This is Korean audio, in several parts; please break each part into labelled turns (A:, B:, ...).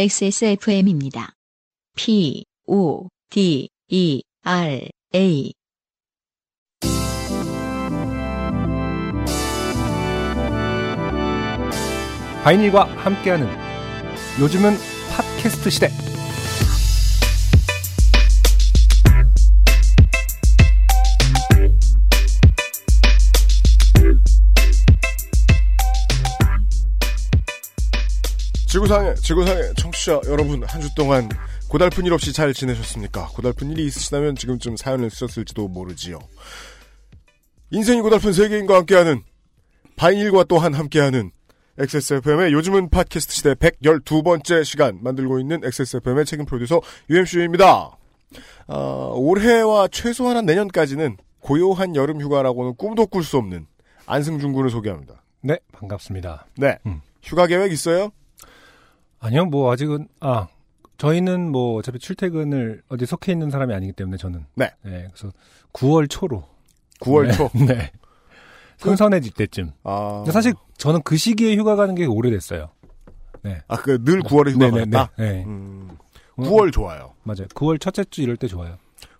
A: XSFM입니다. P, O, D, E, R, A.
B: 바이닐과 함께하는 요즘은 팟캐스트 시대.
C: 지구상의 지구상의 청취자 여러분 한 주 동안 고달픈 일 없이 잘 지내셨습니까? 고달픈 일이 있으시다면 지금쯤 사연을 쓰셨을지도 모르지요. 인생이 고달픈 세계인과 함께하는 바인일과 또한 함께하는 XSFM의 요즘은 팟캐스트 시대 112번째 시간 만들고 있는 XSFM의 책임 프로듀서 UMC입니다. 어, 올해와 최소한 한 내년까지는 고요한 여름 휴가라고는 꿈도 꿀 수 없는 안승준 군을 소개합니다.
B: 네, 반갑습니다.
C: 네.
B: 음.
C: 휴가 계획 있어요?
B: 아니요, 뭐 아직은 아 저희는 뭐 어차피 출퇴근을 어디 속해 있는 사람이 아니기 때문에 저는
C: 네.
B: 그래서 9월 초로
C: 9월
B: 네,
C: 초.
B: 네. 선선해질 때쯤.
C: 아,
B: 사실 저는 그 시기에 휴가 가는 게 오래됐어요. 네.
C: 아, 그 늘 9월에 휴가
B: 네, 네,
C: 갔다?
B: 네. 네.
C: 음, 9월 좋아요.
B: 맞아요. 9월 첫째 주 이럴 때 좋아요.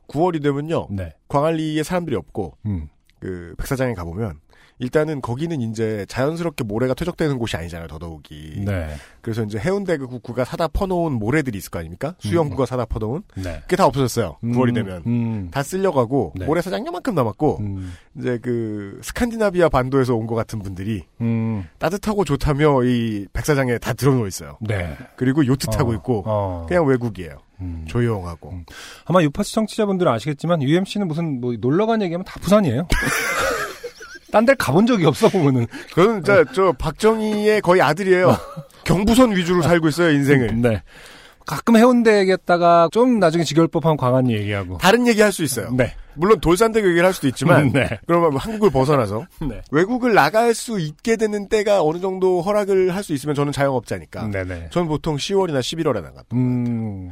C: 9월이 되면요.
B: 네.
C: 광안리에 사람들이 없고,
B: 음.
C: 그, 백사장에 가보면, 일단은 거기는 이제 자연스럽게 모래가 퇴적되는 곳이 아니잖아요, 더더욱이.
B: 네.
C: 그래서 이제 해운대 그 국구가 사다 퍼놓은 모래들이 있을 거 아닙니까? 수영구가 사다 퍼놓은?
B: 네.
C: 그게 다 없어졌어요. 9월이
B: 음,
C: 되면.
B: 음.
C: 다 쓸려가고,
B: 네.
C: 모래 사장 요만큼 남았고,
B: 음.
C: 이제 그, 스칸디나비아 반도에서 온 것 같은 분들이
B: 음.
C: 따뜻하고 좋다며 이 백사장에 다 들어놓여 있어요.
B: 네.
C: 그리고 요트 타고
B: 어,
C: 있고,
B: 어.
C: 그냥 외국이에요.
B: 음.
C: 조용하고.
B: 음. 아마 유파시 청취자분들은 아시겠지만 UMC는 무슨 뭐 놀러 간 얘기하면 다 부산이에요. 딴 데 가본 적이 없어 보면은 어.
C: 진짜 저 박정희의 거의 아들이에요. 경부선 위주로 살고 있어요 인생을.
B: 네. 가끔 해운대 얘기했다가 좀 나중에 지겨울 법한 광안리 얘기하고.
C: 다른 얘기 할 수 있어요.
B: 네.
C: 물론 돌산대교 얘기를 할 수도 있지만
B: 네.
C: 그러면 한국을 벗어나서
B: 네.
C: 외국을 나갈 수 있게 되는 때가 어느 정도 허락을 할 수 있으면 저는 자영업자니까.
B: 네네.
C: 저는 보통 10월이나 11월에 나갔다.
B: 음,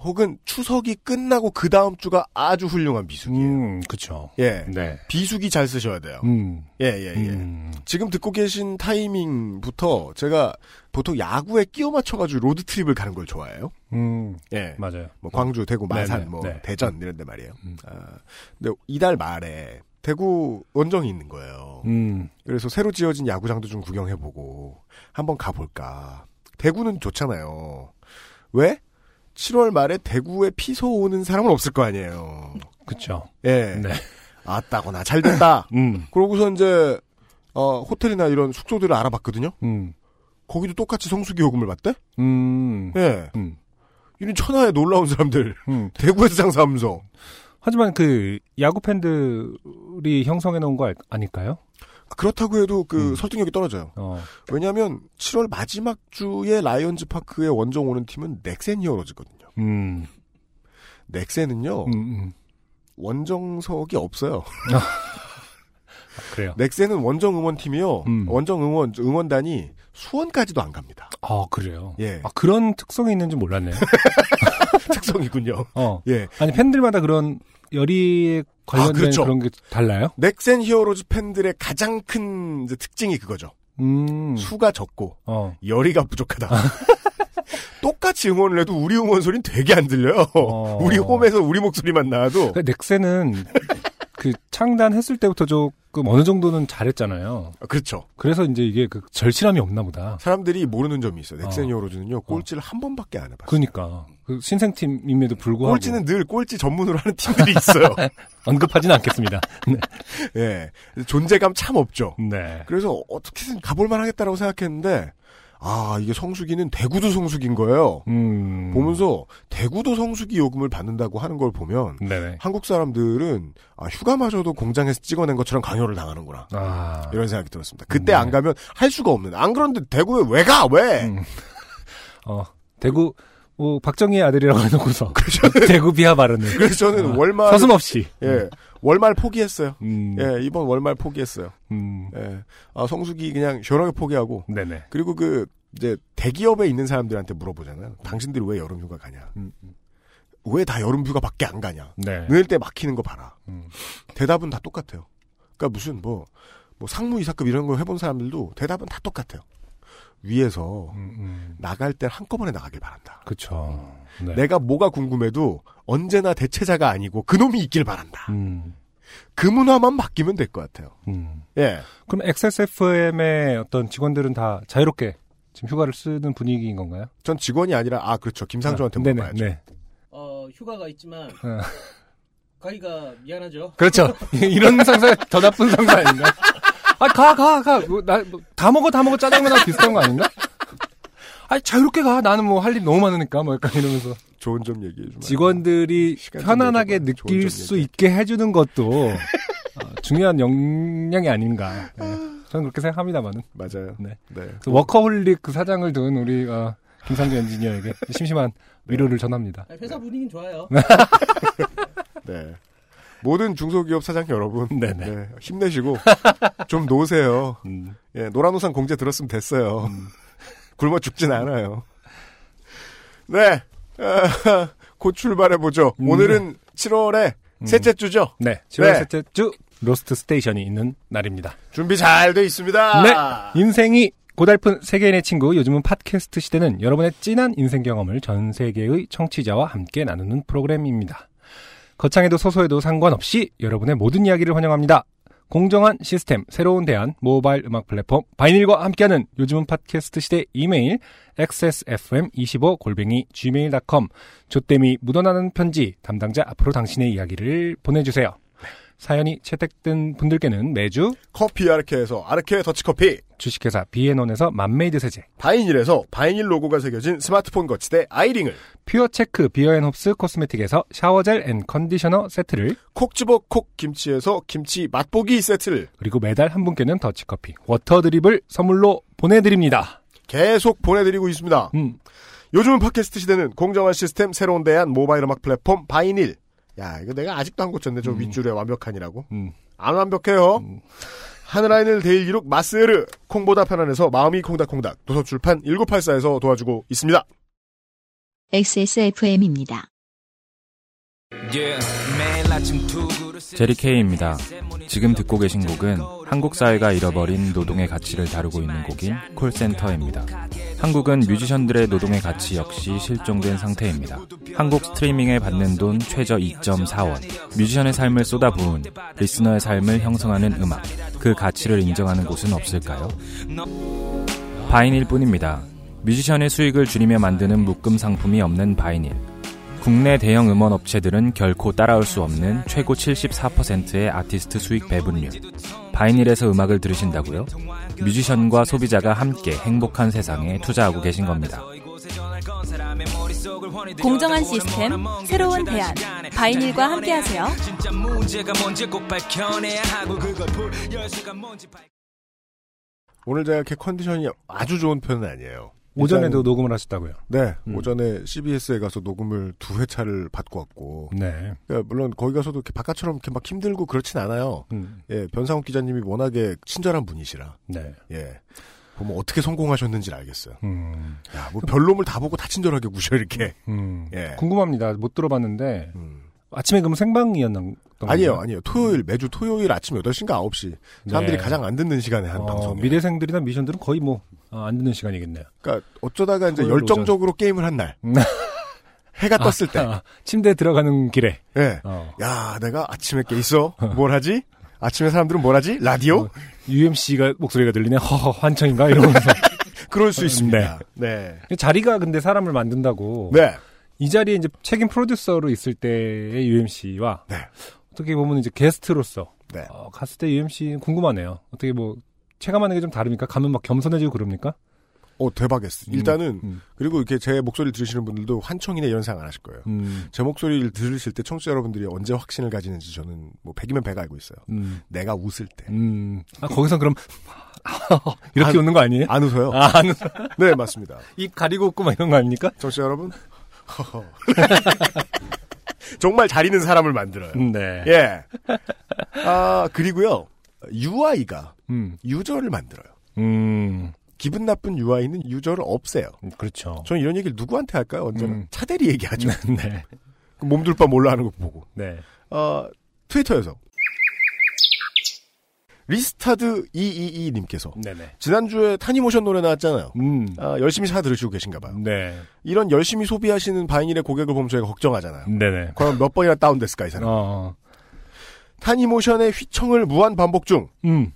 C: 혹은 추석이 끝나고 그 다음 주가 아주 훌륭한 비수기예요.
B: 음, 그쵸.
C: 예.
B: 네.
C: 비수기 잘 쓰셔야 돼요.
B: 음,
C: 예, 예, 예.
B: 음,
C: 지금 듣고 계신 타이밍부터 제가 보통 야구에 끼워 맞춰가지고 road trip을 가는 걸 좋아해요.
B: 음,
C: 예.
B: 맞아요.
C: 뭐 광주, 대구, 마산,
B: 네네,
C: 뭐
B: 네.
C: 대전 이런 데 말이에요.
B: 음.
C: 아, 근데 이달 말에 대구 원정이 있는 거예요.
B: 음,
C: 그래서 새로 지어진 야구장도 좀 구경해보고 한번 가볼까. 대구는 좋잖아요. 왜? 7월 말에 대구에 피서 오는 사람은 없을 거 아니에요.
B: 그쵸.
C: 예.
B: 네.
C: 아따구나 잘 됐다.
B: 음,
C: 그러고서 이제 어, 호텔이나 이런 숙소들을 알아봤거든요.
B: 음,
C: 거기도 똑같이 성수기 요금을 받대?
B: 음,
C: 예.
B: 음,
C: 이런 천하에 놀라운 사람들.
B: 음.
C: 대구에서 장사하면서.
B: 하지만 그 야구 팬들이 형성해 놓은 거 알- 아닐까요?
C: 그렇다고 해도 그
B: 음.
C: 설득력이 떨어져요.
B: 어,
C: 왜냐하면 7월 마지막 주에 라이언즈 파크에 원정 오는 팀은 넥센 히어로즈거든요.
B: 음,
C: 넥센은요
B: 음, 음.
C: 원정석이 없어요.
B: 아, 그래요.
C: 넥센은 원정 응원팀이요.
B: 음.
C: 원정 응원 응원단이 수원까지도 안 갑니다.
B: 아, 그래요.
C: 예,
B: 아, 그런 특성이 있는 줄 몰랐네요.
C: 특성이군요.
B: 어.
C: 예,
B: 아니, 팬들마다 그런 열의에 관련된
C: 아, 그렇죠.
B: 그런 게 달라요?
C: 넥센 히어로즈 팬들의 가장 큰 특징이 그거죠.
B: 음,
C: 수가 적고
B: 어.
C: 열의가 부족하다. 똑같이 응원을 해도 우리 응원 소리는 되게 안 들려요.
B: 어.
C: 우리 홈에서 우리 목소리만 나와도
B: 그 넥센은 그 창단했을 때부터 조금 어느 정도는 잘했잖아요.
C: 아, 그렇죠.
B: 그래서 이제 이게 그 절실함이 없나 보다.
C: 사람들이 모르는 점이 있어요. 넥센
B: 어.
C: 히어로즈는요 꼴찌를 한 번밖에 안 해봤어요.
B: 그러니까 그 신생팀임에도 불구하고
C: 꼴찌는 늘 꼴찌 전문으로 하는 팀들이 있어요.
B: 언급하지는 않겠습니다. 네.
C: 예, 존재감 참 없죠.
B: 네.
C: 그래서 어떻게든 가볼만 하겠다라고 생각했는데 아 이게 성수기는 대구도 성수기인 거예요.
B: 음.
C: 보면서 대구도 성수기 요금을 받는다고 하는 걸 보면
B: 네네.
C: 한국 사람들은 아, 휴가마저도 공장에서 찍어낸 것처럼 강요를 당하는구나.
B: 아.
C: 이런 생각이 들었습니다. 그때
B: 네.
C: 안 가면 할 수가 없는. 안 그런데 대구에 왜 가? 왜?
B: 음. 어 대구 뭐 박정희의 아들이라고 해놓고서 대구 비하 발언을
C: 그래서 저는
B: 아,
C: 월말
B: 서슴없이.
C: 예 월말 포기했어요.
B: 음.
C: 예 이번 월말 포기했어요.
B: 음.
C: 예 아, 성수기 그냥 시원하게 포기하고
B: 네네.
C: 그리고 그 이제 대기업에 있는 사람들한테 물어보잖아요. 당신들이 왜 여름휴가 가냐?
B: 음.
C: 왜다 여름휴가 밖에 안 가냐?
B: 네.
C: 늘때 막히는 거 봐라.
B: 음.
C: 대답은 다 똑같아요. 그러니까 무슨 뭐, 뭐 상무 이사급 이런 거 해본 사람들도 대답은 다 똑같아요. 위에서
B: 음, 음.
C: 나갈 때 한꺼번에 나가길 바란다.
B: 그쵸. 네.
C: 내가 뭐가 궁금해도 언제나 대체자가 아니고 그놈이 있길 바란다.
B: 음,
C: 그 문화만 바뀌면 될 것 같아요.
B: 음.
C: 예.
B: 그럼 XSFM의 어떤 직원들은 다 자유롭게 지금 휴가를 쓰는 분위기인 건가요?
C: 전 직원이 아니라 아 그렇죠. 김상조한테
B: 아, 네네,
C: 물어봐야죠.
B: 네.
D: 어, 휴가가 있지만
B: 어.
D: 가기가 미안하죠.
B: 그렇죠. 이런 상사 더 나쁜 상사 아닌가? 아, 가, 가, 가. 뭐, 나, 뭐, 다 먹어, 다 먹어. 짜장면하고 비슷한 거 아닌가? 아, 자유롭게 가. 나는 뭐 할 일 너무 많으니까. 뭐 약간 이러면서.
C: 좋은 점 얘기해 주면.
B: 직원들이 편안하게 느낄
C: 점
B: 수. 있게 해주는 것도 어, 중요한 역량이 아닌가. 네. 저는 그렇게 생각합니다만은.
C: 맞아요.
B: 네.
C: 네.
B: 그래서 워커홀릭 그 사장을 둔 우리 어, 김상주 엔지니어에게 심심한 위로를 전합니다.
D: 아니, 회사 분위기는 좋아요.
C: 네. 모든 중소기업 사장 여러분,
B: 네네.
C: 네, 힘내시고 좀 노세요.
B: 음,
C: 예, 노란우산 공제 들었으면 됐어요. 굶어 죽진 않아요. 네, 아, 곧 출발해 보죠.
B: 음.
C: 오늘은 7월의
B: 음.
C: 셋째 주죠.
B: 네. 7월
C: 네.
B: 셋째 주 로스트 스테이션이 있는 날입니다.
C: 준비 잘 돼 있습니다.
B: 네. 인생이 고달픈 세계인의 친구, 요즘은 팟캐스트 시대는 여러분의 진한 인생 경험을 전 세계의 청취자와 함께 나누는 프로그램입니다. 거창해도 소소해도 상관없이 여러분의 모든 이야기를 환영합니다. 공정한 시스템, 새로운 대안, 모바일 음악 플랫폼, 바이닐과 함께하는 요즘은 팟캐스트 시대 이메일, xsfm25골뱅이 gmail.com, 조땜이 묻어나는 편지, 담당자 앞으로 당신의 이야기를 보내주세요. 사연이 채택된 분들께는 매주
C: 커피 아르케에서 아르케 더치커피,
B: 주식회사 비앤원에서 맘메이드 세제,
C: 바이닐에서 바이닐 로고가 새겨진 스마트폰 거치대 아이링을,
B: 퓨어체크 비어앤홉스 코스메틱에서 샤워젤 and 컨디셔너 세트를
C: 콕 집어 콕 김치에서 김치 맛보기 세트를
B: 그리고 매달 한 분께는 더치커피, water drip을 선물로 보내드립니다.
C: 계속 보내드리고 있습니다.
B: 음,
C: 요즘은 팟캐스트 시대는 공정한 시스템, 새로운 대안, 모바일 음악 플랫폼, 바이닐. 야, 이거 내가 아직도 안 고쳤네. 저
B: 음.
C: 윗줄에 완벽한이라고.
B: 음,
C: 안 완벽해요.
B: 음.
C: 하늘아인을 데일기록 마스에르. 콩보다 편안해서 마음이 콩닥콩닥. 도서출판 1984에서 도와주고 있습니다.
A: XSFM입니다.
E: 제리 케이입니다. 지금 듣고 계신 곡은 한국 사회가 잃어버린 노동의 가치를 다루고 있는 곡인 콜센터입니다. 한국은 뮤지션들의 노동의 가치 역시 실종된 상태입니다. 한국 스트리밍에 받는 돈 최저 2.4원. 뮤지션의 삶을 쏟아부은 리스너의 삶을 형성하는 음악. 그 가치를 인정하는 곳은 없을까요? 바이닐 뿐입니다. 뮤지션의 수익을 줄이며 만드는 묶음 상품이 없는 바이닐. 국내 대형 음원 업체들은 결코 따라올 수 없는 최고 74%의 아티스트 수익 배분율. 바이닐에서 음악을 들으신다고요? 뮤지션과 소비자가 함께 행복한 세상에 투자하고 계신 겁니다.
F: 공정한 시스템, 새로운 대안, 바이닐과 함께하세요.
C: 오늘 제가 이렇게 컨디션이 아주 좋은 편은 아니에요.
B: 오전에도 녹음을 하셨다고요?
C: 네,
B: 음.
C: 오전에 CBS에 가서 녹음을 두 회차를 받고 왔고,
B: 네.
C: 그러니까 물론 거기 가서도 이렇게 바깥처럼 이렇게 막 힘들고 그렇진 않아요.
B: 음,
C: 예, 변상욱 기자님이 워낙에 친절한 분이시라,
B: 네.
C: 예, 보면 어떻게 성공하셨는지 알겠어요.
B: 음,
C: 야, 뭐 별놈을 다 보고 다 친절하게 구셔 이렇게.
B: 음.
C: 예.
B: 궁금합니다. 못 들어봤는데
C: 음.
B: 아침에 그럼 생방이었던
C: 아니에요,
B: 건가요?
C: 아니에요. 토요일 매주 토요일 아침 8시인가 9시 사람들이
B: 네.
C: 가장 안 듣는 시간에 한
B: 어,
C: 방송.
B: 미래생들이나 미션들은 거의 뭐 안 듣는 시간이겠네요.
C: 그러니까 어쩌다가 이제 열정적으로 게임을 한 날.
B: 음.
C: 해가 떴을 때.
B: 아, 침대 들어가는 길에.
C: 예.
B: 어.
C: 야, 내가 아침에 깨 있어. 뭘 하지? 아침에 사람들은 뭘 하지? 라디오?
B: 어, UMC가 목소리가 들리네. 허허 환청인가 이러면서
C: 그럴 수 있습니다. 네.
B: 자리가 근데 사람을 만든다고.
C: 네.
B: 이 자리에 이제 책임 프로듀서로 있을 때의 UMC와
C: 네.
B: 어떻게 보면 이제 게스트로서
C: 네.
B: 어, 갔을 때 UMC 궁금하네요. 어떻게 뭐 체감하는 게 좀 다릅니까? 가면 막 겸손해지고 그럽니까?
C: 어, 대박이었어. 일단은,
B: 음,
C: 그리고 이렇게 제 목소리를 들으시는 분들도 환청이네 이런 생각 안 하실 거예요.
B: 음,
C: 제 목소리를 들으실 때 청취자 여러분들이 언제 확신을 가지는지 저는 뭐 100이면 100 알고 있어요.
B: 음,
C: 내가 웃을 때.
B: 음. 아, 거기서 그럼 이렇게
C: 안-
B: 웃는 거 아니에요?
C: 안 웃어요?
B: 아, 안 웃어.
C: 네, 맞습니다.
B: 입 가리고 웃고 막 이런 거 아닙니까?
C: 청취자 여러분. 정말 잘 있는 사람을 만들어요.
B: 네.
C: 예. 아, 그리고요. UI가
B: 음,
C: 유저를 만들어요.
B: 음,
C: 기분 나쁜 UI는 유저를 없애요.
B: 그렇죠.
C: 저는 이런 얘기를 누구한테 할까요? 언제나
B: 음.
C: 차대리 얘기하죠.
B: 네.
C: 그 몸둘 바 몰라 하는 거 보고.
B: 네.
C: 어, 트위터에서 리스타드 222님께서
B: 네네.
C: 지난주에 타니모션 노래 나왔잖아요.
B: 음.
C: 아, 열심히 사 들으시고 계신가 봐요.
B: 네.
C: 이런 열심히 소비하시는 바이닐의 고객을 보면 저희가 걱정하잖아요.
B: 네네.
C: 그럼 몇 번이나 다운됐을까 이 사람.
B: 어.
C: 타니모션의 휘청을 무한 반복 중.
B: 음.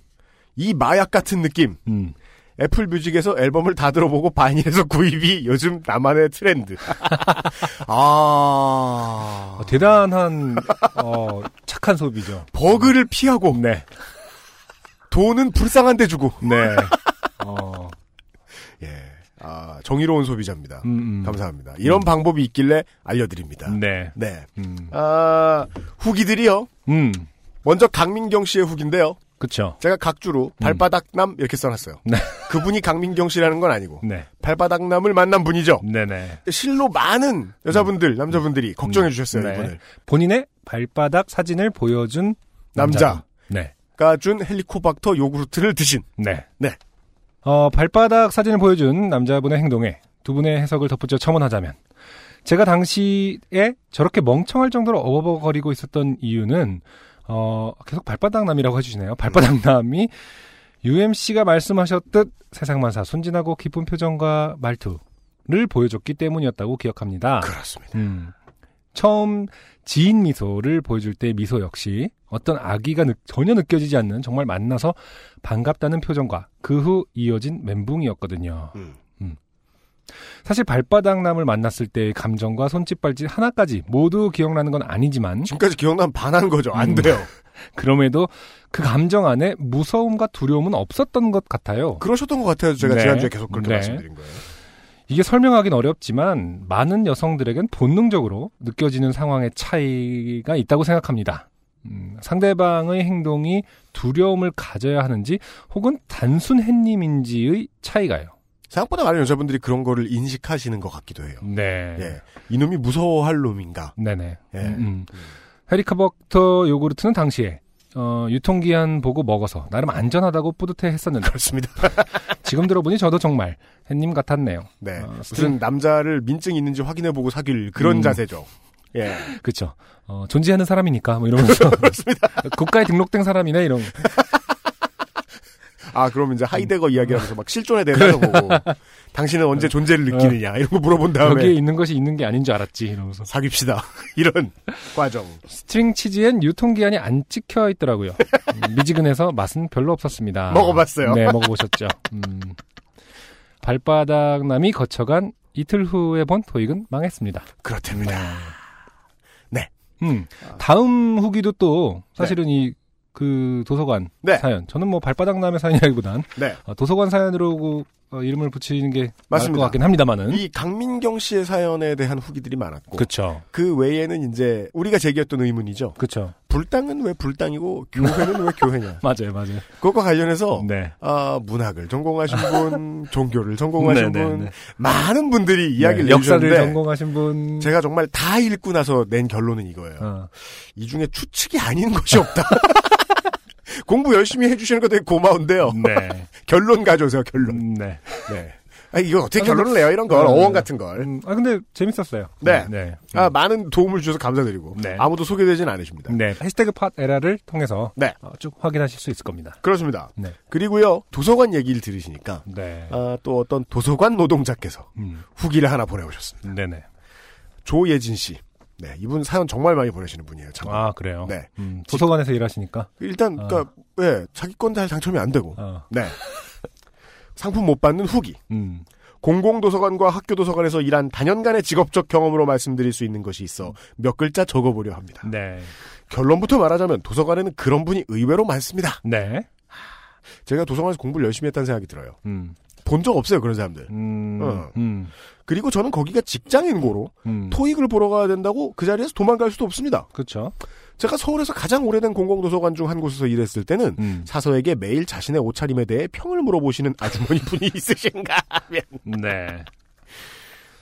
C: 이 마약 같은 느낌.
B: 음.
C: 애플 뮤직에서 앨범을 다 들어보고 바이닐에서 구입이 요즘 나만의 트렌드. 아.
B: 어, 대단한 어, 착한 소비죠.
C: 버그를 피하고
B: 네.
C: 돈은 불쌍한 데 주고.
B: 네. 어.
C: 예. 아, 정의로운 소비자입니다.
B: 음, 음.
C: 감사합니다. 이런 방법이 있길래 알려드립니다.
B: 네.
C: 네.
B: 음.
C: 아, 후기들이요.
B: 음.
C: 먼저 강민경 씨의 후기인데요.
B: 그쵸.
C: 제가 각주로 발바닥남 이렇게 써놨어요.
B: 네.
C: 그분이 강민경 씨라는 건 아니고
B: 네.
C: 발바닥남을 만난 분이죠.
B: 네네.
C: 실로 많은 여자분들, 남자분들이 걱정해 주셨어요,
B: 네.
C: 이분을.
B: 본인의 발바닥 사진을 보여준
C: 남자.
B: 네.
C: 가준 헬리코박터 요구르트를 드신.
B: 네.
C: 네.
B: 어, 발바닥 사진을 보여준 남자분의 행동에 두 분의 해석을 덧붙여 첨언하자면 제가 당시에 저렇게 멍청할 정도로 어버버거리고 있었던 이유는 어, 계속 발바닥남이라고 해주시네요. 발바닥남이 UMC가 말씀하셨듯 세상만사 순진하고 기쁜 표정과 말투를 보여줬기 때문이었다고 기억합니다.
C: 그렇습니다.
B: 음. 처음 지인 미소를 보여줄 때 미소 역시 어떤 악의가 느- 전혀 느껴지지 않는 정말 만나서 반갑다는 표정과 그 후 이어진 멘붕이었거든요.
C: 음.
B: 사실 발바닥남을 만났을 때의 감정과 손짓발짓 하나까지 모두 기억나는 건 아니지만
C: 지금까지 기억나면 반한 거죠. 안
B: 음.
C: 돼요.
B: 그럼에도 그 감정 안에 무서움과 두려움은 없었던 것 같아요.
C: 그러셨던 것 같아요. 제가
B: 네.
C: 지난주에 계속 그렇게
B: 네.
C: 말씀드린 거예요.
B: 이게 설명하긴 어렵지만 많은 여성들에겐 본능적으로 느껴지는 상황의 차이가 있다고 생각합니다. 음, 상대방의 행동이 두려움을 가져야 하는지 혹은 단순 햇님인지의 차이가요.
C: 생각보다 많은 여자분들이 그런 거를 인식하시는 것 같기도 해요.
B: 네.
C: 예. 이놈이 무서워할 놈인가.
B: 네네.
C: 예.
B: 음, 음. 헤리카버터 요구르트는 당시에 어, 유통기한 보고 먹어서 나름 안전하다고 뿌듯해 했었는데
C: 그렇습니다.
B: 지금 들어보니 저도 정말 햇님 같았네요.
C: 네.
B: 어,
C: 무슨 남자를 민증 있는지 확인해보고 사귈 그런
B: 음.
C: 자세죠. 예.
B: 그쵸. 어, 존재하는 사람이니까, 뭐 이러면서. 국가에 등록된 사람이네, 이런.
C: 아, 그럼 이제 하이데거
B: 음.
C: 이야기하면서 막 실존에 대해서 보고, 당신은 언제 존재를 느끼느냐, 이런 거 물어본 다음에,
B: 여기에 있는 것이 있는 게 아닌 줄 알았지, 이러면서.
C: 사귀시다. 이런 과정.
B: 스트링 치즈엔 유통기한이 안 찍혀 있더라고요. 음, 미지근해서 맛은 별로 없었습니다.
C: 먹어봤어요.
B: 네, 먹어보셨죠. 음. 발바닥남이 거쳐간 이틀 후에 본 토익은 망했습니다.
C: 그렇답니다. 네.
B: 음. 다음 후기도 또, 사실은 이, 그 도서관
C: 네.
B: 사연. 저는 뭐 발바닥 남의 사연이라기보단
C: 네.
B: 어, 도서관 사연으로 어, 이름을 붙이는 게 맞을 것
C: 맞습니다.
B: 같긴 합니다만은.
C: 이 강민경 씨의 사연에 대한 후기들이 많았고,
B: 그쵸.
C: 그 외에는 이제 우리가 제기했던 의문이죠.
B: 그쵸.
C: 불당은 왜 불당이고 교회는 왜 교회냐.
B: 맞아요, 맞아요.
C: 그것과 관련해서
B: 네.
C: 아, 문학을 전공하신 분, 종교를 전공하신
B: 네, 네,
C: 분,
B: 네.
C: 많은 분들이 이야기를
B: 네, 역사를 전공하신 분.
C: 제가 정말 다 읽고 나서 낸 결론은 이거예요.
B: 어.
C: 이 중에 추측이 아닌 것이 없다. 공부 열심히 해주시는 거 되게 고마운데요.
B: 네.
C: 결론 가져오세요, 결론.
B: 음, 네.
C: 네. 아, 이거 어떻게
B: 아,
C: 결론을 내요, 이런 걸.
B: 네,
C: 어원
B: 네.
C: 같은 걸.
B: 음, 아 근데 재밌었어요.
C: 네.
B: 네.
C: 아, 많은 도움을 주셔서 감사드리고.
B: 네.
C: 아무도 소개되진 않으십니다.
B: 네. 해시태그 팟 에라를 통해서
C: 네.
B: 어, 쭉 확인하실 수 있을 겁니다.
C: 그렇습니다.
B: 네.
C: 그리고요, 도서관 얘기를 들으시니까,
B: 네.
C: 아, 또 어떤 도서관 노동자께서
B: 음.
C: 후기를 하나 보내오셨습니다.
B: 네네.
C: 조예진 씨. 네, 이분 사연 정말 많이 보내시는 분이에요, 참.
B: 아 그래요.
C: 네.
B: 음, 도서관에서 일하시니까.
C: 일단,
B: 아.
C: 그니까, 예, 자기 건 잘 당첨이 안 되고,
B: 어.
C: 네. 상품 못 받는 후기.
B: 음.
C: 공공도서관과 학교도서관에서 일한 단연간의 직업적 경험으로 말씀드릴 수 있는 것이 있어 몇 글자 적어보려 합니다.
B: 네.
C: 결론부터 말하자면 도서관에는 그런 분이 의외로 많습니다.
B: 네.
C: 제가 도서관에서 공부를 열심히 했다는 생각이 들어요.
B: 음.
C: 본 적 없어요, 그런 사람들.
B: 음.
C: 어.
B: 음.
C: 그리고 저는 거기가 직장인고로
B: 음.
C: 토익을 보러 가야 된다고 그 자리에서 도망갈 수도 없습니다.
B: 그렇죠.
C: 제가 서울에서 가장 오래된 공공도서관 중 한 곳에서 일했을 때는
B: 음.
C: 사서에게 매일 자신의 옷차림에 대해 평을 물어보시는 아주머니 분이 있으신가 하면
B: 네.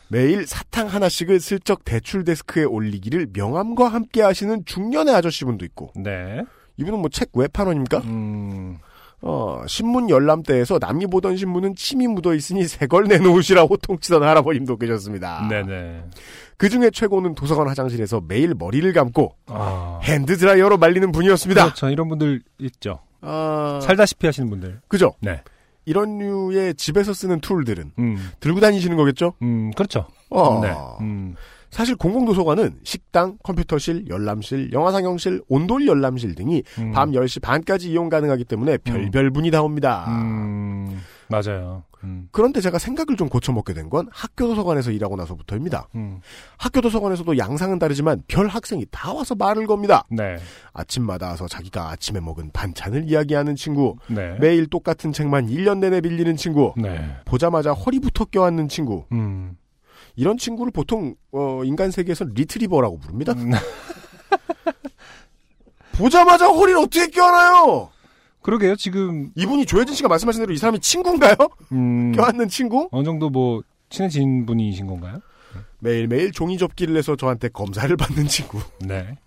C: 매일 사탕 하나씩을 슬쩍 대출 데스크에 올리기를 명함과 함께 하시는 중년의 아저씨분도 있고
B: 네.
C: 이분은 뭐 책 외판원입니까?
B: 음.
C: 어, 신문 열람대에서 남이 보던 신문은 침이 묻어 있으니 새걸 내놓으시라 호통치던 할아버님도 계셨습니다.
B: 네네.
C: 그 중에 최고는 도서관 화장실에서 매일 머리를 감고
B: 아.
C: 핸드 드라이어로 말리는 분이었습니다.
B: 그렇죠. 이런 분들 있죠.
C: 아,
B: 살다시피 하시는 분들.
C: 그죠?
B: 네.
C: 이런 류의 집에서 쓰는 tool들은
B: 음,
C: 들고 다니시는 거겠죠?
B: 음, 그렇죠.
C: 어.
B: 네. 음,
C: 사실 공공도서관은 식당, 컴퓨터실, 열람실, 영화상영실, 온돌 열람실 등이
B: 음,
C: 밤 10시 반까지 이용 가능하기 때문에 별별 분이 다 옵니다.
B: 음, 맞아요. 음,
C: 그런데 제가 생각을 좀 고쳐먹게 된 건 학교 도서관에서 일하고 나서부터입니다.
B: 음,
C: 학교 도서관에서도 양상은 다르지만 별 학생이 다 와서 말을 겁니다.
B: 네.
C: 아침마다 와서 자기가 아침에 먹은 반찬을 이야기하는 친구,
B: 네.
C: 매일 똑같은 책만 1년 내내 빌리는 친구,
B: 네.
C: 보자마자 허리부터 껴안는 친구,
B: 음,
C: 이런 친구를 보통 어, 인간 세계에서는 리트리버라고 부릅니다.
B: 음,
C: 보자마자 허리를 어떻게 껴안아요?
B: 그러게요. 지금
C: 이분이 조혜진 씨가 말씀하신 대로 이 사람이 친구인가요?
B: 음,
C: 껴안는 친구?
B: 어느 정도 뭐 친해진 분이신 건가요?
C: 매일매일 종이 접기를 해서 저한테 검사를 받는 친구.
B: 네.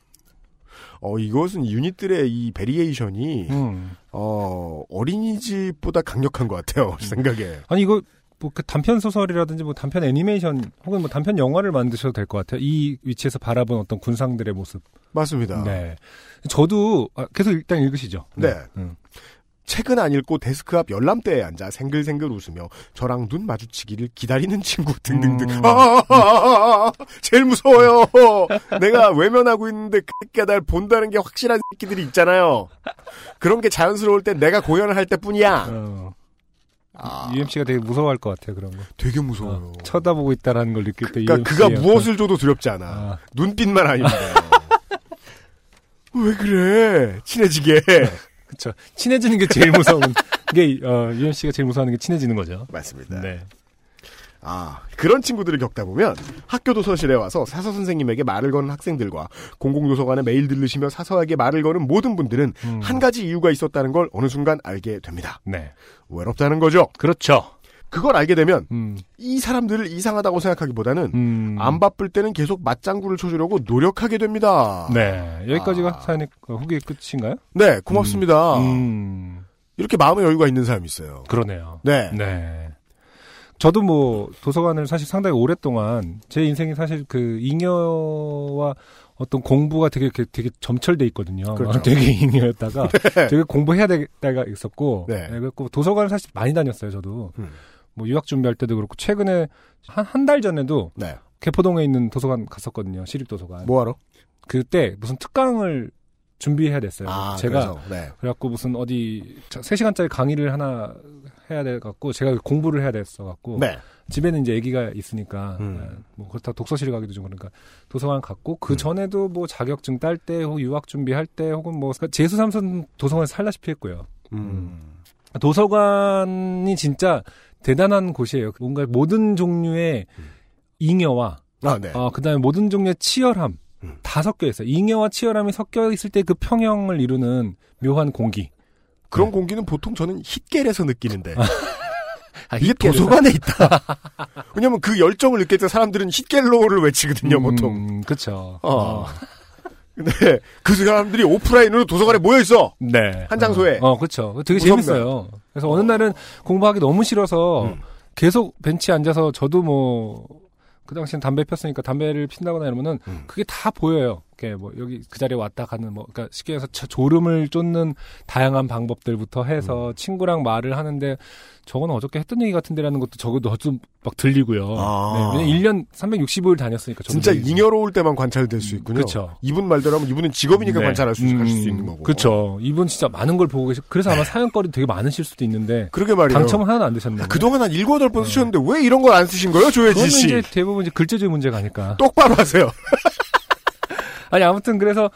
C: 어, 이것은 유닛들의 이 variation이,
B: 음.
C: 어, 어린이집보다 강력한 것 같아요, 생각에.
B: 아니 이거 뭐 그 단편 소설이라든지 뭐 단편 애니메이션 혹은 뭐 단편 영화를 만드셔도 될 것 같아요. 이 위치에서 바라본 어떤 군상들의 모습.
C: 맞습니다.
B: 네. 저도 아, 계속 일단 읽으시죠.
C: 네.
B: 음.
C: 책은 안 읽고 데스크 앞 열람대에 앉아 생글생글 웃으며 저랑 눈 마주치기를 기다리는 친구 등등등.
B: 음.
C: 아, 아, 아, 아, 아, 제일 무서워요. 내가 외면하고 있는데 그 새끼가 날 본다는 게 확실한 새끼들이 있잖아요. 그런 게 자연스러울 때 내가 공연을 할 때뿐이야.
B: 어,
C: 아,
B: UMC가 되게 무서워할 것 같아요 그런 거.
C: 되게 무서워요.
B: 어, 쳐다보고 있다라는 걸 느낄 때.
C: 그러니까
B: UMC
C: 그가
B: 의
C: 무엇을 줘도 두렵지 않아.
B: 아,
C: 눈빛만 아니면 돼요. 왜 그래? 친해지게.
B: 그렇죠. 친해지는 게 제일 무서운 게 어, UMC가 제일 무서워하는 게 친해지는 거죠.
C: 맞습니다.
B: 네.
C: 아, 그런 친구들을 겪다 보면 학교 도서실에 와서 사서 선생님에게 말을 거는 학생들과 공공도서관에 매일 들르시며 사서에게 말을 거는 모든 분들은
B: 음.
C: 한 가지 이유가 있었다는 걸 어느 순간 알게 됩니다.
B: 네.
C: 외롭다는 거죠.
B: 그렇죠.
C: 그걸 알게 되면
B: 음.
C: 이 사람들을 이상하다고 생각하기보다는
B: 음.
C: 안 바쁠 때는 계속 맞장구를 쳐주려고 노력하게 됩니다.
B: 네. 여기까지가
C: 아.
B: 사연의 어, 후기 끝인가요?
C: 네, 고맙습니다.
B: 음.
C: 이렇게 마음의 여유가 있는 사람이 있어요.
B: 그러네요.
C: 네.
B: 네. 저도 뭐 도서관을 사실 상당히 오랫동안 제 인생이 사실 그 잉여와 어떤 공부가 되게 이렇게 되게 점철돼 있거든요.
C: 그렇죠.
B: 되게 잉여였다가 되게 공부해야 될 때가 있었고
C: 네.
B: 그래갖고 도서관을 사실 많이 다녔어요. 저도
C: 음.
B: 뭐 유학 준비할 때도 그렇고 최근에 한 한 달 전에도
C: 네.
B: 개포동에 있는 도서관 갔었거든요. 시립도서관.
C: 뭐하러?
B: 그때 무슨 특강을 준비해야 됐어요.
C: 아,
B: 제가
C: 그래서, 네.
B: 그래갖고 무슨 어디 3시간짜리 강의를 하나 해야 돼 갖고 제가 공부를 해야 됐어 갖고
C: 네.
B: 집에는 이제 아기가 있으니까
C: 음.
B: 예, 뭐 그렇다고 독서실 가기도 좀 그러니까 도서관 갔고 그
C: 음.
B: 전에도 뭐 자격증 딸 때 혹은 유학 준비할 때 혹은 뭐 재수 삼선 도서관 살다시피 했고요.
C: 음.
B: 도서관이 진짜 대단한 곳이에요. 뭔가 모든 종류의
C: 음.
B: 잉여와
C: 아, 네.
B: 어, 그다음에 모든 종류의 치열함
C: 음.
B: 다 섞여 있어요. 잉여와 치열함이 섞여 있을 때 그 평형을 이루는 묘한 공기.
C: 그런 공기는 보통 저는 힛겔에서 느끼는데.
B: 아,
C: 이게
B: 힛겔을-
C: 도서관에 있다. 왜냐면 그 열정을 느낄 때 사람들은 힛겔로를 외치거든요, 보통.
B: 음, 그쵸.
C: 어. 근데 그 사람들이 오프라인으로 도서관에 모여 있어.
B: 네.
C: 한 장소에.
B: 어, 어, 그쵸. 되게
C: 무섭네.
B: 재밌어요. 그래서 어느 날은 공부하기 너무 싫어서
C: 음.
B: 계속 벤치에 앉아서 저도 뭐, 그 당시엔 담배 폈으니까 담배를 핀다거나 이러면은
C: 음.
B: 그게 다 보여요. 이렇게 뭐 여기 그 자리에 왔다 가는 뭐, 그러니까 쉽게 해서 차- 졸음을 쫓는 다양한 방법들부터 해서
C: 음.
B: 친구랑 말을 하는데 저건 어저께 했던 얘기 같은데라는 것도 좀막 들리고요.
C: 아.
B: 네, 왜냐면 1년 365일 다녔으니까. 저도
C: 진짜 잉여로울 때만 관찰될 수 있군요.
B: 그쵸.
C: 이분 말대로 하면 이분은 직업이니까
B: 네.
C: 관찰할 수,
B: 음,
C: 할수 있는 거고.
B: 그쵸. 이분 진짜 많은 걸 보고 계시 그래서 아마 사연거리 되게 많으실 수도 있는데,
C: 그러게 말이에요.
B: 당첨은 하나도 안 되셨네요.
C: 그동안 한 일곱 여덟 번 쓰셨는데 왜 이런 걸 안 쓰신 거예요,
B: 그거는
C: 씨?
B: 이제 대부분 이제 글재주의 문제가 아닐까.
C: 똑바로 하세요.
B: 아니, 아무튼 그래서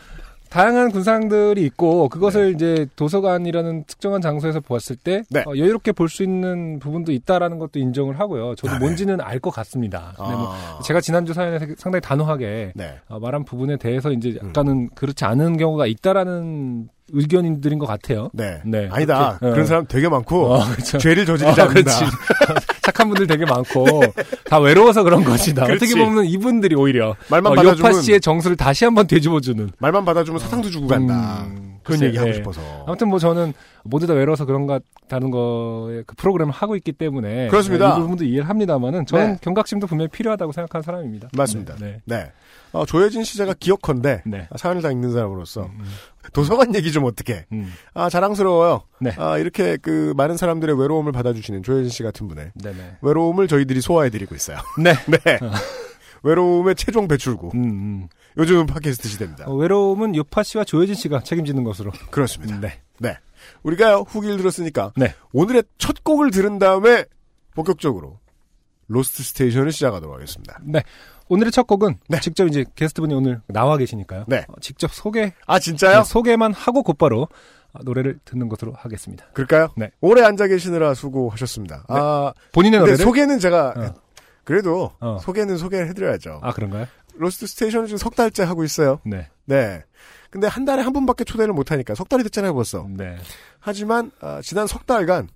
B: 다양한 군상들이 있고, 그것을 이제 도서관이라는 특정한 장소에서 보았을 때,
C: 네.
B: 어, 여유롭게 볼 수 있는 부분도 있다라는 것도 인정을 하고요. 저도
C: 아, 네.
B: 뭔지는 알것 같습니다. 근데 뭐
C: 아.
B: 제가 지난주 사연에서 상당히 단호하게
C: 네.
B: 어, 말한 부분에 대해서 이제
C: 음.
B: 약간은 그렇지 않은 경우가 있다라는 의견들인 것 같아요.
C: 네.
B: 네.
C: 아니다.
B: 그렇게, 어.
C: 그런 사람 되게 많고
B: 어, 그렇죠.
C: 죄를 저지르지
B: 어,
C: 않는다.
B: 착한 분들 되게 많고 다 외로워서 그런 것이다. 어떻게 보면 이분들이 오히려
C: 말만
B: 어,
C: 받아주면
B: 요파 씨의 정수를 다시 한번 되짚어주는
C: 말만 받아주면 사탕도 주고 간다.
B: 음,
C: 그런 얘기 하고
B: 예.
C: 싶어서.
B: 아무튼 뭐 저는 모두 다 외로워서 그런가 다는 거에 그 프로그램을 하고 있기 때문에
C: 그렇습니다.
B: 이 부분도 이해를 합니다만은 저는
C: 네.
B: 경각심도 분명히 필요하다고 생각하는 사람입니다.
C: 맞습니다.
B: 네.
C: 네. 어, 조혜진 씨 제가 기억컨대
B: 네.
C: 아, 사연을 다 읽는 사람으로서
B: 음,
C: 도서관 얘기 좀 어떻게?
B: 음.
C: 아 자랑스러워요.
B: 네.
C: 아 이렇게 그 많은 사람들의 외로움을 받아주시는 조혜진 씨 같은 분의
B: 네네.
C: 외로움을 저희들이 소화해드리고 있어요.
B: 네.
C: 네. 외로움의 최종 배출구.
B: 음, 음.
C: 요즘은 팟캐스트 시대입니다.
B: 어, 외로움은 요파 씨와 조혜진 씨가 책임지는 것으로.
C: 그렇습니다.
B: 네.
C: 네. 우리가 후기를 들었으니까
B: 네.
C: 오늘의 첫 곡을 들은 다음에 본격적으로 로스트 스테이션을 시작하도록 하겠습니다.
B: 네. 오늘의 첫 곡은
C: 네.
B: 직접 이제 게스트분이 오늘 나와 계시니까요.
C: 네.
B: 어, 직접 소개
C: 아 진짜요?
B: 네, 소개만 하고 곧바로 어, 노래를 듣는 것으로 하겠습니다.
C: 그럴까요?
B: 네.
C: 오래 앉아 계시느라 수고하셨습니다. 아
B: 본인의 노래를
C: 소개는 제가
B: 어.
C: 그래도
B: 어.
C: 소개는 소개를 해드려야죠.
B: 아 그런가요?
C: 로스트 스테이션을 지금 석 달째 하고 있어요.
B: 네.
C: 네. 근데 한 달에 한 번밖에 초대를 못 하니까 석 달이 됐잖아요 벌써.
B: 네.
C: 하지만 아, 지난 석 달간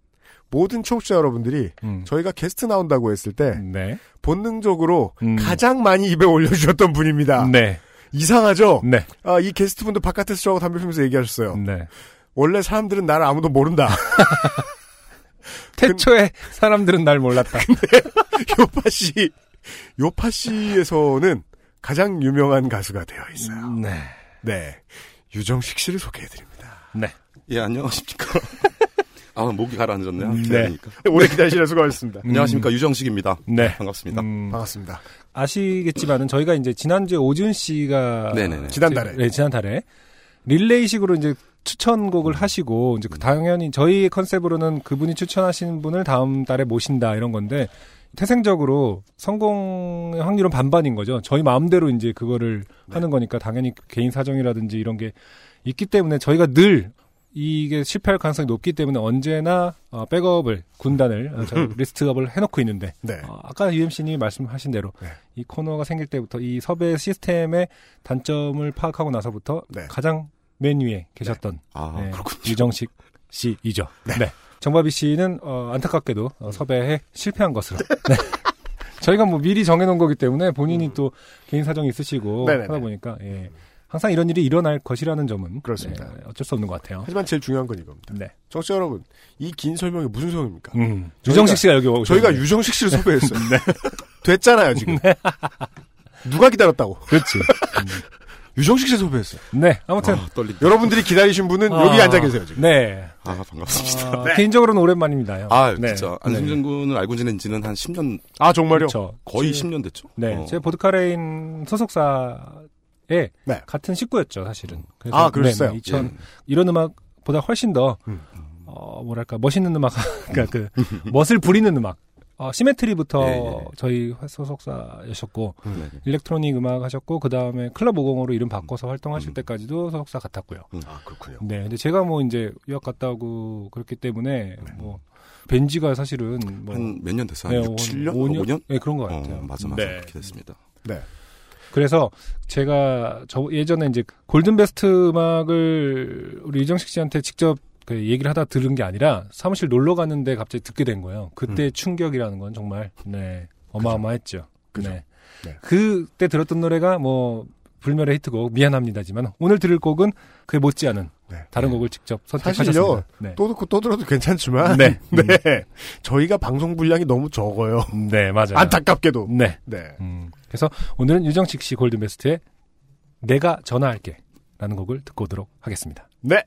C: 모든 청취자 여러분들이
B: 음.
C: 저희가 게스트 나온다고 했을 때
B: 네.
C: 본능적으로
B: 음.
C: 가장 많이 입에 올려주셨던 분입니다.
B: 네.
C: 이상하죠?
B: 네.
C: 아, 이 게스트분도 바깥에서 저하고 담배 피면서 얘기하셨어요.
B: 네.
C: 원래 사람들은 나를 아무도 모른다.
B: 태초에 사람들은 날 몰랐다.
C: 요파씨, 요파씨에서는 가장 유명한 가수가 되어 있어요.
B: 네.
C: 네. 유정식 씨를 소개해드립니다.
B: 네.
G: 예, 안녕하십니까. 아, 목이 가라앉았네요.
B: 음,
G: 기다리니까.
C: 오래 기다리시려 수고하셨습니다.
G: 안녕하십니까. 유정식입니다.
B: 네.
G: 반갑습니다.
B: 음,
C: 반갑습니다.
B: 아시겠지만은 저희가 이제 지난주에 오준 씨가
G: 네네네.
C: 지난달에.
B: 네, 지난달에 릴레이식으로 이제 추천곡을 하시고 이제 그 당연히 저희 컨셉으로는 그분이 추천하신 분을 다음 달에 모신다 이런 건데 태생적으로 성공의 확률은 반반인 거죠. 저희 마음대로 이제 그거를 하는 거니까 당연히 개인 사정이라든지 이런 게 있기 때문에 저희가 늘 이게 실패할 가능성이 높기 때문에 언제나 어, 백업을 군단을 어, 저 리스트업을 해놓고 있는데
C: 네.
B: 어, 아까 UMC님이 말씀하신 대로
C: 네.
B: 이 코너가 생길 때부터 이 섭외 시스템의 단점을 파악하고 나서부터
C: 네.
B: 가장 맨 위에 계셨던
G: 아,
B: 네,
G: 그렇군요.
B: 유정식 씨이죠. 네. 정바비 씨는 어, 안타깝게도 어, 섭외에 실패한 것으로. 네. 저희가 뭐 미리 정해놓은 거기 때문에 본인이 또 개인 사정이 있으시고
C: 음. 네네네.
B: 하다 보니까 예. 항상 이런 일이 일어날 것이라는 점은
C: 그렇습니다.
B: 네, 어쩔 수 없는 것 같아요.
C: 하지만 제일 중요한 건 이겁니다.
B: 네.
C: 청취자 여러분, 이 긴 설명이 무슨 소용입니까?
B: 음. 유정식 씨가 여기 오셨
C: 저희가 유정식 씨를 섭외했어요. 됐잖아요, 지금. 누가 기다렸다고?
B: 그렇지.
C: 유정식 씨를 섭외했어요.
B: 네. 아무튼
G: 아, 떨린다.
C: 여러분들이 기다리신 분은
B: 아,
C: 여기 앉아 계세요, 지금.
B: 네.
G: 아, 반갑습니다.
B: 아, 개인적으로는 오랜만입니다.
G: 아,
B: 네.
G: 진짜. 안승준 군을 알고 지낸 지는 한 10년,
C: 아, 정말요?
B: 그렇죠.
G: 거의
B: 제-
G: 10년 됐죠.
B: 네,
G: 어.
B: 제 보드카레인 소속사에
C: 네.
B: 같은 식구였죠, 사실은. 그래서
C: 아, 그러셨어요?
B: 네, 네, 2000
G: 예.
B: 이런 음악보다 훨씬 더
C: 음.
B: 어, 뭐랄까 멋있는 음악, 그러니까 그 멋을 부리는 음악. 어, 시메트리부터
G: 예, 예.
B: 저희 소속사였었고
G: 네.
B: electronic 음악 하셨고 그 다음에 클럽 50으로 이름 바꿔서 활동하실
G: 음.
B: 때까지도 소속사 같았고요.
C: 아, 그렇군요.
B: 네, 근데 제가 뭐 이제 유학 갔다 오고 그렇기 때문에 뭐 벤지가 사실은 뭐
G: 한몇 년 됐어요?
B: 네,
G: 한 6, 7년? 5년?
B: 5년? 네, 그런 것
G: 어,
B: 같아요.
G: 맞아, 맞아.
B: 네.
G: 그렇게 됐습니다.
C: 네.
B: 그래서 제가 저 예전에 이제 골든베스트 음악을 우리 유정식 씨한테 직접 그 얘기를 하다 들은 게 아니라 사무실 놀러 갔는데 갑자기 듣게 된 거예요. 그때 충격이라는 건 정말 네 어마어마했죠.
C: 음. 그죠.
B: 네.
C: 네.
B: 그때 들었던 노래가 뭐 불멸의 히트곡 미안합니다지만 오늘 들을 곡은 그에 못지않은
C: 네.
B: 다른 곡을 직접 선택하셨습니다.
C: 사실요,
B: 네.
C: 또 듣고 또 들어도 괜찮지만.
B: 네.
C: 네. 저희가 방송 분량이 너무 적어요.
B: 네, 맞아요.
C: 안타깝게도.
B: 네.
C: 네.
B: 음, 그래서 오늘은 유정식 씨 골든베스트의 내가 전화할게 라는 곡을 듣고 오도록 하겠습니다.
C: 네.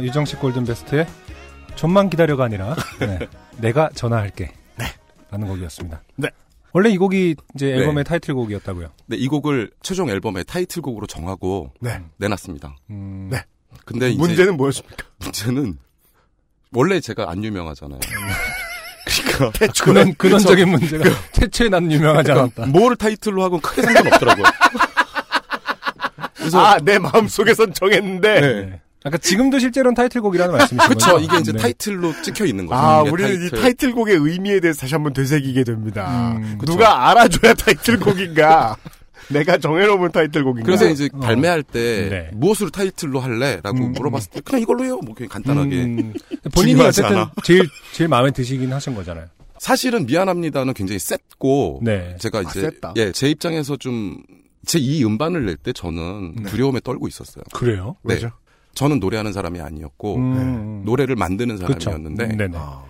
B: 어, 유정식 골든 베스트의 좀만 기다려가 아니라 네, 내가 전화할게.
C: 네.
B: 라는 곡이었습니다.
C: 네.
B: 원래 이 곡이 이제
G: 네.
B: 앨범의 타이틀곡이었다고요.
G: 네, 이 곡을 최종 앨범의 타이틀곡으로 정하고
C: 네.
G: 내놨습니다.
B: 음,
C: 네.
G: 근데 이제
C: 문제는 뭐였습니까?
G: 문제는 원래 제가 안 유명하잖아요. 그러니까
B: 근원, 근원적인 문제가 최초에 난 유명하지 않았다.
G: 뭘 타이틀로 하고 크게 상관없더라고요. 그래서
C: 아, 내 마음속에선 정했는데.
G: 네.
B: 아까 지금도 실제로는 타이틀곡이라는 말씀이신
G: 그쵸.
B: 거죠?
G: 이게 이제
B: 네.
G: 타이틀로 찍혀 있는 거죠.
C: 아,
G: 이게
C: 우리는 이 타이틀곡의 의미에 대해서 다시 한번 되새기게 됩니다.
B: 음,
C: 누가 알아줘야 타이틀곡인가? 내가 정해놓은 타이틀곡인가?
G: 그래서 이제
B: 어.
G: 발매할 때
B: 네.
G: 무엇으로 타이틀로 할래라고
B: 음,
G: 물어봤을 때 그냥 이걸로 해요. 뭐 그냥 간단하게.
B: 음, 본인이 어쨌든
G: 않아.
B: 제일 제일 마음에 드시긴 하신 거잖아요.
G: 사실은 미안합니다는 굉장히 셌고
B: 네.
G: 제가 이제
C: 셌다.
G: 예, 제 입장에서 좀 제 이 음반을 낼 때 저는
C: 네.
G: 두려움에 떨고 있었어요.
B: 그래요?
G: 네.
C: 왜죠?
G: 저는 노래하는 사람이 아니었고
B: 음,
G: 노래를 만드는. 사람이었는데.
C: 아,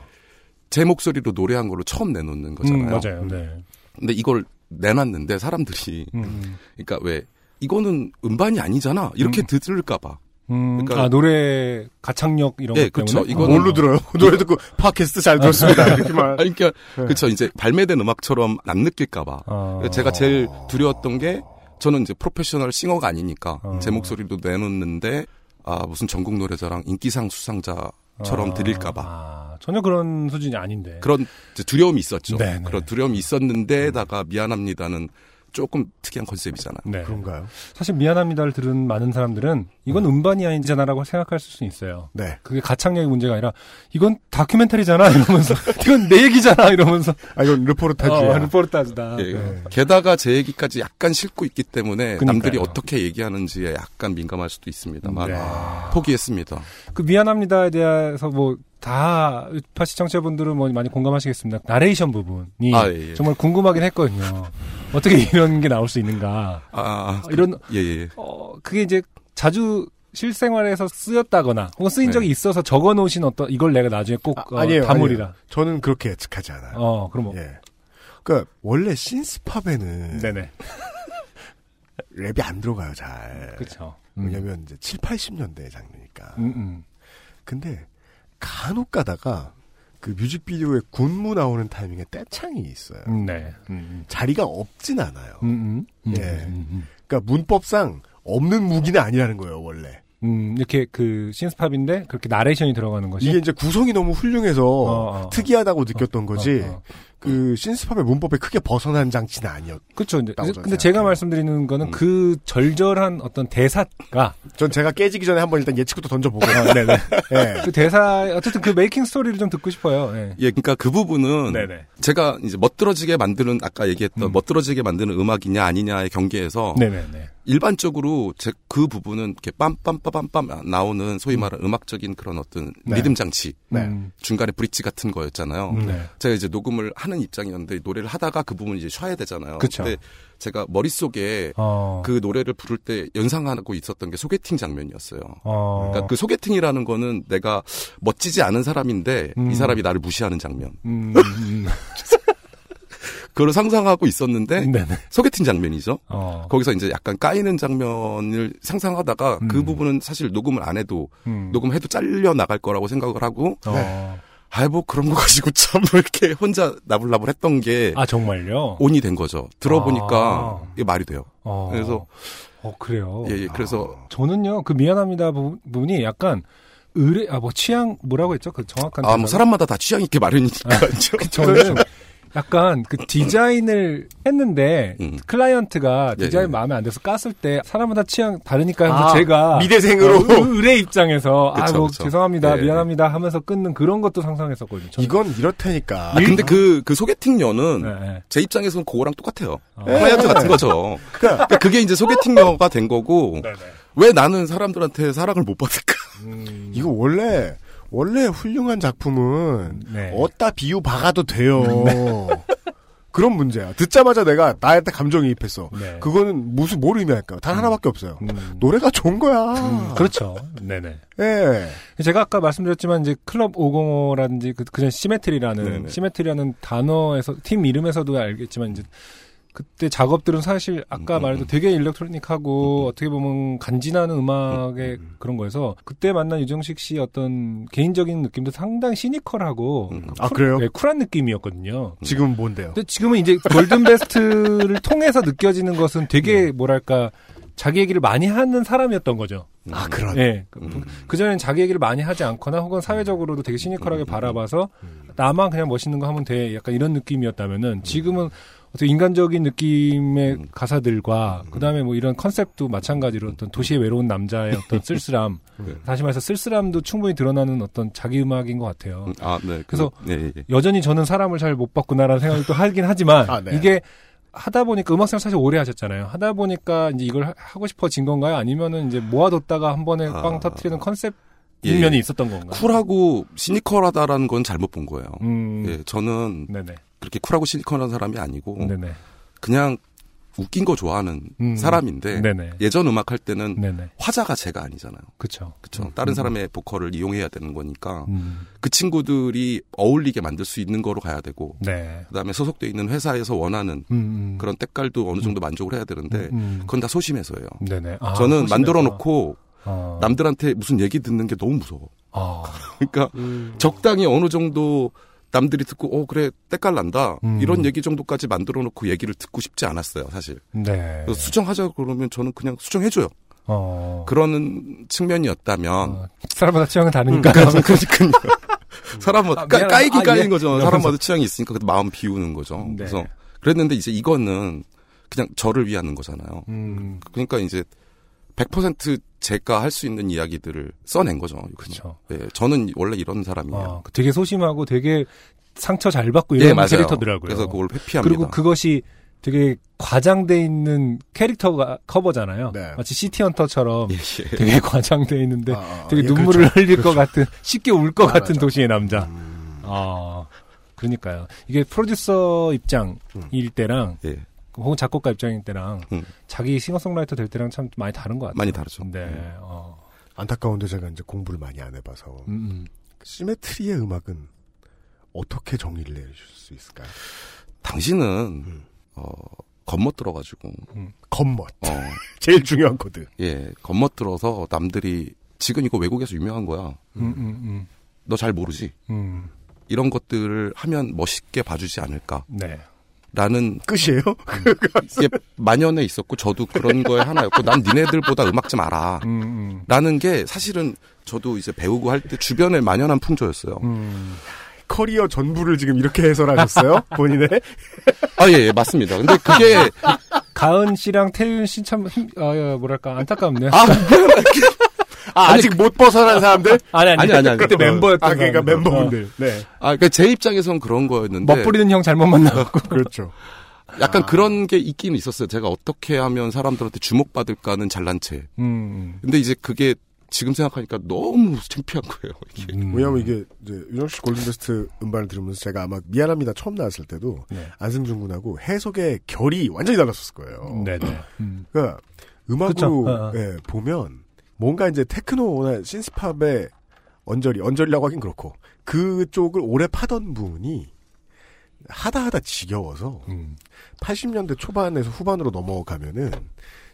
G: 제 목소리로 노래한 걸로 처음 내놓는 거잖아요.
B: 음, 맞아요. 네.
G: 근데 이걸 내놨는데 사람들이
B: 음,
G: 그러니까 왜 이거는 음반이 아니잖아 이렇게
B: 음.
G: 들을까봐.
B: 음,
G: 그러니까-
B: 아 노래 가창력 이런
G: 예,
B: 것 때문에.
G: 그쵸. 이거는
C: 뭘로 들어요? 노래 듣고 팟캐스트 잘 들었습니다. 이렇게만.
G: 아니 그러니까
C: 네.
G: 그쵸 이제 발매된 음악처럼 안 느낄까봐.
B: 어,
G: 제가 제일 두려웠던 게 저는 이제 professional singer가 아니니까
B: 어.
G: 제 목소리도 내놓는데 아 무슨 전국 노래자랑 인기상 수상자처럼
B: 아,
G: 들릴까봐
B: 아, 전혀 그런 수준이 아닌데.
G: 그런 두려움이 있었죠.
B: 네, 네.
G: 그런 두려움이 있었는데다가 미안합니다는 조금 특이한 컨셉이잖아요.
B: 네.
C: 그런가요?
B: 사실 미안합니다를 들은 많은 사람들은 이건 음 반이 아니잖아라고 생각할 수 있어요.
C: 네.
B: 그게 가창력의 문제가 아니라 이건 다큐멘터리잖아 이러면서 이건 내 얘기잖아 이러면서
C: 아, 이건 르포르타지야.
B: 어, 리포르타즈다.
G: 예,
B: 네.
G: 게다가 제 얘기까지 약간 싣고 있기 때문에
B: 그러니까요.
G: 남들이 어떻게 얘기하는지에 약간 민감할 수도 있습니다만
B: 네.
G: 포기했습니다.
B: 그 미안합니다에 대해서 뭐 다 우파 시청자분들은 뭐 많이 공감하시겠습니다. 나레이션 부분이
G: 아, 예, 예.
B: 정말 궁금하긴 했거든요. 어떻게 이런 게 나올 수 있는가?
G: 아,
B: 이런
G: 예, 예.
B: 어 그게 이제 자주 실생활에서 쓰였다거나 혹은 쓰인
G: 네.
B: 적이 있어서 적어 놓으신 어떤 이걸 내가 나중에 꼭
C: 아,
B: 어,
C: 아니에요,
B: 다물이라.
C: 저는 그렇게 예측하지 않아요.
B: 어 그럼 뭐
C: 예. 그러니까 원래 신스팝에는
B: 네네
C: 랩이 안 들어가요, 잘.
B: 그렇죠.
C: 왜냐면 이제 7, 80년대 장르니까.
B: 음, 음.
C: 근데 간혹 가다가 그 뮤직비디오에 군무 나오는 타이밍에 떼창이 있어요.
B: 음, 네. 음,
C: 자리가 없진 않아요.
B: 음, 음, 음,
C: 예.
B: 음, 음.
C: 그러니까 문법상 없는 무기는 아니라는 거예요, 원래.
B: 음, 이렇게 그 신스팝인데 그렇게 나레이션이 들어가는 것이
C: 이게 이제 구성이 너무 훌륭해서
B: 어, 어.
C: 특이하다고 느꼈던 거지. 그 synth-pop의 문법에 크게 벗어난 장치는 아니었.
B: 그렇죠. 근데
C: 저는
B: 제가
C: 생각해요.
B: 말씀드리는 거는
G: 음.
B: 그 절절한 어떤 대사가
C: 전 제가 깨지기 전에 한번 일단 예측부터 던져보고.
B: 어, 네네.
C: 예.
B: 그 대사 어쨌든 그 making story를 좀 듣고 싶어요. 예.
G: 예, 그러니까 그 부분은
B: 네네.
G: 제가 이제 멋들어지게 만드는 아까 얘기했던
B: 음.
G: 멋들어지게 만드는 음악이냐 아니냐의 경계에서
B: 네네네.
G: 일반적으로 제 그 부분은 이렇게 빰빰빰빰빰 나오는 소위 말하는 음 악적인 그런 어떤
C: 네.
G: 리듬 장치
C: 네.
B: 음,
G: 중간에 브릿지 같은 거였잖아요.
B: 음, 네.
G: 제가 이제 녹음을 하는 입장이었는데 노래를 하다가 그 부분 이제 쉬어야 되잖아요.
B: 그쵸.
G: 근데 제가 머릿속에
B: 어.
G: 그 노래를 부를 때 연상하고 있었던 게 소개팅 장면이었어요.
B: 어.
G: 그러니까 그 소개팅이라는 거는 내가 멋지지 않은 사람인데
B: 음.
G: 이 사람이 나를 무시하는 장면.
B: 음, 음,
G: 그걸 상상하고 있었는데
B: 음. 네네.
G: 소개팅 장면이죠.
B: 어.
G: 거기서 이제 약간 까이는 장면을 상상하다가 그
B: 음.
G: 부분은 사실 녹음을 안 해도
B: 음.
G: 녹음해도 잘려 나갈 거라고 생각을 하고
B: 어.
G: 아이 뭐 그런 거 가지고 참 이렇게 혼자 나불나불 했던 게
B: 아 정말요?
G: 온이 된 거죠. 들어보니까
B: 아.
G: 이게 말이 돼요.
B: 어.
G: 그래서
B: 어 그래요.
G: 예, 예. 그래서
B: 저는요 그 미안합니다 부- 부분이 약간 의뢰 아뭐 취향 뭐라고 했죠 그 정확한
G: 아뭐
B: 대사가?
G: 사람마다 다 취향이 있게 마련이니까.
B: 저는 약간 그 디자인을 했는데
G: 음.
B: 클라이언트가
G: 예,
B: 디자인
G: 예.
B: 마음에 안 들어서 깠을 때 사람마다 취향 다르니까
C: 아,
B: 제가
C: 미대생으로.
B: 어, 의- 의뢰 입장에서
G: 그쵸,
B: 아 뭐
G: 그쵸.
B: 죄송합니다
G: 예.
B: 미안합니다 하면서 끊는 그런 것도 상상했었거든요. 저는.
C: 이건 이렇다니까.
G: 아, 근데 그, 그 소개팅녀는
B: 네, 네.
G: 제 입장에서는 그거랑 똑같아요.
B: 어.
G: 클라이언트 같은 거죠. 그러니까 그게 이제 소개팅녀가 된 거고,
B: 네네.
G: 왜 나는 사람들한테 사랑을 못 받을까?
B: 음,
C: 이거 원래 원래 훌륭한 작품은
B: 네.
C: 어디다 비유 박아도 돼요. 그런 문제야. 듣자마자 내가 나한테 감정이입했어.
B: 네.
C: 그거는 무슨 뭘 의미할까요? 단 하나밖에 없어요.
B: 음.
C: 노래가 좋은 거야.
B: 음, 그렇죠. 네네.
C: 예.
B: 제가 아까 말씀드렸지만 이제 클럽 505라든지 그 그전 시메트리라는
G: 네네.
B: 시메트리라는 단어에서 팀 이름에서도 알겠지만 이제 그때 작업들은 사실 아까
G: 음,
B: 말해도
G: 음.
B: 되게 일렉트로닉하고
G: 음, 음.
B: 어떻게 보면 간지나는 음악의
C: 음, 음.
B: 그런 거여서 그때 만난 유정식 씨의 어떤 개인적인 느낌도 상당히 시니컬하고
G: 음.
C: 아, 그래요?
B: 네, 쿨한 느낌이었거든요.
C: 지금은 뭔데요?
B: 근데 지금은 이제 골든 베스트를 통해서 느껴지는 것은
C: 네.
B: 되게 뭐랄까 자기 얘기를 많이 하는 사람이었던 거죠.
C: 아, 그런.
B: 예.
G: 음.
B: 그 전에는 자기 얘기를 많이 하지 않거나 혹은 사회적으로도 되게 시니컬하게
G: 음.
B: 바라봐서
C: 음.
B: 나만 그냥 멋있는 거 하면 돼. 약간 이런 느낌이었다면은 지금은 어떻게 인간적인 느낌의
G: 음.
B: 가사들과
C: 음.
B: 그다음에 뭐 이런 컨셉도 마찬가지로 어떤 도시의 외로운 남자의 어떤 쓸쓸함
C: 네.
B: 다시 말해서 쓸쓸함도 충분히 드러나는 어떤 자기 음악인 것 같아요.
G: 음, 아, 네.
B: 그래서
G: 그, 예, 예.
B: 여전히 저는 사람을 잘 못 봤구나라는 생각이 또 하긴 하지만
C: 아, 네.
B: 이게 하다 보니까 음악 생활 사실 오래 하셨잖아요. 하다 보니까 이제 이걸 하- 하고 싶어진 건가요? 아니면은 이제 모아뒀다가 한 번에
G: 아.
B: 빵 터트리는 컨셉
G: 예,
B: 면이
G: 예.
B: 있었던 건가요?
G: 쿨하고 시니컬하다라는 건 잘못 본 거예요.
B: 음.
G: 예, 저는
B: 네네.
G: 그렇게 쿨하고 시니컬한 사람이 아니고
B: 네네.
G: 그냥 웃긴 거 좋아하는
B: 음.
G: 사람인데
B: 네네.
G: 예전 음악 할 때는
B: 네네.
G: 화자가 제가 아니잖아요.
B: 그쵸. 음.
G: 다른
B: 음.
G: 사람의 보컬을 이용해야 되는 거니까
B: 음.
G: 그 친구들이 어울리게 만들 수 있는 거로 가야 되고
B: 네.
G: 그다음에 소속돼 있는 회사에서 원하는
B: 음, 음.
G: 그런 때깔도 어느 정도 만족을 해야 되는데
B: 음.
G: 그건 다 소심해서예요.
B: 네네. 아,
G: 저는
B: 소심해서.
G: 만들어 놓고
B: 어.
G: 남들한테 무슨 얘기 듣는 게 너무 무서워.
B: 아.
G: 그러니까 적당히 어느 정도 남들이 듣고 어 그래 때깔 난다
B: 음.
G: 이런 얘기 정도까지 만들어 놓고 얘기를 듣고 싶지 않았어요 사실
B: 네.
G: 수정하자 그러면 저는 그냥 수정해줘요
B: 어.
G: 그런 측면이었다면
B: 어. 사람마다 취향은
G: 음,
B: 다르니까.
G: 그러니까요 사람마다
B: 아,
G: 까,
B: 미안하다.
G: 까이긴
B: 아,
G: 까이는
B: 예.
G: 거죠. 사람마다 취향이 있으니까 그 마음 비우는 거죠
B: 네.
G: 그래서 그랬는데 이제 이거는 그냥 저를 위하는 거잖아요
B: 음.
G: 그러니까 이제 100% 제가 할 수 있는 이야기들을 써낸 거죠.
B: 그쵸.
G: 예, 저는 원래 이런 사람이에요
B: 어, 되게 소심하고 되게 상처 잘 받고 이런
G: 예, 맞아요.
B: 캐릭터더라고요.
G: 그래서 그걸 회피합니다.
B: 그리고 그것이 되게 과장돼 있는 캐릭터가 커버잖아요.
C: 네.
B: 마치 시티헌터처럼
G: 예, 예.
B: 되게 과장돼 있는데
C: 아, 아,
B: 되게
C: 예,
B: 눈물을
C: 그렇죠.
B: 흘릴 것 같은 쉽게 울것
C: 아,
B: 같은
C: 맞아.
B: 도시의 남자.
C: 음.
B: 아, 그러니까요. 이게 프로듀서 입장일
C: 음.
B: 때랑
G: 예,
B: 혹은 작곡가 입장일 때랑
G: 음.
B: 자기 싱어송라이터 될 때랑 참 많이 다른 것 같아요.
G: 많이 다르죠.
B: 네. 어.
C: 안타까운데 제가 이제 공부를 많이 안 해봐서
B: 음, 음.
C: 시메트리의 음악은 어떻게 정리를 내주실 수 있을까요?
G: 당신은
C: 음.
G: 어, 겉멋 들어가지고
C: 겉멋
G: 어,
C: 제일 중요한 코드.
G: 예, 겉멋 들어서 남들이 지금 이거 외국에서 유명한 거야.
B: 음, 음,
G: 너 잘 모르지?
B: 음, 음.
G: 이런 것들을 하면 멋있게 봐주지 않을까 라는
B: 네.
C: 끝이에요?
G: 이게 만연해 있었고 저도 그런 거에 하나였고 난 니네들보다 음악 좀 알아.
B: 음, 음.
G: 라는 게 사실은 저도 이제 배우고 할 때 주변에 만연한 풍조였어요.
B: 음.
C: 커리어 전부를 지금 이렇게 해설하셨어요? 본인의?
G: 아, 예, 예, 맞습니다. 근데 그게,
B: 가은 씨랑 태윤 씨 참, 힘, 아, 야, 뭐랄까, 안타깝네요.
G: 아,
C: 아, 아직 못 벗어난 사람들?
B: 아니, 아니,
G: 아니, 아니, 아니.
B: 그때 멤버였던
C: 아, 그러니까. 멤버분들. 네.
G: 아, 그러니까 제 입장에선 그런 거였는데.
B: 어, 멋부리는 형 잘못 만나고.
C: 그렇죠.
G: 약간
C: 아.
G: 그런 게 있긴 있었어요. 제가 어떻게 하면 사람들한테 주목받을까는 잘난 채.
B: 음,
G: 근데 이제 그게 지금 생각하니까 너무 창피한 거예요. 이게.
B: 음.
C: 왜냐면 이게, 이제, 윤정수 씨 골든베스트 음반을 들으면서 제가 아마 미안합니다 처음 나왔을 때도
B: 네.
C: 안승준 군하고 해석의 결이 완전히 달랐었을 거예요.
B: 네네. 음.
C: 그러니까 음악으로.
B: 어, 어.
C: 예, 보면 뭔가 이제 테크노나 신스팝의 언저리, 언저리라고 하긴 그렇고 그쪽을 오래 파던 분이 하다 하다 지겨워서
B: 음.
C: 80년대 초반에서 후반으로 넘어가면은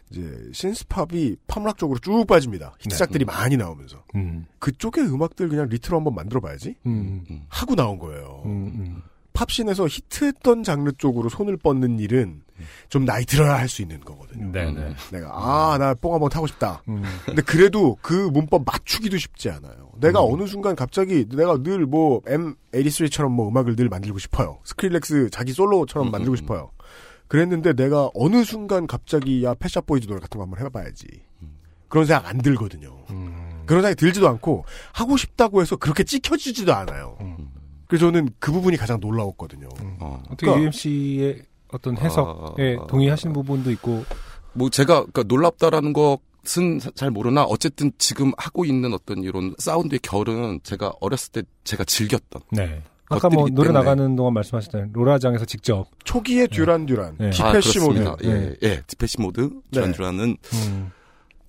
C: 이제 synth-pop이 pop rock 쪽으로 쭉 빠집니다. 히트작들이 많이 나오면서
B: 음.
C: 그쪽의 음악들 그냥 리트로 한번 만들어 봐야지
B: 음.
G: 음.
C: 하고 나온 거예요.
B: 음. 음.
C: pop scene에서 히트했던 장르 쪽으로 손을 뻗는 일은 좀 나이 들어야 할 수 있는 거거든요.
B: 네네.
C: 내가 아 나 뽕 한번 타고 싶다.
B: 음.
C: 근데 그래도 그 문법 맞추기도 쉽지 않아요. 내가 어느 순간 갑자기 내가 늘 뭐 M83처럼 뭐 음악을 늘 만들고 싶어요. Skrillex 자기 솔로처럼
G: 음,
C: 만들고
G: 음,
C: 싶어요. 그랬는데 내가 어느 순간 갑자기 야 Pet Shop Boys 노래 같은 거 한번 해봐야지. 그런 생각 안 들거든요.
B: 음.
C: 그런 생각이 들지도 않고 하고 싶다고 해서 그렇게 찍혀지지도 않아요.
B: 음.
C: 그래서 저는 그 부분이 가장 놀라웠거든요.
G: 어.
B: 어떻게
C: 그러니까-
B: UMC의 어떤 해석에
G: 아,
B: 동의하시는 부분도 있고,
G: 뭐 제가 그러니까 놀랍다라는 것은 사- 잘 모르나 어쨌든 지금 하고 있는 어떤 이런 사운드의 결은 제가 어렸을 때 제가 즐겼던
B: 네. 아까 뭐 노래. 나가는 동안 말씀하셨던 로라장에서 직접
C: 초기의 듀란 듀란,
B: 네.
C: 디페시 모드.
G: 그렇습니다. 예,
B: 네.
G: 예, 디페시 모드
C: 네.
G: 전주라는
B: 음.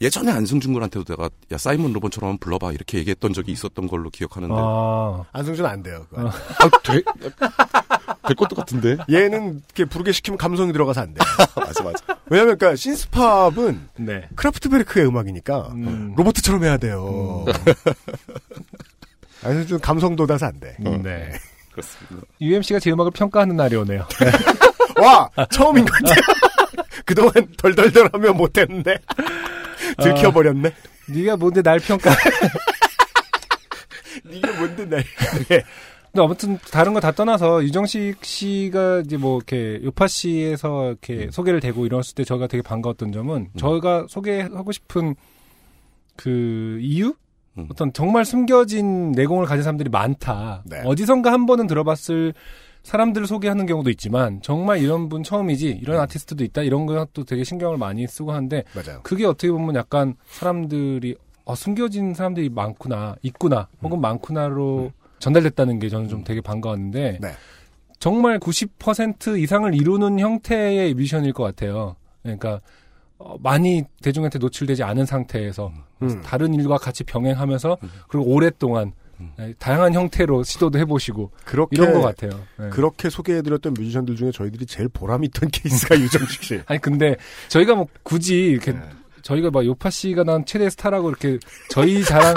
G: 예전에 안승준 군한테도 내가 야 사이먼 르봉처럼 한번 불러봐 이렇게 얘기했던 적이 있었던 걸로 기억하는데
B: 아,
C: 안승준 안 돼요. 그거.
B: 어.
G: 아, 돼? 될 것도 같은데.
C: 얘는 이렇게 부르게 시키면 감성이 들어가서 안 돼.
G: 맞아, 맞아.
C: 왜냐면 그러니까 신스팝은
B: 네.
C: 크라프트베르크의 음악이니까
B: 음.
C: 로버트처럼 해야 돼요. 아니 좀 감성 돋아서 안 돼.
B: 네.
G: 그렇습니다.
B: UMC가 제 음악을 평가하는 날이 오네요.
C: 와 처음인 것 같아요. 그동안 덜덜덜하면 못했는데 들켜버렸네.
B: 네가 뭔데 날 평가?
C: 이게 뭔데 날.
B: 근데 아무튼 다른 거 다 떠나서 유정식 씨가 이제 뭐 이렇게 요파 씨에서 이렇게
C: 음.
B: 소개를 되고 이랬을 때 저희가 되게 반가웠던 점은 저희가 소개하고 싶은 그 이유?
G: 음.
B: 어떤 정말 숨겨진 내공을 가진 사람들이 많다.
C: 네.
B: 어디선가 한 번은 들어봤을 사람들을 소개하는 경우도 있지만 정말 이런 분 처음이지 이런 아티스트도 있다 이런 것도 되게 신경을 많이 쓰고 하는데
C: 맞아요.
B: 그게 어떻게 보면 약간 사람들이 어, 숨겨진 사람들이 많구나, 있구나, 혹은 많구나로 전달됐다는 게 저는 좀 되게 반가웠는데
C: 네.
B: 정말 90% 이상을 이루는 형태의 뮤지션일 것 같아요. 그러니까 어, 많이 대중한테 노출되지 않은 상태에서
C: 음.
B: 다른 일과 같이 병행하면서 그리고 오랫동안 네, 다양한 형태로 시도도 해보시고
C: 그렇게
B: 이런 것 같아요. 네.
C: 그렇게 소개해드렸던 뮤지션들 중에 저희들이 제일 보람 있던 케이스가 유정식 씨.
B: 아니 근데 저희가 뭐 굳이 이렇게
C: 네.
B: 저희가 막 요파 씨가 난 최대 스타라고 이렇게 저희 자랑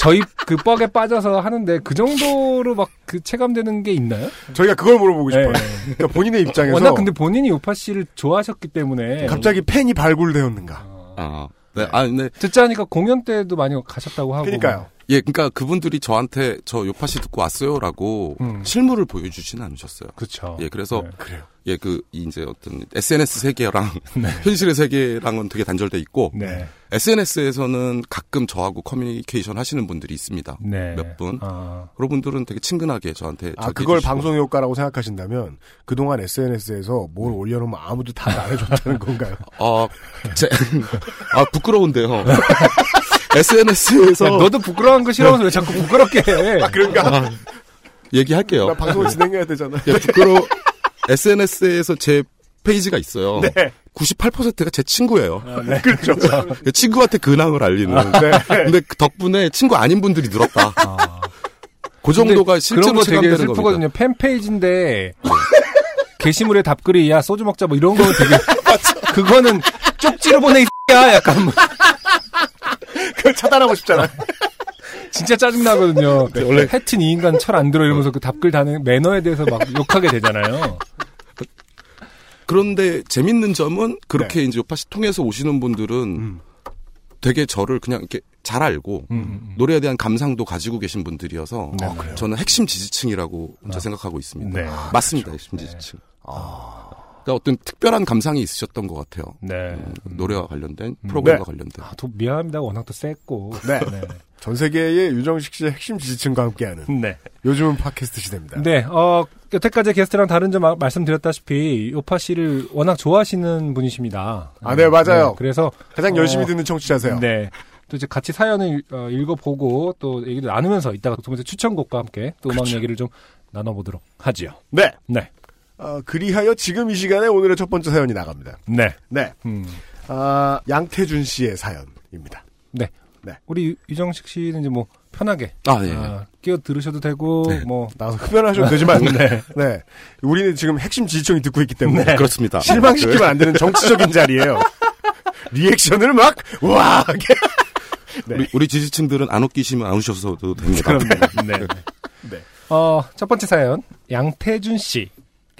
B: 저희 그 뻑에 빠져서 하는데 그 정도로 막 그 체감되는 게 있나요?
C: 저희가 그걸 물어보고 싶어요.
B: 네.
C: 그러니까 본인의 입장에서
B: 워낙 근데 본인이 요파 씨를 좋아하셨기 때문에
C: 갑자기 팬이 발굴되었는가.
G: 아, 네. 아, 근데,
B: 듣자 하니까 공연 때도 많이 가셨다고 하고
C: 그러니까요.
G: 예, 그러니까 그분들이 저한테 저 요파시 듣고 왔어요라고
B: 음.
G: 실물을 보여주지는 않으셨어요.
B: 그렇죠.
G: 예, 그래서
B: 네.
C: 그래요.
G: 예, 그 이제 어떤 SNS 세계랑 현실의 세계랑은 되게 단절돼 있고
B: 네.
G: SNS에서는 가끔 저하고 커뮤니케이션 하시는 분들이 있습니다.
B: 네.
G: 몇 분.
B: 아,
G: 그런 분들은 되게 친근하게 저한테
C: 아, 그걸
G: 해주시고.
C: 방송 효과라고 생각하신다면 그동안 SNS에서 뭘 올려놓으면 아무도 다 안 해줬다는 건가요?
G: 아, 제, 아 부끄러운데요. SNS에서
B: 야, 너도 부끄러운 거 싫어하면서 왜 자꾸 부끄럽게 해?
C: 아, 그런가?
G: 얘기할게요.
C: 나 방송을 진행해야 되잖아.
G: 예, 부끄러 SNS에서 제 페이지가 있어요.
C: 네.
G: 98%가 제 친구예요.
C: 그렇죠.
G: 친구한테 근황을 알리는.
C: 네.
G: 근데 그 덕분에 친구 아닌 분들이 늘었다.
B: 아.
G: 그 정도가 실제로
B: 그런 거 되게 슬프거든요.
G: 겁니다.
B: 팬페이지인데 게시물에 답글이 야 소주 먹자 뭐 이런 거 되게 그거는 쪽지로 보내 이 야 약간 뭐
C: 그걸 차단하고 싶잖아.
B: 진짜 짜증 나거든요.
G: 네, 원래-
B: 하여튼 이 인간 철 안 들어 이러면서 그 답글 다는 매너에 대해서 막 욕하게 되잖아요.
G: 그런데 재밌는 점은
C: 네.
G: 그렇게 이제 요파시 통해서 오시는 분들은
C: 음.
G: 되게 저를 그냥 이렇게 잘 알고
B: 음, 음.
G: 노래에 대한 감상도 가지고 계신 분들이어서
B: 네,
C: 그래요?
G: 저는 핵심 지지층이라고 혼자 생각하고 있습니다.
B: 네.
G: 맞습니다, 핵심 지지층. 그러니까 어떤 특별한 감상이 있으셨던 것 같아요.
B: 네.
G: 음, 노래와 관련된
B: 음.
G: 프로그램과
C: 네.
G: 관련된.
B: 아, 또 미안합니다. 워낙 또 셌고.
C: 네.
B: 네.
C: 전 세계의 유정식 씨의 핵심 지지층과 함께하는
B: 네.
C: 요즘은 팟캐스트 시대입니다.
B: 네, 어, 여태까지 게스트랑 다른 점 아- 말씀드렸다시피, 요파 씨를 워낙 좋아하시는 분이십니다.
C: 아, 네, 맞아요.
B: 그래서,
C: 가장 열심히
B: 어,
C: 듣는 청취자세요.
B: 네. 또 이제 같이 사연을 어, 읽어보고, 또 얘기를 나누면서 이따가 두 번째 추천곡과 함께 또 음악 얘기를 좀 나눠보도록 하지요.
C: 네.
B: 네.
C: 어, 그리하여 지금 이 시간에 오늘의 첫 번째 사연이 나갑니다.
B: 네.
C: 네.
B: 음.
C: 아, 양태준 씨의 사연입니다.
B: 우리 유- 유정식 씨는 이제 뭐, 편하게.
G: 아, 예.
B: 아, 끼어 들으셔도 되고,
G: 네.
B: 뭐.
C: 나와서 흡연하셔도 되지만, 네. 네. 우리는 지금 핵심 지지층이 듣고 있기 때문에
G: 그렇습니다.
C: 실망시키면 안 되는 정치적인 자리예요. 리액션을 막, 와! 네.
G: 우리, 우리 지지층들은 안 웃기시면 안 웃으셔도 됩니다.
B: 그럼요. 네.
C: 네.
B: 어, 첫 번째 사연, 양태준 씨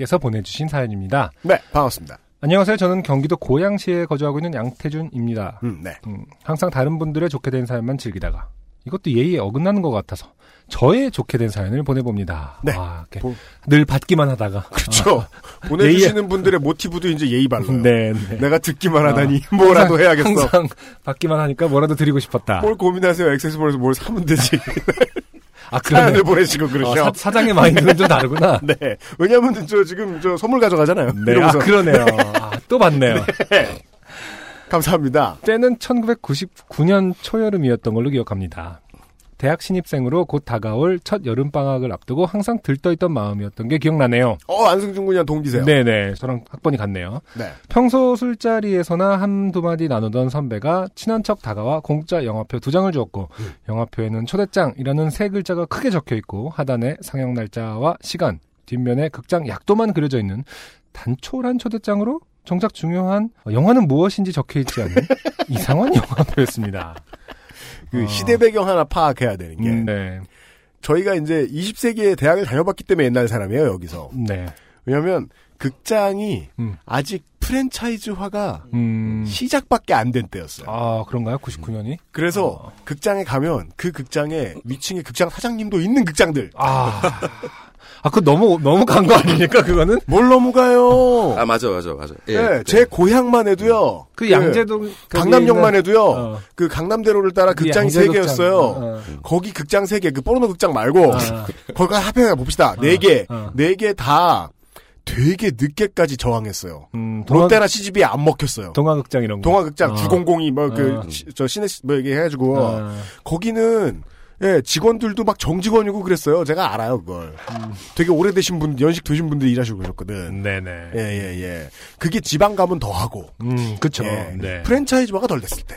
B: 께서 보내주신 사연입니다.
C: 네, 반갑습니다.
B: 안녕하세요. 저는 경기도 고양시에 거주하고 있는 양태준입니다.
C: 음, 네.
B: 음, 항상 다른 분들의 좋게 된 사연만 즐기다가 이것도 예의에 어긋나는 것 같아서 저의 좋게 된 사연을 보내봅니다.
C: 네.
B: 아,
C: 보-
B: 늘 받기만 하다가.
C: 그렇죠. 보내주시는 분들의 모티브도 이제 예의 발라요.
B: 네, 네.
C: 내가 듣기만 하다니 뭐라도
B: 항상-
C: 해야겠어.
B: 항상 받기만 하니까 뭐라도 드리고 싶었다.
C: 뭘 고민하세요. 액세스몰에서 뭘 사면 되지.
B: 아.
C: 사연을 보내시고
B: 어,
C: 그러셔.
B: 사, 장의 마인드는 좀 다르구나.
C: 네. 왜냐면 저 지금 저 선물 가져가잖아요.
B: 네, 아,
C: 이러면서
B: 그러네요. 아, 또 받네요.
C: 감사합니다.
B: 때는 1999년 초여름이었던 걸로 기억합니다. 대학 신입생으로 곧 다가올 첫 여름방학을 앞두고 항상 들떠있던 마음이었던 게 기억나네요.
C: 어, 안승준 군이랑 동기세요.
B: 네네, 저랑 학번이 같네요.
C: 네.
B: 평소 술자리에서나 한두 마디 나누던 선배가 친한 척 다가와 공짜 영화표 두 장을 주었고, 영화표에는 초대장이라는 세 글자가 크게 적혀 있고, 하단에 상영 날짜와 시간, 뒷면에 극장 약도만 그려져 있는 단촐한 초대장으로 정작 중요한 영화는 무엇인지 적혀 있지 않은 이상한 영화표였습니다.
C: 그
B: 어.
C: 시대 배경 하나 파악해야 되는 게
B: 음, 네.
C: 저희가 이제 20세기에 대학을 다녀봤기 때문에 옛날 사람이에요 여기서.
B: 네.
C: 왜냐하면 극장이
B: 음.
C: 아직 프랜차이즈화가
B: 음.
C: 시작밖에 안 된 때였어요.
B: 아, 그런가요? 99년이?
C: 그래서
B: 어.
C: 극장에 가면 그 극장에 위층에 극장 사장님도 있는 극장들
B: 아. 아, 그 너무, 너무 간 거 아닙니까, 그거는?
C: 뭘 넘어가요?
G: 아 맞아 맞아 맞아. 예.
C: 네, 제 고향만 해도요.
B: 그 양재동. 거기에
C: 강남역만
B: 있는-
C: 해도요.
B: 어.
C: 그 강남대로를 따라
B: 그
C: 극장이 세. 개였어요.
B: 어,
C: 거기 극장 세 개, 그 포르노 극장 말고
B: 어.
C: 거기가 합해서 봅시다. 네 개,
B: 어.
C: 네개 다 되게 늦게까지 저항했어요.
B: 음, 동화,
C: 롯데나 CGV에 안 먹혔어요.
B: 동화극장 이런 거.
C: 동화극장
B: 어.
C: 주공공이 뭐그
B: 어.
C: 저 시내 뭐 이게 해가지고
B: 어.
C: 거기는 예 직원들도 막 정직원이고 그랬어요. 제가 알아요 그걸. 되게 오래되신 분 연식 되신 분들이 일하시고 그러셨거든.
B: 네네.
C: 예 예 예, 그게 지방 가면 더 하고.
B: 음, 그쵸.
C: 예.
B: 네.
C: 프랜차이즈화가 덜 됐을 때.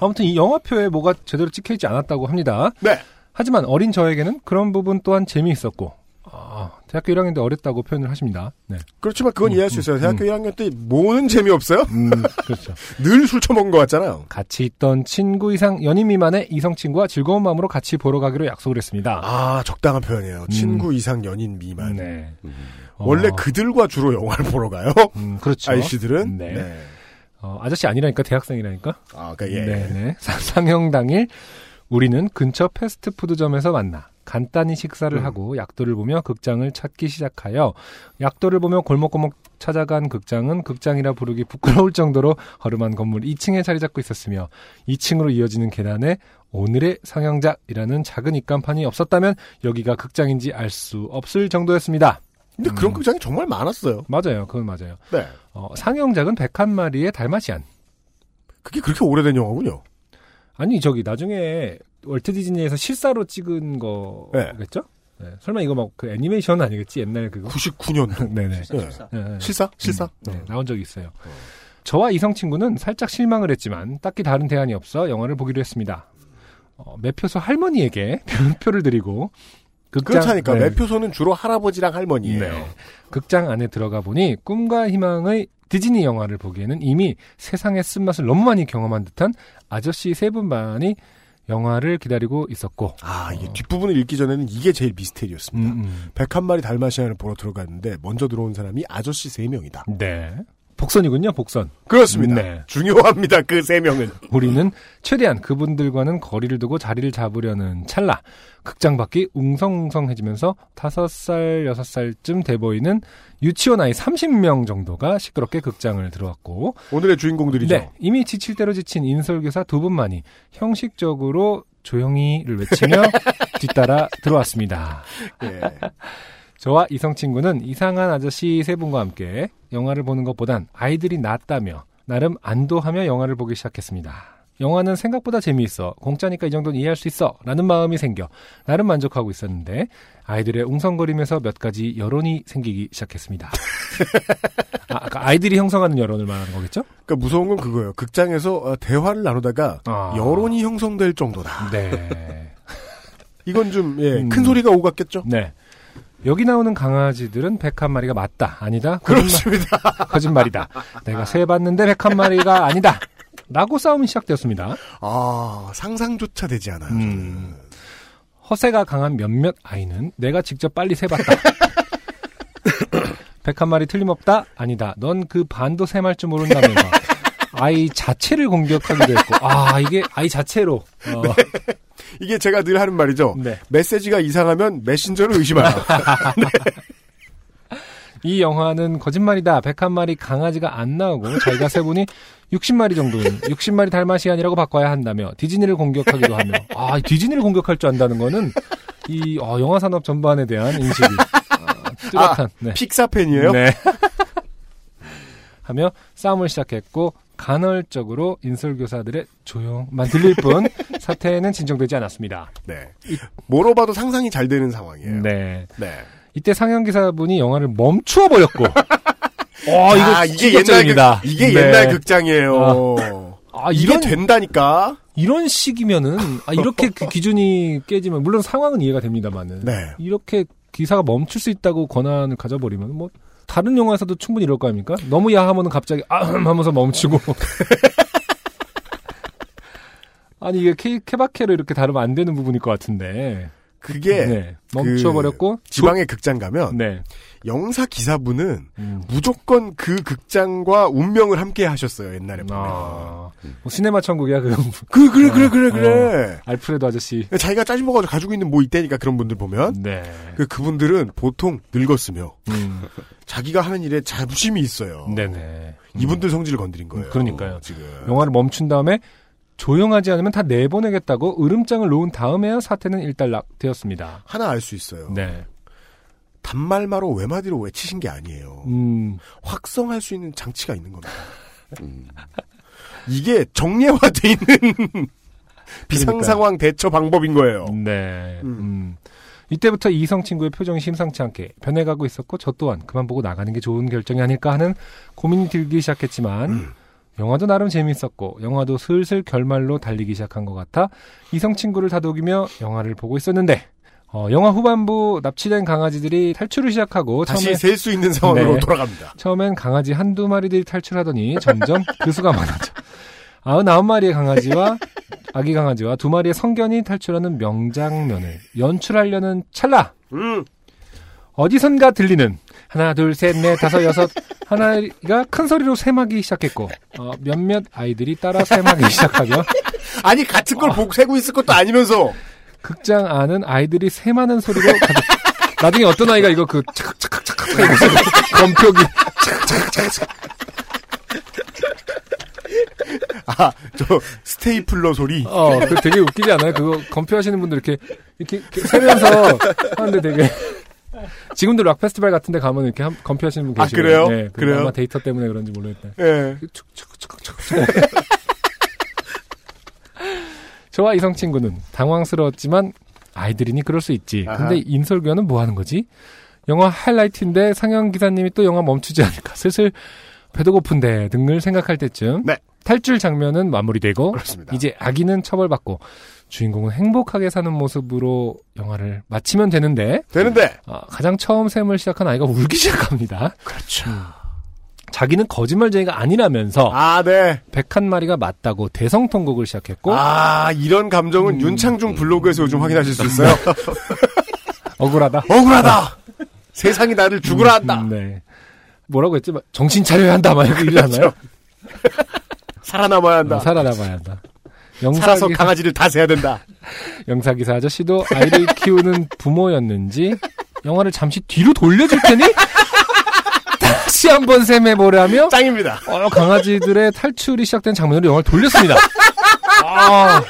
B: 아무튼 이 영화표에 뭐가 제대로 찍혀있지 않았다고 합니다.
C: 네.
B: 하지만 어린 저에게는 그런 부분 또한 재미있었고, 아, 대학교 1학년 때 어렸다고 표현을 하십니다. 네.
C: 그렇지만 그건 이해할 수 있어요.
B: 음,
C: 대학교 1학년 때 뭐는 재미없어요?
B: 음, 그렇죠.
C: 늘 술 처먹은 것 같잖아요.
B: 같이 있던 친구 이상 연인 미만의 이성 친구와 즐거운 마음으로 같이 보러 가기로 약속을 했습니다.
C: 아 적당한 표현이에요. 친구 이상 연인 미만.
B: 음. 네.
C: 원래
B: 어,
C: 그들과 주로 영화를 보러 가요.
B: 음, 그렇죠.
C: 아이씨들은.
B: 네. 어, 아저씨 아니라니까 대학생이라니까.
C: 아, 그러니까 예.
B: 네네. 사- 상영 당일 우리는 근처 패스트푸드점에서 만나 간단히 식사를
C: 음.
B: 하고 약도를 보며 극장을 찾기 시작하여 약도를 보며 골목골목 찾아간 극장은 극장이라 부르기 부끄러울 정도로 허름한 건물 2층에 자리 잡고 있었으며 2층으로 이어지는 계단에 오늘의 상영작이라는 작은 입간판이 없었다면 여기가 극장인지 알 수 없을 정도였습니다.
C: 근데 그런
B: 음.
C: 극장이 정말 많았어요.
B: 맞아요. 그건 맞아요.
C: 네.
B: 어, 상영작은 101마리의 달마시안.
C: 그게 그렇게 오래된 영화군요.
B: 아니 저기 나중에 월트 디즈니에서 실사로 찍은
C: 네.
B: 거겠죠? 네. 설마 이거 막 그 애니메이션 아니겠지? 옛날 그거?
C: 99년도.
B: 네네.
C: 예.
D: 실사.
B: 네, 네.
C: 실사? 실사?
B: 네, 나온 적이 있어요. 저와 이성 친구는 살짝 실망을 했지만 딱히 다른 대안이 없어 영화를 보기로 했습니다. 어, 매표소 할머니에게 표를 드리고 극장,
C: 그렇다니까.
B: 네.
C: 매표소는 주로 할아버지랑 할머니예요.
B: 네. 극장 안에 들어가 보니 꿈과 희망의 디즈니 영화를 보기에는 이미 세상의 쓴맛을 너무 많이 경험한 듯한 아저씨 세 분만이 영화를 기다리고 있었고
C: 아, 이게 뒷부분을 읽기 전에는 이게 제일 미스테리였습니다.
B: 음, 음.
C: 101마리 달마시안을 보러 들어갔는데 먼저 들어온 사람이 아저씨 3명이다.
B: 네. 복선이군요, 복선.
C: 그렇습니다.
B: 네.
C: 중요합니다. 그 3명은.
B: 우리는 최대한 그분들과는 거리를 두고 자리를 잡으려는 찰나 극장 밖이 웅성웅성해지면서 다섯 살 여섯 살쯤 돼 보이는 유치원 아이 30명 정도가 시끄럽게 극장을 들어왔고
C: 오늘의 주인공들이죠.
B: 네, 이미 지칠 대로 지친 인설교사 두 분만이 형식적으로 조용히를 외치며 뒤따라 들어왔습니다.
C: 예.
B: 저와 이성 친구는 이상한 아저씨 세 분과 함께 영화를 보는 것보단 아이들이 낫다며 나름 안도하며 영화를 보기 시작했습니다. 영화는 생각보다 재미있어. 공짜니까 이 정도는 이해할 수 있어. 라는 마음이 생겨 나름 만족하고 있었는데 아이들의 웅성거림에서 몇 가지 여론이 생기기 시작했습니다. 아, 아까 아이들이 형성하는 여론을 말하는 거겠죠?
C: 그러니까 무서운 건 그거예요. 극장에서 어, 대화를 나누다가
B: 아.
C: 여론이 형성될 정도다.
B: 네.
C: 이건 좀, 예,
B: 음.
C: 큰 소리가 오갔겠죠?
B: 네. 여기 나오는 강아지들은 101마리가 맞다. 아니다.
C: 그렇습니다.
B: 거짓말이다. 내가 세 봤는데 101마리가 아니다. 라고 싸움이 시작되었습니다.
C: 아, 상상조차 되지 않아요.
B: 음. 허세가 강한 몇몇 아이는 내가 직접 빨리 세봤다. 101마리 틀림없다? 아니다. 넌 그 반도 세말 줄 모른다면서. 아이 자체를 공격하기도 했고. 아, 이게 아이 자체로. 어,
C: 이게 제가 늘 하는 말이죠.
B: 네.
C: 메시지가 이상하면 메신저를 의심하라.
B: 이 영화는 거짓말이다. 101마리 강아지가 안 나오고 자기가 세보니 60마리 정도는 60마리 달마시안이라고 바꿔야 한다며 디즈니를 공격하기도 하며 아 디즈니를 공격할 줄 안다는 거는 이 어, 영화 산업 전반에 대한 인식이 어, 뚜렷한 네.
C: 픽사 팬이에요?
B: 네. 하며 싸움을 시작했고 간헐적으로 인솔교사들의 조용만 들릴 뿐 사태는 진정되지 않았습니다.
C: 네. 뭐로 봐도 상상이 잘 되는 상황이에요.
B: 네.
C: 네.
B: 이때 상영 기사분이 영화를 멈추어 버렸고. 어, 이거
C: 아, 이게 옛날. 극, 이게
B: 네.
C: 옛날 극장이에요.
B: 아,
C: 이게
B: 이런
C: 된다니까?
B: 이런 식이면은 아, 이렇게 그 기준이 깨지면 물론 상황은 이해가 됩니다만은
C: 네.
B: 이렇게 기사가 멈출 수 있다고 권한을 가져버리면 뭐 다른 영화에서도 충분히 이럴 거 아닙니까? 너무 야하면은 갑자기 아 하면서 멈추고 아니 이게 케, 케바케를 이렇게 다루면 안 되는 부분일 것 같은데
C: 그게
B: 네 멈춰버렸고
C: 지방의 극장 가면
B: 네
C: 영사 기사분은
B: 음.
C: 무조건 그 극장과 운명을 함께 하셨어요 옛날에 보면.
B: 아, 뭐 시네마 천국이야
C: 그그 그래 그래
B: 어,
C: 그래 그래.
B: 알프레도 아저씨
C: 자기가 짜증 먹어 가지고 있는 뭐 있다니까 그런 분들 보면
B: 네
C: 그 그분들은 보통 늙었으며
B: 음.
C: 자기가 하는 일에 자부심이 있어요.
B: 네네
C: 이분들 성질을 건드린 거예요.
B: 그러니까요.
C: 지금.
B: 영화를 멈춘 다음에 조용하지 않으면 다 내보내겠다고 으름장을 놓은 다음에야 사태는 일단락되었습니다.
C: 하나 알 수 있어요.
B: 네.
C: 단말마로 외마디로 외치신 게 아니에요.
B: 음,
C: 확성할 수 있는 장치가 있는 겁니다.
G: 음.
C: 이게 정례화돼 있는 비상 상황 대처 방법인 거예요.
B: 네.
C: 음.
B: 음. 이때부터 이성 친구의 표정이 심상치 않게 변해가고 있었고 저 또한 그만 보고 나가는 게 좋은 결정이 아닐까 하는 고민이 들기 시작했지만
C: 음.
B: 영화도 나름 재밌었고 영화도 슬슬 결말로 달리기 시작한 것 같아 이성 친구를 다독이며 영화를 보고 있었는데 어, 영화 후반부 납치된 강아지들이 탈출을 시작하고
C: 다시 셀 수 있는 상황으로
B: 네.
C: 돌아갑니다.
B: 처음엔 강아지 한두 마리들이 탈출하더니 점점 그 수가 많아져. 99마리의 강아지와 아기 강아지와 두 마리의 성견이 탈출하는 명장면을 연출하려는 찰나
C: 음.
B: 어디선가 들리는 하나 둘 셋 넷 다섯 여섯. 하나가 큰 소리로 샘하기 시작했고 어, 몇몇 아이들이 따라 샘하기 시작하며
C: 아니 같은 걸 보고 세고 있을 것도 아니면서.
B: 극장 안은 아이들이 샘하는 소리로 가득. 나중에 어떤 아이가 이거 그 착착착착착 이러면서 검표기.
C: 아 저 스테이플러 소리.
B: 어, 그 되게 웃기지 않아요? 그거 검표하시는 분들 이렇게, 이렇게 세면서 하는데 되게 지금도 락 페스티벌 같은데 가면 이렇게 한, 검표하시는 분
C: 아,
B: 계시고
C: 그래요?
B: 네, 그
C: 그래요?
B: 아마 데이터 때문에 그런지 모르겠다.
C: 예.
B: 저와 이성 친구는 당황스러웠지만 아이들이니 그럴 수 있지.
C: 아하.
B: 근데 인솔교사는 뭐 하는 거지? 영화 하이라이트인데 상영 기사님이 또 영화 멈추지 않을까. 슬슬 배도 고픈데 등을 생각할 때쯤
C: 네.
B: 탈출 장면은 마무리되고
C: 그렇습니다.
B: 이제 아기는 처벌받고 주인공은 행복하게 사는 모습으로 영화를 마치면 되는데
C: 되는데
B: 아, 가장 처음 샘을 시작한 아이가 울기 시작합니다.
C: 그렇죠.
B: 자기는 거짓말쟁이가 아니라면서
C: 아 네.
B: 101마리가 맞다고 대성통곡을 시작했고
C: 아 이런 감정은
B: 음.
C: 윤창중 블로그에서 요즘 확인하실 수 있어요.
B: 억울하다.
C: 억울하다. 세상이 나를 죽으라 한다.
B: 음, 네. 뭐라고 했지? 막 정신 차려야 한다. 막 이러잖아요.
C: 살아남아야 한다.
B: 어, 살아남아야 한다.
C: 살아서
B: 영사기,
C: 강아지를 다 세야 된다.
B: 영사기사 아저씨도 아이를 키우는 부모였는지 영화를 잠시 뒤로 돌려줄 테니 다시 한번 셈해보라며
C: 짱입니다.
B: 어, 강아지들의 탈출이 시작된 장면으로 영화를 돌렸습니다. 아,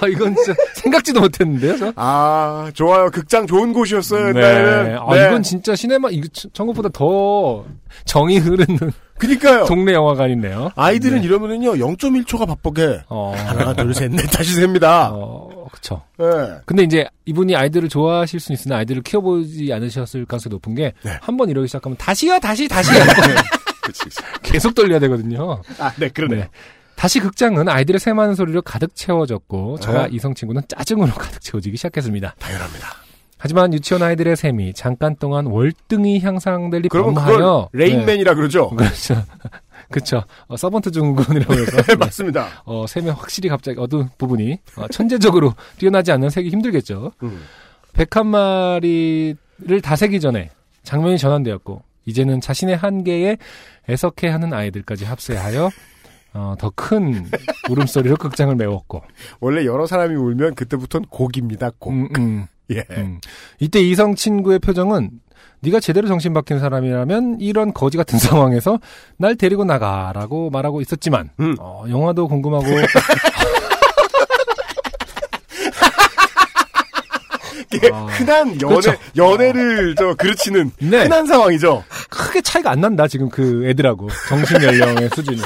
B: 아, 이건 진짜 생각지도 못했는데요, 저?
C: 아 좋아요. 극장 좋은 곳이었어요.
B: 네.
C: 옛날에는.
B: 아, 이건 진짜 시네마, 이거 전국보다 더 정이 흐르는
C: 그니까요.
B: 동네 영화관이네요.
C: 아이들은
B: 네.
C: 이러면은요 0.1초가 바쁘게
B: 어,
C: 하나 둘셋넷 다시 셉니다.
B: 어, 그쵸.
C: 예.
B: 근데 이제 이분이 아이들을 좋아하실 수 있으나 아이들을 키워보지 않으셨을 가능성이 높은 게 한번
C: 네.
B: 이러기 시작하면 다시요, 다시.
G: 그치, 그치.
B: 계속 돌려야 되거든요.
C: 아, 네, 그러네요.
B: 네. 다시 극장은 아이들의 새많은 소리로 가득 채워졌고 저와
C: 아하.
B: 이성 친구는 짜증으로 가득 채워지기 시작했습니다.
C: 당연합니다.
B: 하지만 유치원 아이들의 셈이 잠깐 동안 월등히 향상될 리 범하여
C: 레인맨이라 그러죠.
B: 네, 그렇죠. 그렇죠. 어, 서번트 증후군이라고 해서
C: 네, 맞습니다.
B: 어, 셈이 확실히 갑자기 어두운 부분이 어, 천재적으로 뛰어나지 않는 색이 힘들겠죠.
C: 음.
B: 101 마리를 다 세기 전에 장면이 전환되었고 이제는 자신의 한계에 애석해하는 아이들까지 합세하여 어, 더 큰 울음소리로 극장을 메웠고
C: 원래 여러 사람이 울면 그때부터는 곡입니다. 곡.
B: 음, 음,
C: 예.
B: 음. 이때 이성 친구의 표정은 네가 제대로 정신 박힌 사람이라면 이런 거지 같은 상황에서 날 데리고 나가라고 말하고 있었지만
C: 음.
B: 어, 영화도 궁금하고 아.
C: 흔한 연애
B: 그렇죠.
C: 연애를 저 그르치는
B: 네.
C: 흔한 상황이죠.
B: 크게 차이가 안 난다 지금 그 애들하고 정신 연령의 수준이.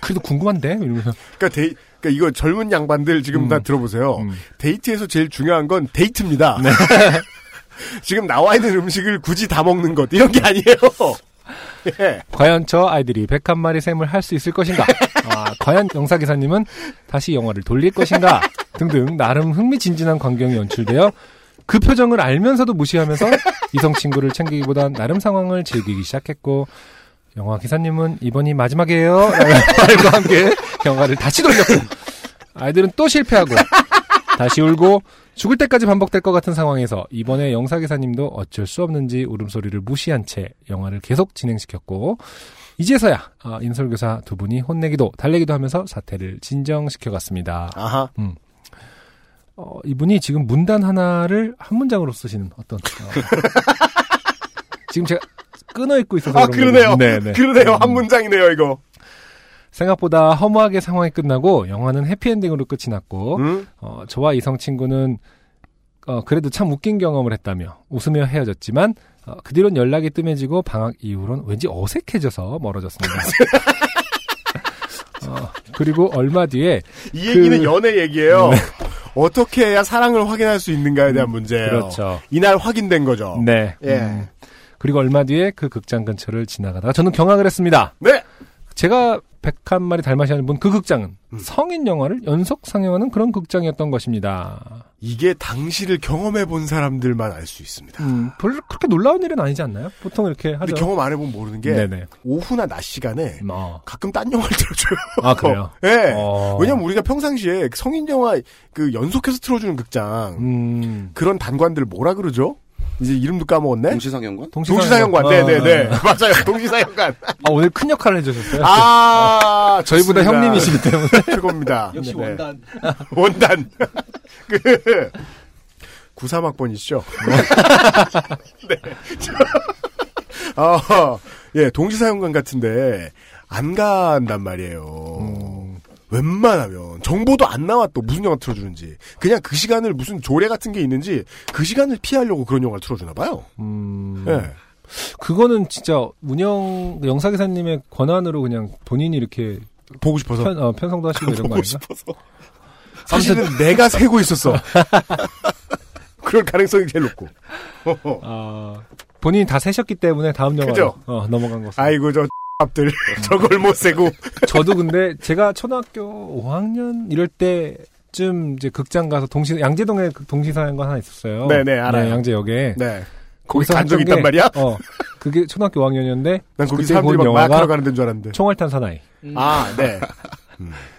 B: 아, 그래도 궁금한데 이러면서.
C: 그러니까 데이, 그러니까 이거 젊은 양반들 지금
B: 음.
C: 다 들어보세요.
B: 음.
C: 데이트에서 제일 중요한 건 데이트입니다.
B: 네.
C: 지금 나와 있는 음식을 굳이 다 먹는 것 이런 게 아니에요. 예.
B: 과연 저 아이들이 101마리 셈을 할 수 있을 것인가? 아, 과연 영사기사님은 다시 영화를 돌릴 것인가? 등등 나름 흥미진진한 광경이 연출되어 그 표정을 알면서도 무시하면서 이성 친구를 챙기기보단 나름 상황을 즐기기 시작했고 영화 기사님은 이번이 마지막이에요 말과 함께 영화를 다시 돌렸고 아이들은 또 실패하고 다시 울고 죽을 때까지 반복될 것 같은 상황에서 이번에 영사 기사님도 어쩔 수 없는지 울음소리를 무시한 채 영화를 계속 진행시켰고 이제서야 아, 인솔교사 두 분이 혼내기도 달래기도 하면서 사태를 진정시켜갔습니다.
C: 아하.
B: 어, 이분이 지금 문단 하나를 한 문장으로 쓰시는 어떤 어, 지금 제가 끊어 읽고 있어서
C: 아, 그러네요.
B: 거죠. 네, 네.
C: 그러네요. 한
B: 음.
C: 문장이네요, 이거.
B: 생각보다 허무하게 상황이 끝나고 영화는 해피엔딩으로 끝이 났고
C: 음?
B: 어, 저와 이성 친구는 어, 그래도 참 웃긴 경험을 했다며 웃으며 헤어졌지만 어, 그 뒤론 연락이 뜸해지고 방학 이후론 왠지 어색해져서 멀어졌습니다. 어, 그리고 얼마 뒤에
C: 이 얘기는
B: 그-
C: 연애 얘기예요. 어떻게 해야 사랑을 확인할 수 있는가에 대한 문제예요.
B: 그렇죠.
C: 이날 확인된 거죠.
B: 네.
C: 예.
B: 음, 그리고 얼마 뒤에 그 극장 근처를 지나가다가 저는 경악을 했습니다.
C: 네.
B: 제가 101마리 달마시아를 본 그 극장은
C: 음.
B: 성인 영화를 연속 상영하는 그런 극장이었던 것입니다.
C: 이게 당시를 경험해 본 사람들만 알 수 있습니다.
B: 음, 별로 그렇게 놀라운 일은 아니지 않나요? 보통 이렇게 하죠.
C: 경험 안 해보면 모르는 게
B: 네네.
C: 오후나 낮 시간에
B: 어.
C: 가끔 딴 영화를 틀어줘요.
B: 아, 그래요?
C: 예.
B: 어.
C: 왜냐면 우리가 평상시에 성인 영화 그 연속해서 틀어주는 극장
B: 음.
C: 그런 단관들 뭐라 그러죠? 이제 이름도 까먹었네.
G: 동시상영관?
C: 동시사연관.
B: 어,
C: 네네네.
B: 어.
C: 맞아요. 동시사연관.
B: 아, 오늘 큰 역할을 해주셨어요.
C: 아,
B: 저희보다
C: 좋습니다.
B: 형님이시기 때문에.
C: 최고입니다.
D: 역시
C: 네.
D: 원단.
C: 원단. 그, 93학번이시죠? 네. 저- 아, 예, 동시사용관 같은데, 안 간단 말이에요.
B: 음.
C: 웬만하면, 정보도 안 나와 또 무슨 영화 틀어주는지. 그냥 그 시간을 무슨 조례 같은 게 있는지, 그 시간을 피하려고 그런 영화를 틀어주나 봐요.
B: 음.
C: 예.
B: 그거는 진짜 운영, 영사 기사님의 권한으로 그냥 본인이 이렇게
C: 보고 싶어서.
B: 편, 어, 편성도 하시고 이런 거?
C: 싶어서. 사실은 내가 세고 있었어. 그럴 가능성이 제일 높고.
B: 아, 본인이 다 세셨기 때문에 다음 영화로? 어, 넘어간 것 같습니다.
C: 아이고, 저, 앞 들 저걸 못 세고.
B: 저도 근데 제가 초등학교 5학년 이럴 때쯤 이제 극장 가서 동시 양재동에 그 동시사연관 하나 있었어요.
C: 네네, 알아요.
B: 양재역에
C: 네. 거기
B: 거기서
C: 간적
B: 했던
C: 있단
B: 게-
C: 말이야?
B: 어, 그게 초등학교 5학년이었는데
C: 난 거기 사람들이 본막 마약하러 가는 줄 알았는데.
B: 총알탄 사나이.
D: 음.
C: 아, 네.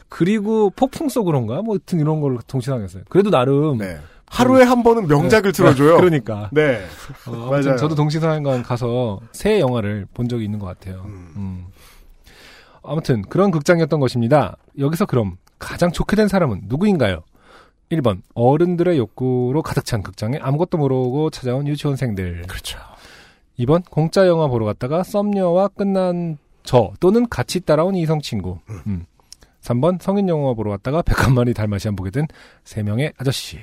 B: 그리고 폭풍 속으로인가 뭐 하여튼 이런 걸 동시상했어요. 그래도 나름
C: 네. 하루에 한 번은 명작을 틀어줘요.
B: 그러니까
C: 네.
B: 어,
C: 맞아요.
B: 저도 동시사연관 가서 새 영화를 본 적이 있는 것 같아요.
C: 음.
B: 음. 아무튼 그런 극장이었던 것입니다. 여기서 그럼 가장 좋게 된 사람은 누구인가요? 1번 어른들의 욕구로 가득 찬 극장에 아무것도 모르고 찾아온 유치원생들.
C: 그렇죠.
B: 2번 공짜 영화 보러 갔다가 썸녀와 끝난 저 또는 같이 따라온 이성 친구. 음. 3번 성인 영화 보러 갔다가 101마리 달마시안 보게 된 3명의 아저씨.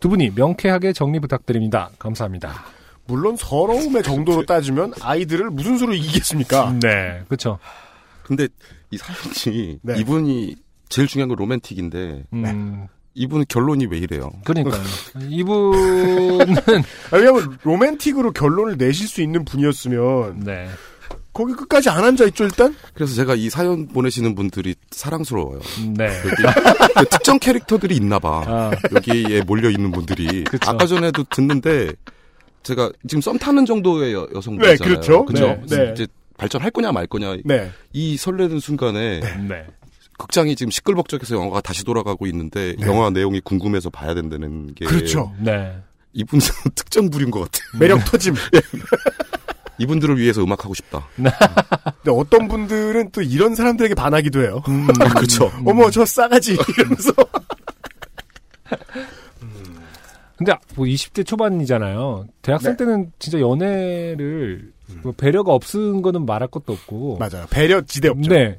B: 두 분이 명쾌하게 정리 부탁드립니다. 감사합니다.
C: 물론 서러움의 정도로 따지면 아이들을 무슨 수로 이기겠습니까?
B: 네, 그렇죠.
G: 근데 이 사연이
C: 네.
G: 이분이 제일 중요한 건 로맨틱인데
B: 음,
G: 이분 결론이 왜 이래요?
B: 그러니까요. 이분은
C: 아, 왜냐면 로맨틱으로 결론을 내실 수 있는 분이었으면
B: 네.
C: 거기 끝까지 안 앉아 있죠, 일단?
G: 그래서 제가 이 사연 보내시는 분들이 사랑스러워요.
B: 네.
G: 여기 그 특정 캐릭터들이 있나 봐.
B: 아,
G: 여기에 몰려 있는 분들이
B: 그쵸.
G: 아까 전에도 듣는데 제가 지금 썸 타는 정도의 여, 여성분이잖아요.
C: 네, 그렇죠.
G: 그죠?
C: 네, 네.
G: 이제 발전할 거냐 말 거냐
C: 네.
G: 이 설레는 순간에
B: 네.
G: 극장이 지금 시끌벅적해서 영화가 다시 돌아가고 있는데 영화 내용이 궁금해서 봐야 된다는 게
C: 그렇죠.
B: 네.
G: 이분은 특정 부류인 것 같아요.
C: 매력 터짐.
G: 이분들을 위해서 음악하고 싶다.
C: 근데 어떤 분들은 또 이런 사람들에게 반하기도 해요.
G: 아, 그렇죠.
C: 어머, 저 싸가지. 이러면서.
B: 근데 뭐 20대 초반이잖아요. 대학생
C: 네.
B: 때는 진짜 연애를 뭐 배려가 없은 거는 말할 것도 없고.
C: 맞아요. 배려 지대 없죠.
B: 네.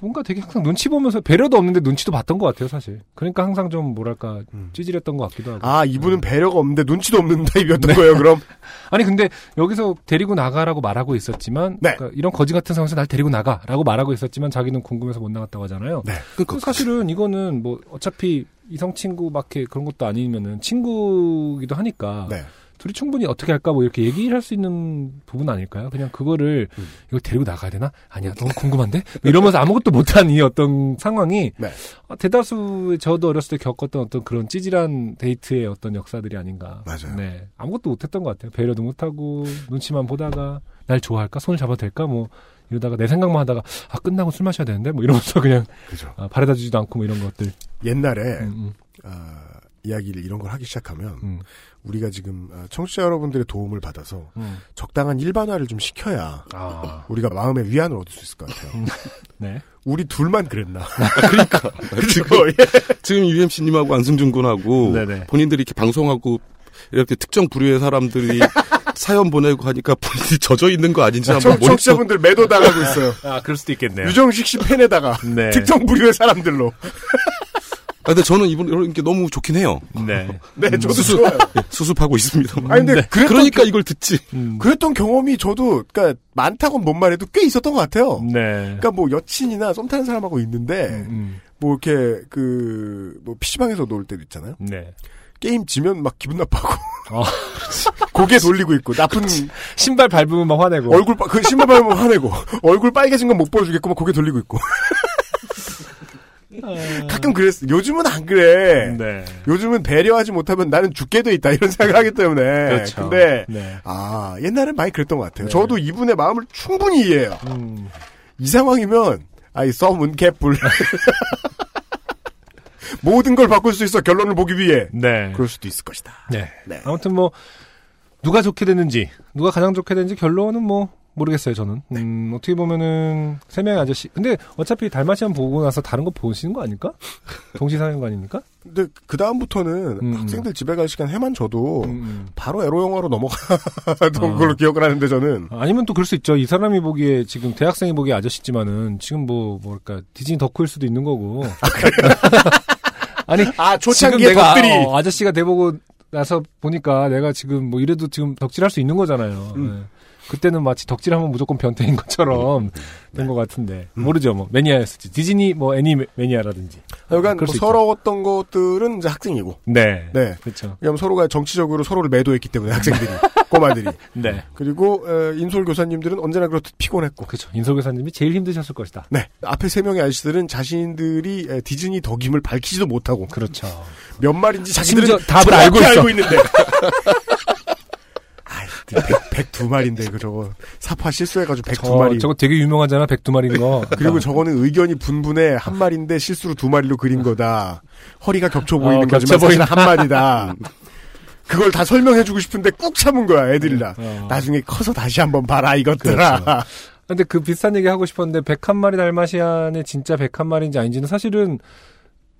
B: 뭔가 되게 항상 눈치 보면서 배려도 없는데 눈치도 봤던 것 같아요, 사실. 그러니까 항상 좀 뭐랄까 찌질했던 것 같기도 하고.
C: 아, 이분은 배려가 없는데 눈치도 없는 타입이었던 거예요, 그럼?
B: 아니 근데 여기서 데리고 나가라고 말하고 있었지만
C: 네.
B: 그러니까 이런 거지 같은 상황에서 날 데리고 나가라고 말하고 있었지만 자기는 궁금해서 못 나갔다고 하잖아요.
C: 네.
G: 그러니까
B: 사실은 이거는 뭐 어차피 이성 친구 막 그런 것도 아니면은 친구기도 하니까
C: 네.
B: 둘이 충분히 어떻게 할까 뭐 이렇게 얘기를 할수 있는 부분 아닐까요? 그냥 그거를
C: 음.
B: 이거 데리고 나가야 되나? 아니야 너무 궁금한데 뭐 이러면서 아무것도 못한 이 어떤 상황이
C: 네.
B: 어, 대다수 저도 어렸을 때 겪었던 어떤 그런 찌질한 데이트의 어떤 역사들이 아닌가.
C: 맞아요.
B: 네 아무것도 못했던 것 같아요. 배려도 못하고 눈치만 보다가 날 좋아할까 손을 잡아도 될까 뭐 이러다가 내 생각만 하다가 아 끝나고 술 마셔야 되는데 뭐 이러면서 그냥
C: 그죠.
B: 아, 바래다 주지도 않고 뭐 이런 것들.
C: 옛날에
B: 음, 음,
C: 아, 이야기를 이런 걸 하기 시작하면
B: 음,
C: 우리가 지금 아, 청취자 여러분들의 도움을 받아서
B: 음.
C: 적당한 일반화를 좀 시켜야
B: 아
C: 우리가 마음의 위안을 얻을 수 있을 것 같아요.
B: 네.
C: 우리 둘만 그랬나?
G: 그러니까
C: 그죠?
G: 지금 UMC님하고 안승준 군하고
B: 네네.
G: 본인들이 이렇게 방송하고 이렇게 특정 부류의 사람들이 사연 보내고 하니까 본인이 젖어 있는 거 아닌지 한번
C: 청,
G: 모니터.
C: 청취자분들 매도 당하고 있어요.
B: 아 그럴 수도 있겠네요.
C: 유정식 씨 팬에다가
B: 네.
C: 특정 부류의 사람들로.
G: 아, 근데 저는 이분 이런 게 너무 좋긴 해요.
B: 네.
C: 네, 저도
G: 수습.
C: 좋아요.
G: 예, 수습하고 있습니다.
C: 아니 근데 그랬던,
G: 그러니까 이걸 듣지.
B: 음.
C: 그랬던 경험이 저도 그러니까 많다고는 못 말해도 꽤 있었던 것 같아요.
B: 네.
C: 그러니까 뭐 여친이나 썸 타는 사람하고 있는데
B: 음,
C: 뭐 이렇게 그 뭐 PC방에서 놀 때도 있잖아요.
B: 음. 네.
C: 게임 지면 막 기분 나빠하고
B: 어.
C: 고개 돌리고 있고 나쁜
B: 신발 밟으면 막 화내고.
C: 얼굴 빠- 그 신발 밟으면 화내고 얼굴 빨개진 건 못 보여주겠고 막 고개 돌리고 있고 가끔 그랬어. 요즘은 안 그래.
B: 네.
C: 요즘은 배려하지 못하면 나는 죽게 돼 있다 이런 생각을 하기 때문에.
B: 그렇죠.
C: 근데
B: 네.
C: 아 옛날엔 많이 그랬던 것 같아요.
B: 네.
C: 저도 이분의 마음을 충분히 이해해요.
B: 음.
C: 이 상황이면 아이 썸은 개뿔. 모든 걸 바꿀 수 있어 결론을 보기 위해.
B: 네.
C: 그럴 수도 있을 것이다.
B: 네.
C: 네.
B: 아무튼 뭐 누가 좋게 됐는지 누가 가장 좋게 됐는지 결론은 뭐 모르겠어요 저는.
C: 네.
B: 음, 어떻게 보면은 세 명의 아저씨. 근데 어차피 달마시안 보고 나서 다른 거 보시는 거 아닐까? 동시 사는 거 아닙니까?
C: 근데 그 다음부터는
B: 음.
C: 학생들 집에 갈 시간 해만 줘도
B: 음, 음.
C: 바로 에로 영화로 넘어가던
B: 어.
C: 걸로 기억을 하는데 저는
B: 아니면 또 그럴 수 있죠. 이 사람이 보기에 지금 대학생이 보기에 아저씨지만은 지금 뭐 뭐랄까 디즈니 덕후일 수도 있는 거고. 아니
C: 아
B: 지금 내가
C: 덕들이
B: 어, 아저씨가 돼보고 나서 보니까 내가 지금 뭐 이래도 지금 덕질할 수 있는 거잖아요.
C: 음.
B: 네. 그때는 마치 덕질하면 무조건 변태인 것처럼 된 것 같은데.
C: 음.
B: 모르죠 뭐. 매니아였을지. 디즈니 뭐 애니 매니아라든지. 그럴
C: 뭐. 서러웠던 것들은 이제 학생이고.
B: 네.
C: 네.
B: 그렇죠.
C: 왜냐면 서로가 정치적으로 서로를 매도했기 때문에 학생들이 꼬마들이.
B: 네.
C: 그리고 에, 인솔 교사님들은 언제나 그렇듯 피곤했고.
B: 그렇죠. 인솔 교사님이 제일 힘드셨을 것이다.
C: 네. 앞에 세 명의 아저씨들은 자신들이 에, 디즈니 덕임을 밝히지도 못하고.
B: 그렇죠.
C: 몇 말인지
B: 심지어 답을 알고 있어.
C: 알고 있는데 아이 백, 두 마리인데 그 저거 사파 실수해가지고 백두
B: 저,
C: 마리
B: 저거 되게 유명하잖아 백두마리인 거
C: 그리고 저거는 의견이 분분해 한 마리인데 실수로 두 마리로 그린 거다. 허리가 겹쳐 보이는
B: 어,
C: 거지만
B: 겹쳐
C: 사실 한 마리다. 그걸 다 설명해주고 싶은데 꾹 참은 거야 애들이 다.
B: 어.
C: 나중에 커서 다시 한번 봐라 이것들아.
B: 그렇죠. 근데 그 비슷한 얘기 하고 싶었는데 101마리 달마시안의 진짜 101마리인지 아닌지는 사실은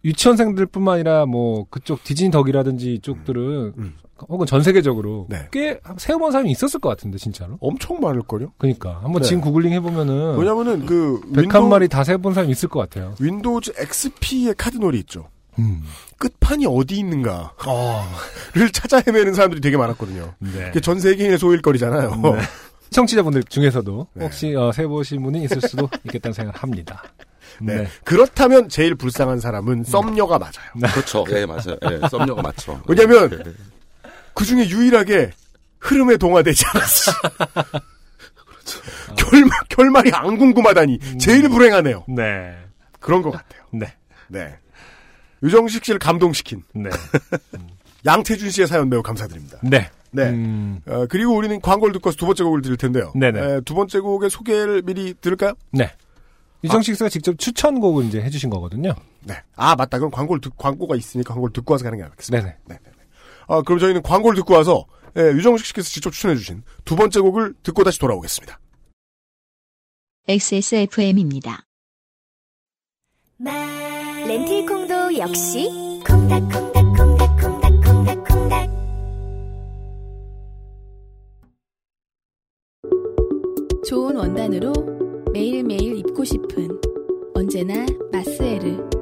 B: 유치원생들뿐만 아니라 뭐 그쪽 디즈니 덕이라든지 이쪽들은
C: 음.
B: 혹은 전 세계적으로
C: 네.
B: 꽤 세어본 사람이 있었을 것 같은데 진짜로.
C: 엄청 많을 걸요?
B: 그러니까 한번
C: 네.
B: 지금 구글링 해보면은
C: 왜냐면은 그 윈도우,
B: 101마리 다 세어본 사람이 있을 것 같아요.
C: 윈도우즈 XP의 카드놀이 있죠.
B: 음.
C: 끝판이 어디 있는가를
B: 어.
C: 찾아 헤매는 사람들이 되게 많았거든요.
B: 네.
C: 그게 전 세계인의 소일거리잖아요.
B: 네. 시청자분들 중에서도
C: 네.
B: 혹시 어, 세보신 분이 있을 수도 있겠다는 생각을 합니다.
C: 네.
B: 네.
C: 그렇다면 제일 불쌍한 사람은 썸녀가 맞아요.
G: 그렇죠. 예, 맞아요. 예, 썸녀가 맞죠.
C: 왜냐면
G: 예, 예.
C: 그 중에 유일하게 흐름에 동화되지 않았어.
B: 그렇죠.
C: 결말, 결말이 안 궁금하다니.
B: 음.
C: 제일 불행하네요.
B: 네.
C: 그런 것 같아요.
B: 네.
C: 네. 유정식 씨를 감동시킨
B: 네.
C: 양태준 씨의 사연 매우 감사드립니다.
B: 네.
C: 네.
B: 음,
C: 어, 그리고 우리는 광고를 듣고 와서 두 번째 곡을 들을 텐데요.
B: 네네.
C: 에, 두 번째 곡의 소개를 미리 들을까요?
B: 네. 유정식 씨가 직접 추천곡을 이제 해주신 거거든요.
C: 네. 아, 맞다. 그럼 광고를 듣, 광고가 있으니까 광고를 듣고 와서 가는 게 낫겠습니다.
B: 네네.
C: 아, 그럼 저희는 광고를 듣고 와서 예, 유정식 씨께서 직접 추천해주신 두 번째 곡을 듣고 다시 돌아오겠습니다.
A: XSFM입니다.
H: 렌틸콩도 역시 콩닥콩닥콩닥콩닥콩닥콩닥
F: 좋은 원단으로 매일매일 입고 싶은 언제나 마스에르.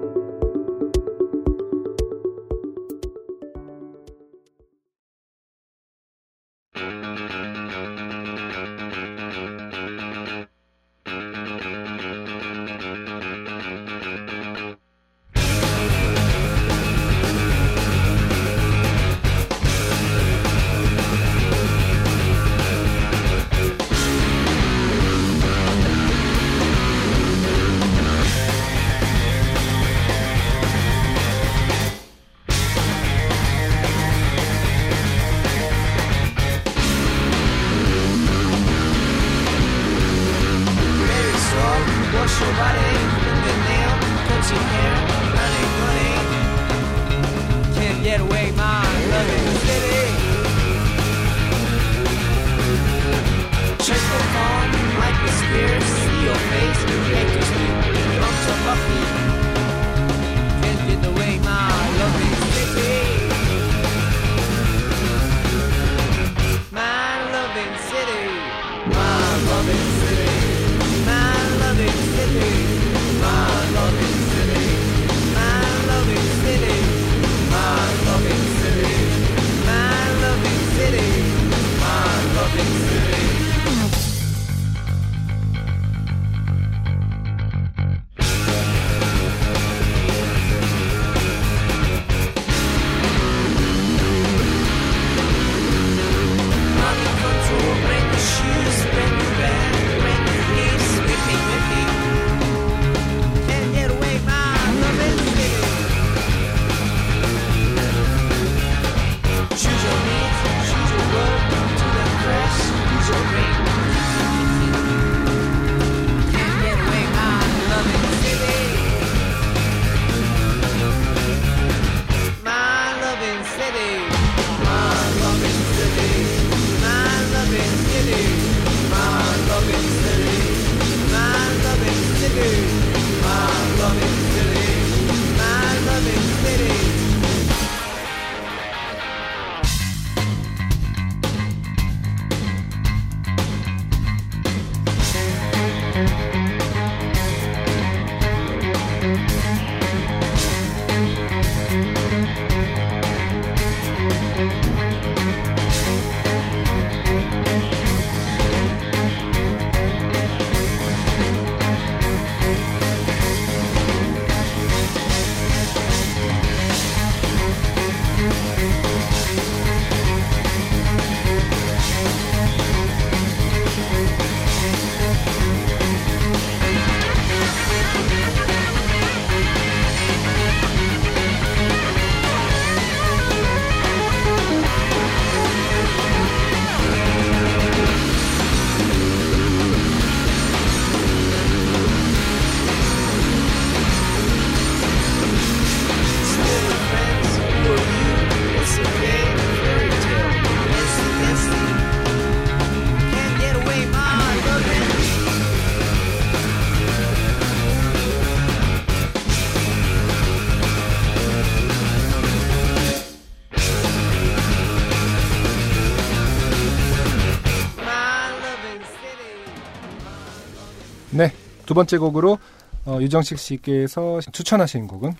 B: 두 번째 곡으로 어, 유정식 씨께서 추천하신 곡은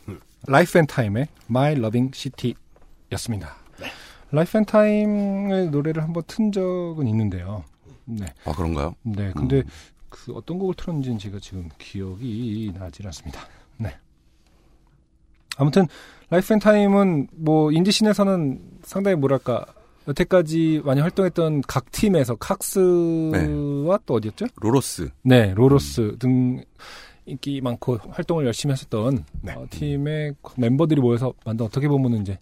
B: 라이프 앤 타임의 My Loving City였습니다. 라이프 앤 타임의 노래를 한번 튼 적은 있는데요. 네.
G: 아 그런가요?
B: 네. 근데
G: 음.
B: 그 어떤 곡을 틀었는지는 제가 지금 기억이 나질 않습니다. 네. 아무튼 라이프 앤 타임은 뭐 인디 씬에서는 상당히 뭐랄까 여태까지 많이 활동했던 각 팀에서 칵스와 또 어디였죠?
G: 로로스.
B: 네, 로로스 등 인기 많고 활동을 열심히 하셨던
C: 네.
B: 어, 팀의 멤버들이 모여서 만든 어떻게 보면은 이제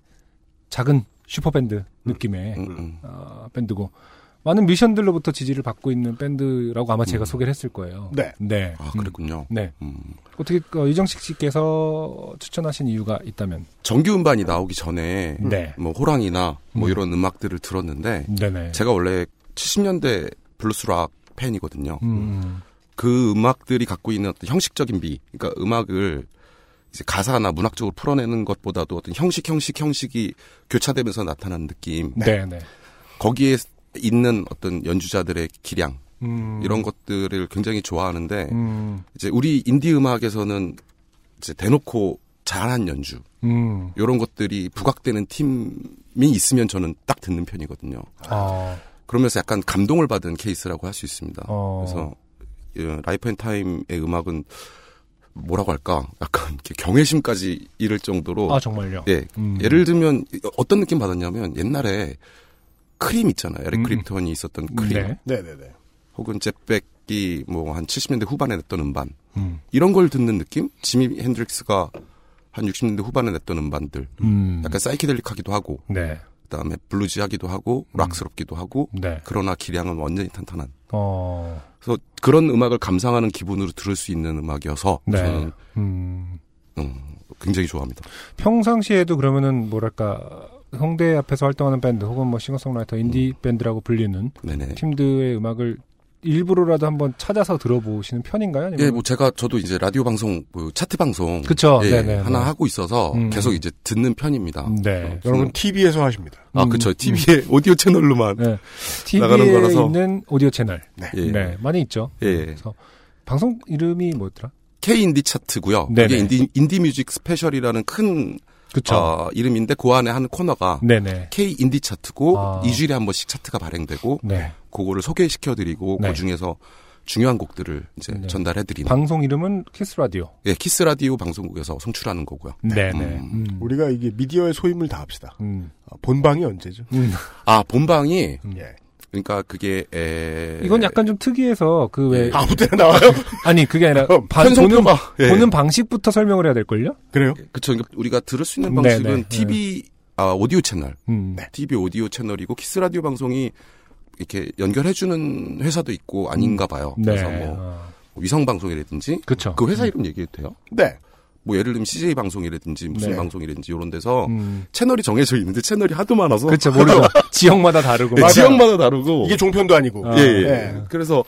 B: 작은 슈퍼밴드 느낌의
G: 음, 음.
B: 어, 밴드고 많은 뮤지션들로부터 지지를 받고 있는 밴드라고 아마 제가
G: 음.
B: 소개를 했을 거예요.
C: 네.
B: 네.
G: 아
B: 음,
G: 그랬군요.
B: 네.
G: 음.
B: 어떻게 어, 유정식 씨께서 추천하신 이유가 있다면?
G: 정규 음반이 나오기 전에
B: 네.
G: 뭐 호랑이나 뭐
B: 음.
G: 이런 음악들을 들었는데
B: 네네.
G: 제가 원래 70년대 블루스락 팬이거든요.
B: 음.
G: 그 음악들이 갖고 있는 어떤 형식적인 미, 그러니까 음악을 이제 가사나 문학적으로 풀어내는 것보다도 어떤 형식, 형식, 형식이 교차되면서 나타나는 느낌.
B: 네네.
G: 거기에 있는 어떤 연주자들의 기량
B: 음.
G: 이런 것들을 굉장히 좋아하는데
B: 음.
G: 이제 우리 인디 음악에서는 이제 대놓고 잘한 연주
B: 음.
G: 이런 것들이 부각되는 팀이 있으면 저는 딱 듣는 편이거든요.
B: 아.
G: 그러면서 약간 감동을 받은 케이스라고 할 수 있습니다.
B: 어.
G: 그래서 예, 라이프 앤 타임의 음악은 뭐라고 할까? 약간 이렇게 경외심까지 이를 정도로
B: 아 정말요.
G: 예.
B: 음.
G: 예를 들면 어떤 느낌 받았냐면 옛날에 크림 있잖아요. 에릭
B: 음.
G: 클랩턴이 있었던 크림.
B: 네.
C: 네네네.
G: 혹은 제프 벡이 뭐 한 70년대 후반에 냈던 음반.
B: 음.
G: 이런 걸 듣는 느낌? 지미 핸드릭스가 한 60년대 후반에 냈던 음반들.
B: 음.
G: 약간 사이키델릭하기도 하고
B: 네.
G: 그다음에 bluesy하기도 하고 락스럽기도 하고
B: 네.
G: 그러나 기량은 완전히 탄탄한.
B: 어.
G: 그래서 그런 음악을 감상하는 기분으로 들을 수 있는 음악이어서
B: 네.
G: 저는
B: 음.
G: 음, 굉장히 좋아합니다.
B: 평상시에도 그러면은 뭐랄까 홍대 앞에서 활동하는 밴드 혹은 뭐 싱어송라이터 인디 밴드라고 불리는
G: 네네.
B: 팀들의 음악을 일부러라도 한번 찾아서 들어보시는 편인가요? 아니면
G: 예, 뭐 제가 저도 이제 라디오 방송, 그 차트 방송
B: 그쵸.
G: 예,
B: 네네.
G: 하나 하고 있어서
B: 음.
G: 계속 이제 듣는 편입니다.
B: 네.
C: 여러분 TV에서 하십니다.
G: 아,
B: 음,
G: 그쵸. TV에 오디오 채널로만.
B: 네.
G: 나가는
B: TV에
G: 거라서.
B: 있는 오디오 채널.
G: 예.
B: 네. 많이 있죠.
G: 예.
B: 그래서 방송 이름이 뭐였더라?
G: K 인디 차트고요.
B: 네네.
G: 그게 인디, 인디 뮤직 스페셜이라는 큰
B: 그쵸.
G: 어, 이름인데 그 안에 한 코너가
B: 네네.
G: K 인디 차트고
B: 아.
G: 2주일에 한 번씩 차트가 발행되고
B: 네.
G: 그거를 소개시켜드리고
B: 네.
G: 그 중에서 중요한 곡들을 이제
B: 네.
G: 전달해드리는
B: 방송 이름은 키스 라디오.
G: 예, 키스 라디오 방송국에서 송출하는 거고요.
B: 네 네.
G: 음.
B: 음.
C: 우리가 이게 미디어의 소임을 다 합시다.
B: 음.
C: 아, 본방이 언제죠?
B: 음.
G: 아 본방이
C: 예.
G: 그러니까 그게 에...
B: 이건 약간 좀 특이해서 그 왜
C: 아무 때나 나와요?
B: 아니 그게 아니라 반, 보는
G: 예.
B: 보는 방식부터 설명을 해야 될 걸요?
C: 그래요?
G: 그쵸. 그러니까 우리가 들을 수 있는
B: 네,
G: 방식은
B: 네,
G: TV 아 오디오 채널,
B: 음.
G: TV 오디오 채널이고 키스 라디오 방송이 이렇게 연결해주는 회사도 있고 아닌가 봐요.
B: 네.
G: 그래서 뭐
B: 어.
G: 위성 방송이라든지
B: 그쵸.
G: 그 회사 이름 얘기해도 돼요?
C: 네.
G: 뭐 예를 들면 CJ 방송이라든지 무슨
B: 네.
G: 방송이라든지 이런 데서
B: 음.
G: 채널이 정해져 있는데 채널이 하도 많아서
B: 그렇죠 모르죠. 지역마다 다르고.
G: 예,
C: 맞아요.
G: 지역마다 다르고
C: 이게 종편도 아니고.
B: 아,
G: 예, 예.
C: 예.
G: 그래서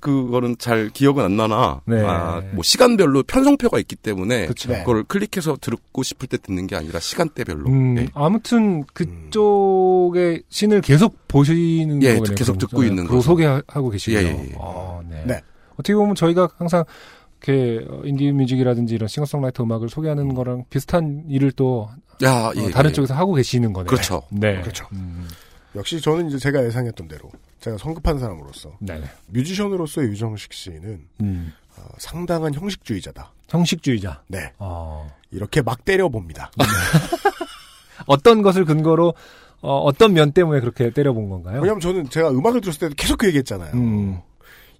G: 그거는 잘 기억은 안 나나
B: 네.
G: 아, 뭐 시간별로 편성표가 있기 때문에
B: 그쵸.
C: 네.
G: 그걸 클릭해서 듣고 싶을 때 듣는 게 아니라 시간대별로
B: 음,
G: 예.
B: 아무튼 그쪽의 신을 계속 보시는
G: 예,
B: 거네요.
G: 계속. 듣고
B: 네,
G: 있는 거죠.
B: 소개하고 계시고요.
G: 예, 예, 예.
B: 아, 네.
C: 네.
B: 어떻게 보면 저희가 항상 이렇게 어, 인디 뮤직이라든지 이런 싱어송라이터 음악을 소개하는 거랑 비슷한 일을 또
G: 야,
B: 어,
G: 예,
B: 다른
G: 예.
B: 쪽에서 하고 계시는 거네요.
G: 그렇죠.
B: 네.
C: 그렇죠.
B: 음,
C: 역시 저는 이제 제가 예상했던 대로 제가 성급한 사람으로서
B: 네.
C: 뮤지션으로서의 유정식 씨는
B: 음,
C: 어, 상당한 형식주의자다.
B: 형식주의자.
C: 네.
B: 어,
C: 이렇게 막 때려 봅니다.
B: 어떤 것을 근거로 어, 어떤 면 때문에 그렇게 때려본 건가요?
C: 왜냐면 저는 제가 음악을 들었을 때도 계속 그 얘기했잖아요.
B: 음,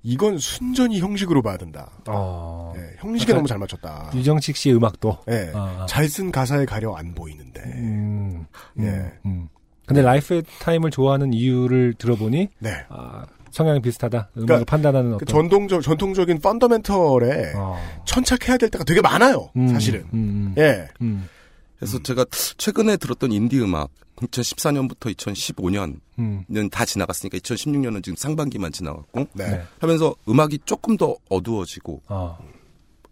C: 이건 순전히 형식으로 봐야 된다.
B: 어,
C: 예, 형식에
B: 약간
C: 너무 잘 맞췄다.
B: 유정식 씨의 음악도.
C: 예,
B: 아, 아.
C: 잘쓴 가사에 가려 안 보이는데.
B: 음,
C: 예.
B: 음, 음. 근데 라이프 타임을 좋아하는 이유를 들어보니
C: 네.
B: 아, 성향이 비슷하다. 음악을
C: 그러니까
B: 판단하는
C: 그
B: 어떤
C: 전통적 전통적인 펀더멘털에
B: 어.
C: 천착해야 될 때가 되게 많아요.
B: 음,
C: 사실은.
B: 음, 음,
C: 예.
B: 음,
G: 그래서 제가 최근에 들었던 인디 음악 2014년부터 2015년은
B: 음.
G: 다 지나갔으니까 2016년은 지금 상반기만 지나갔고
C: 네.
B: 네.
G: 하면서 음악이 조금 더 어두워지고
B: 어.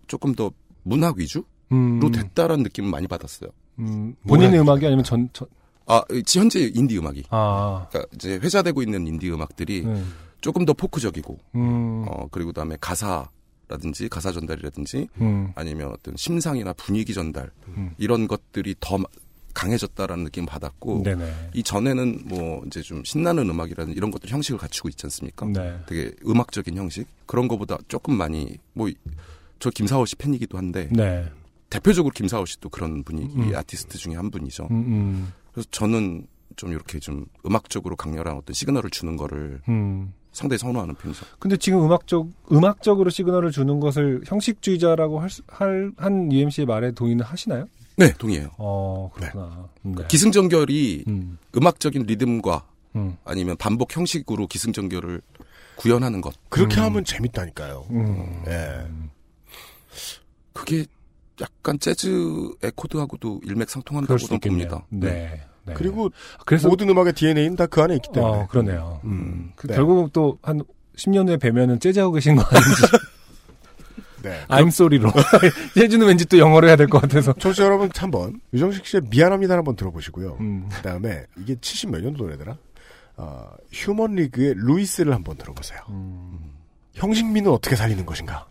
G: 조금 더 문학 위주로
B: 음,
G: 됐다라는 느낌을 많이 받았어요.
B: 음, 본인의 음악이 아니면 전, 전
G: 아 현재 인디 음악이
B: 아,
G: 그러니까 이제 회자되고 있는 인디 음악들이
B: 음,
G: 조금 더 포크적이고
B: 음,
G: 어 그리고 그다음에 가사 라든지 가사 전달이라든지
B: 음.
G: 아니면 어떤 심상이나 분위기 전달
B: 음.
G: 이런 것들이 더 마- 강해졌다라는 느낌 받았고
B: 네네.
G: 이 전에는 뭐 이제 좀 신나는 음악이라는 이런 것들 형식을 갖추고 있지 않습니까?
B: 네.
G: 되게 음악적인 형식 그런 거보다 조금 많이 뭐 저 김사호 씨 팬이기도 한데
B: 네.
G: 대표적으로 김사호 씨도 그런 분위기
B: 음.
G: 아티스트 중에 한 분이죠.
B: 음, 음.
G: 그래서 저는 좀 이렇게 좀 음악적으로 강렬한 어떤 시그널을 주는 거를
B: 음.
G: 상당히 선호하는 편이죠.
B: 근데 지금 음악적 음악적으로 시그널을 주는 것을 형식주의자라고 할, 한 UMC의 말에 동의는 하시나요?
G: 네, 동의해요.
B: 어, 그렇구나. 네.
G: 기승전결이
B: 음,
G: 음악적인 리듬과
B: 음,
G: 아니면 반복 형식으로 기승전결을 구현하는 것.
C: 그렇게
B: 음.
C: 하면 재밌다니까요.
B: 음.
C: 예.
G: 그게 약간 재즈의 코드하고도 일맥상통한다고. 봅니다.
B: 네. 네.
C: 그리고
B: 그래서
C: 모든 음악의 DNA는 다 그 안에 있기 때문에.
B: 어, 그러네요.
C: 음,
B: 그
C: 네.
B: 결국 또 한 10년 후에 뵈면은 재즈하고 계신 거 아닌지.
C: 네.
B: I'm sorry로. 재즈는 왠지 또 영어로 해야 될 것 같아서.
C: 청취자 여러분 한번 유정식 씨의 미안합니다 한번 들어보시고요.
B: 음.
C: 그다음에 이게 70 몇 년도 노래더라. 어, 휴먼 리그의 루이스를 한번 들어보세요.
B: 음.
C: 형식미는 어떻게 살리는 것인가?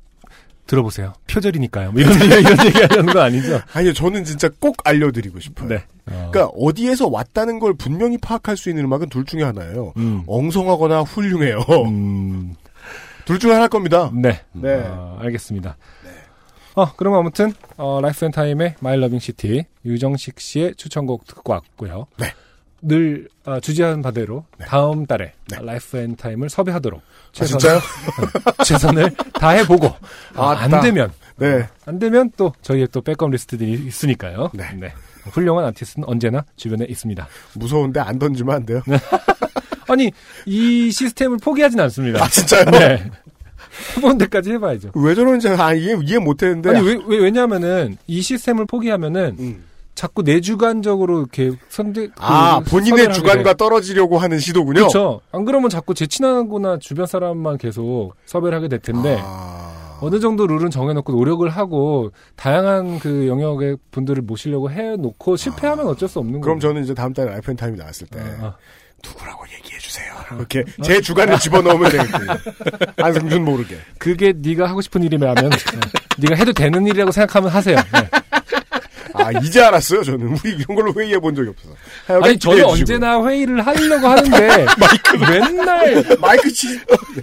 B: 들어보세요. 표절이니까요. 뭐 이런, 이런, 이런 얘기 하려는 거 아니죠?
C: 아니요, 저는 진짜 꼭 알려드리고 싶어요.
B: 네. 어.
C: 그러니까 어디에서 왔다는 걸 분명히 파악할 수 있는 음악은 둘 중에 하나예요.
B: 음.
C: 엉성하거나 훌륭해요.
B: 음.
C: 둘 중에 하나일 겁니다.
B: 네.
C: 네.
B: 어, 알겠습니다. 어, 그럼 아무튼, 어, 라이프 앤 타임의 My Loving City, 유정식 씨의 추천곡 듣고 왔고요.
C: 네.
B: 늘, 아, 주제한 바대로 다음 달에
C: 네.
B: 라이프 앤 타임을 섭외하도록
C: 아,
B: 최선을,
C: 진짜요?
B: 최선을 다해보고, 아, 안. 되면,
C: 네.
B: 안 되면 또 저희의 또 백업 리스트들이 있으니까요.
C: 네.
B: 훌륭한 아티스트는 언제나 주변에 있습니다.
C: 무서운데 안 던지면 안 돼요.
B: 아니, 이 시스템을 포기하진 않습니다.
C: 아, 진짜요?
B: 네. 해본 데까지 해봐야죠.
C: 왜 저러는지 아, 이해, 이해 못 했는데.
B: 아니, 왜, 왜, 왜냐면은, 이 시스템을 포기하면은,
C: 음.
B: 자꾸 내 주관적으로 이렇게 선택,
C: 아,
B: 그
C: 본인의 주관과
B: 돼.
C: 떨어지려고 하는 시도군요.
B: 그렇죠. 안 그러면 자꾸 제 친하거나 주변 사람만 계속 섭외를 하게 될 텐데,
C: 아,
B: 어느 정도 룰은 정해놓고 노력을 하고, 다양한 그 영역의 분들을 모시려고 해놓고 실패하면 어쩔 수 없는
C: 그럼
B: 거죠.
C: 저는 이제 다음 달에 라이프 앤 타임이 나왔을 때
B: 아,
C: 누구라고 얘기해 주세요. 이렇게 제 주관을 집어넣으면 되겠군요. 안승준 모르게.
B: 그게 네가 하고 싶은 일이라면, 네. 네가 해도 되는 일이라고 생각하면 하세요. 네.
C: 아 이제 알았어요. 저는 우리 이런 걸로 회의해 본 적이 없어서.
B: 아니, 저는
C: 기대해 주시고.
B: 언제나 회의를 하려고 하는데, 맨날,
C: 마이크 치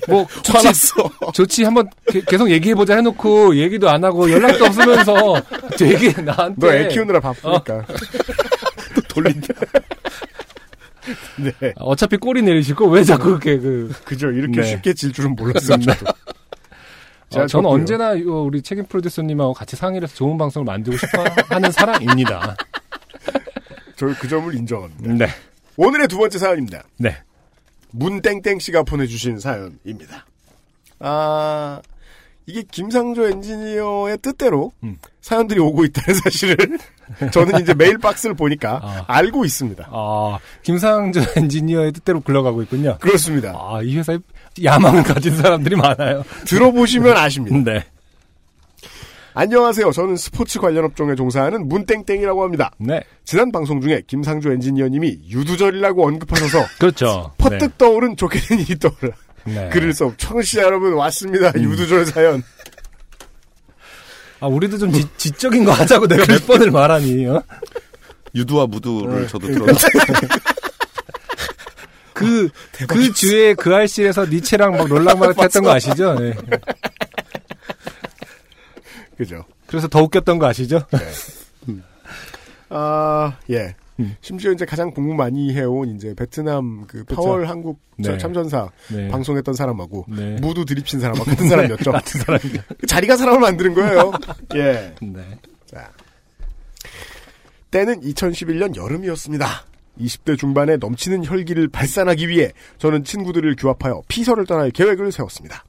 B: 뭐, 좋지,
G: 화났어.
B: 좋지, 한번 게- 계속 얘기해 보자 해놓고, 얘기도 안 하고, 연락도 없으면서, 되게 나한테.
C: 너 애 키우느라 바쁘니까. 또 돌린다. 네,
B: 어차피 꼬리 내리시고, 왜 자꾸 그렇게 그.
C: 그죠. 이렇게
B: 네.
C: 쉽게 질 줄은 몰랐어요. 저도.
B: 어, 저는. 언제나 요 우리 책임 프로듀서님하고 같이 상의를 해서 좋은 방송을 만들고 싶어 하는 사람입니다.
C: 저 그 점을 인정합니다.
B: 네.
C: 오늘의 두 번째 사연입니다.
B: 네.
C: 문땡땡 씨가 보내주신 사연입니다. 아, 이게 김상조 엔지니어의 뜻대로
B: 음.
C: 사연들이 오고 있다는 사실을 저는 이제 메일 박스를 보니까
B: 아.
C: 알고 있습니다.
B: 아, 김상조 엔지니어의 뜻대로 굴러가고 있군요.
C: 그렇습니다.
B: 아, 이 회사에 야망을 가진 사람들이 많아요.
C: 들어보시면 아십니다.
B: 네.
C: 안녕하세요. 저는 스포츠 관련 업종에 종사하는 문땡땡이라고 합니다.
B: 네.
C: 지난 방송 중에 김상조 엔지니어님이 유두절이라고 언급하셔서
B: 그렇죠.
C: 퍼뜩 떠오른 좋게 된 일이 떠올라
B: 네. 네.
C: 글을 써 청취자 여러분 왔습니다.
B: 음.
C: 유두절 사연.
B: 아, 우리도 좀 지, 지적인 거 하자고 내가 몇 번을 말하니, 어?
G: 유두와 무두를 저도 들었는데
B: 그, 그 주에 그 알실에서 니체랑 막 롤랑마를 했던 거 아시죠? 네.
C: 그죠.
B: 그래서 더 웃겼던 거 아시죠?
C: 아, 예.
B: 음.
C: 심지어 이제 가장 공부 많이 해온 이제 베트남 그
B: 그쵸.
C: 파월 한국 저
B: 네.
C: 참전사
B: 네.
C: 방송했던 사람하고
B: 네.
C: 무두 드립친 사람하고 같은 사람이었죠.
B: 같은 사람이죠.
C: 그 자리가 사람을 만드는 거예요. 예.
B: 네.
C: 자. 때는 2011년 여름이었습니다. 20대 중반에 넘치는 혈기를 발산하기 위해 저는 친구들을 규합하여 피서를 떠날 계획을 세웠습니다.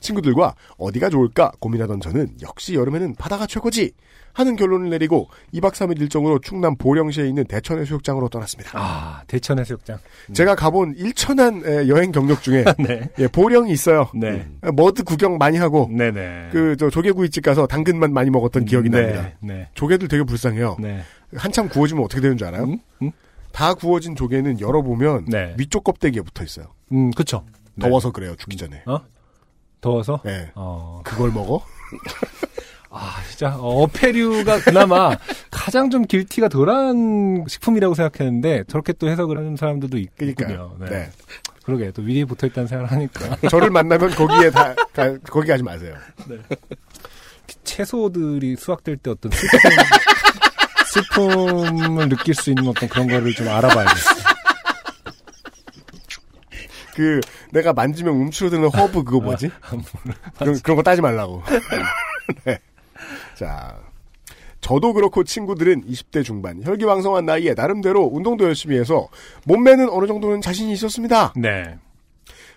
C: 친구들과 어디가 좋을까 고민하던 저는 역시 여름에는 바다가 최고지 하는 결론을 내리고 2박 3일 일정으로 충남 보령시에 있는 대천 해수욕장으로 떠났습니다.
B: 아, 대천 해수욕장.
C: 제가 가본 일천한 에, 여행 경력 중에
B: 네.
C: 예, 보령이 있어요.
B: 네.
C: 에, 머드 구경 많이 하고
B: 네네.
C: 그 저 조개구이집 가서 당근만 많이 먹었던 기억이
B: 네.
C: 납니다.
B: 네.
C: 조개들 되게 불쌍해요.
B: 네.
C: 한참 구워지면 어떻게 되는 줄 알아요?
B: 음? 음?
C: 다 구워진 조개는 열어보면
B: 네.
C: 위쪽 껍데기에 붙어 있어요.
B: 음, 그쵸. 네.
C: 더워서 그래요, 죽기 전에.
B: 어? 더워서?
C: 네.
B: 어,
C: 그걸 먹어?
B: 아, 진짜, 어, 어패류가 그나마 가장 좀 길티가 덜한 식품이라고 생각했는데, 저렇게 또 해석을 하는 사람들도 있,
C: 그러니까요.
B: 군요
C: 네.
B: 그러게, 또 위에 붙어 있다는 생각을 하니까.
C: 저를 만나면 거기에 다, 다 거기 가지 마세요.
B: 채소들이 수확될 때 어떤 슬픔, 슬픔을 느낄 수 있는 어떤 그런 거를 좀 알아봐야겠어.
C: 그 내가 만지면 움츠러드는 허브 그거 뭐지? 그런, 그런 거 따지 말라고. 네. 자, 저도 그렇고 친구들은 20대 중반 혈기왕성한 나이에 나름대로 운동도 열심히 해서 몸매는 어느 정도는 자신이 있었습니다.
B: 네.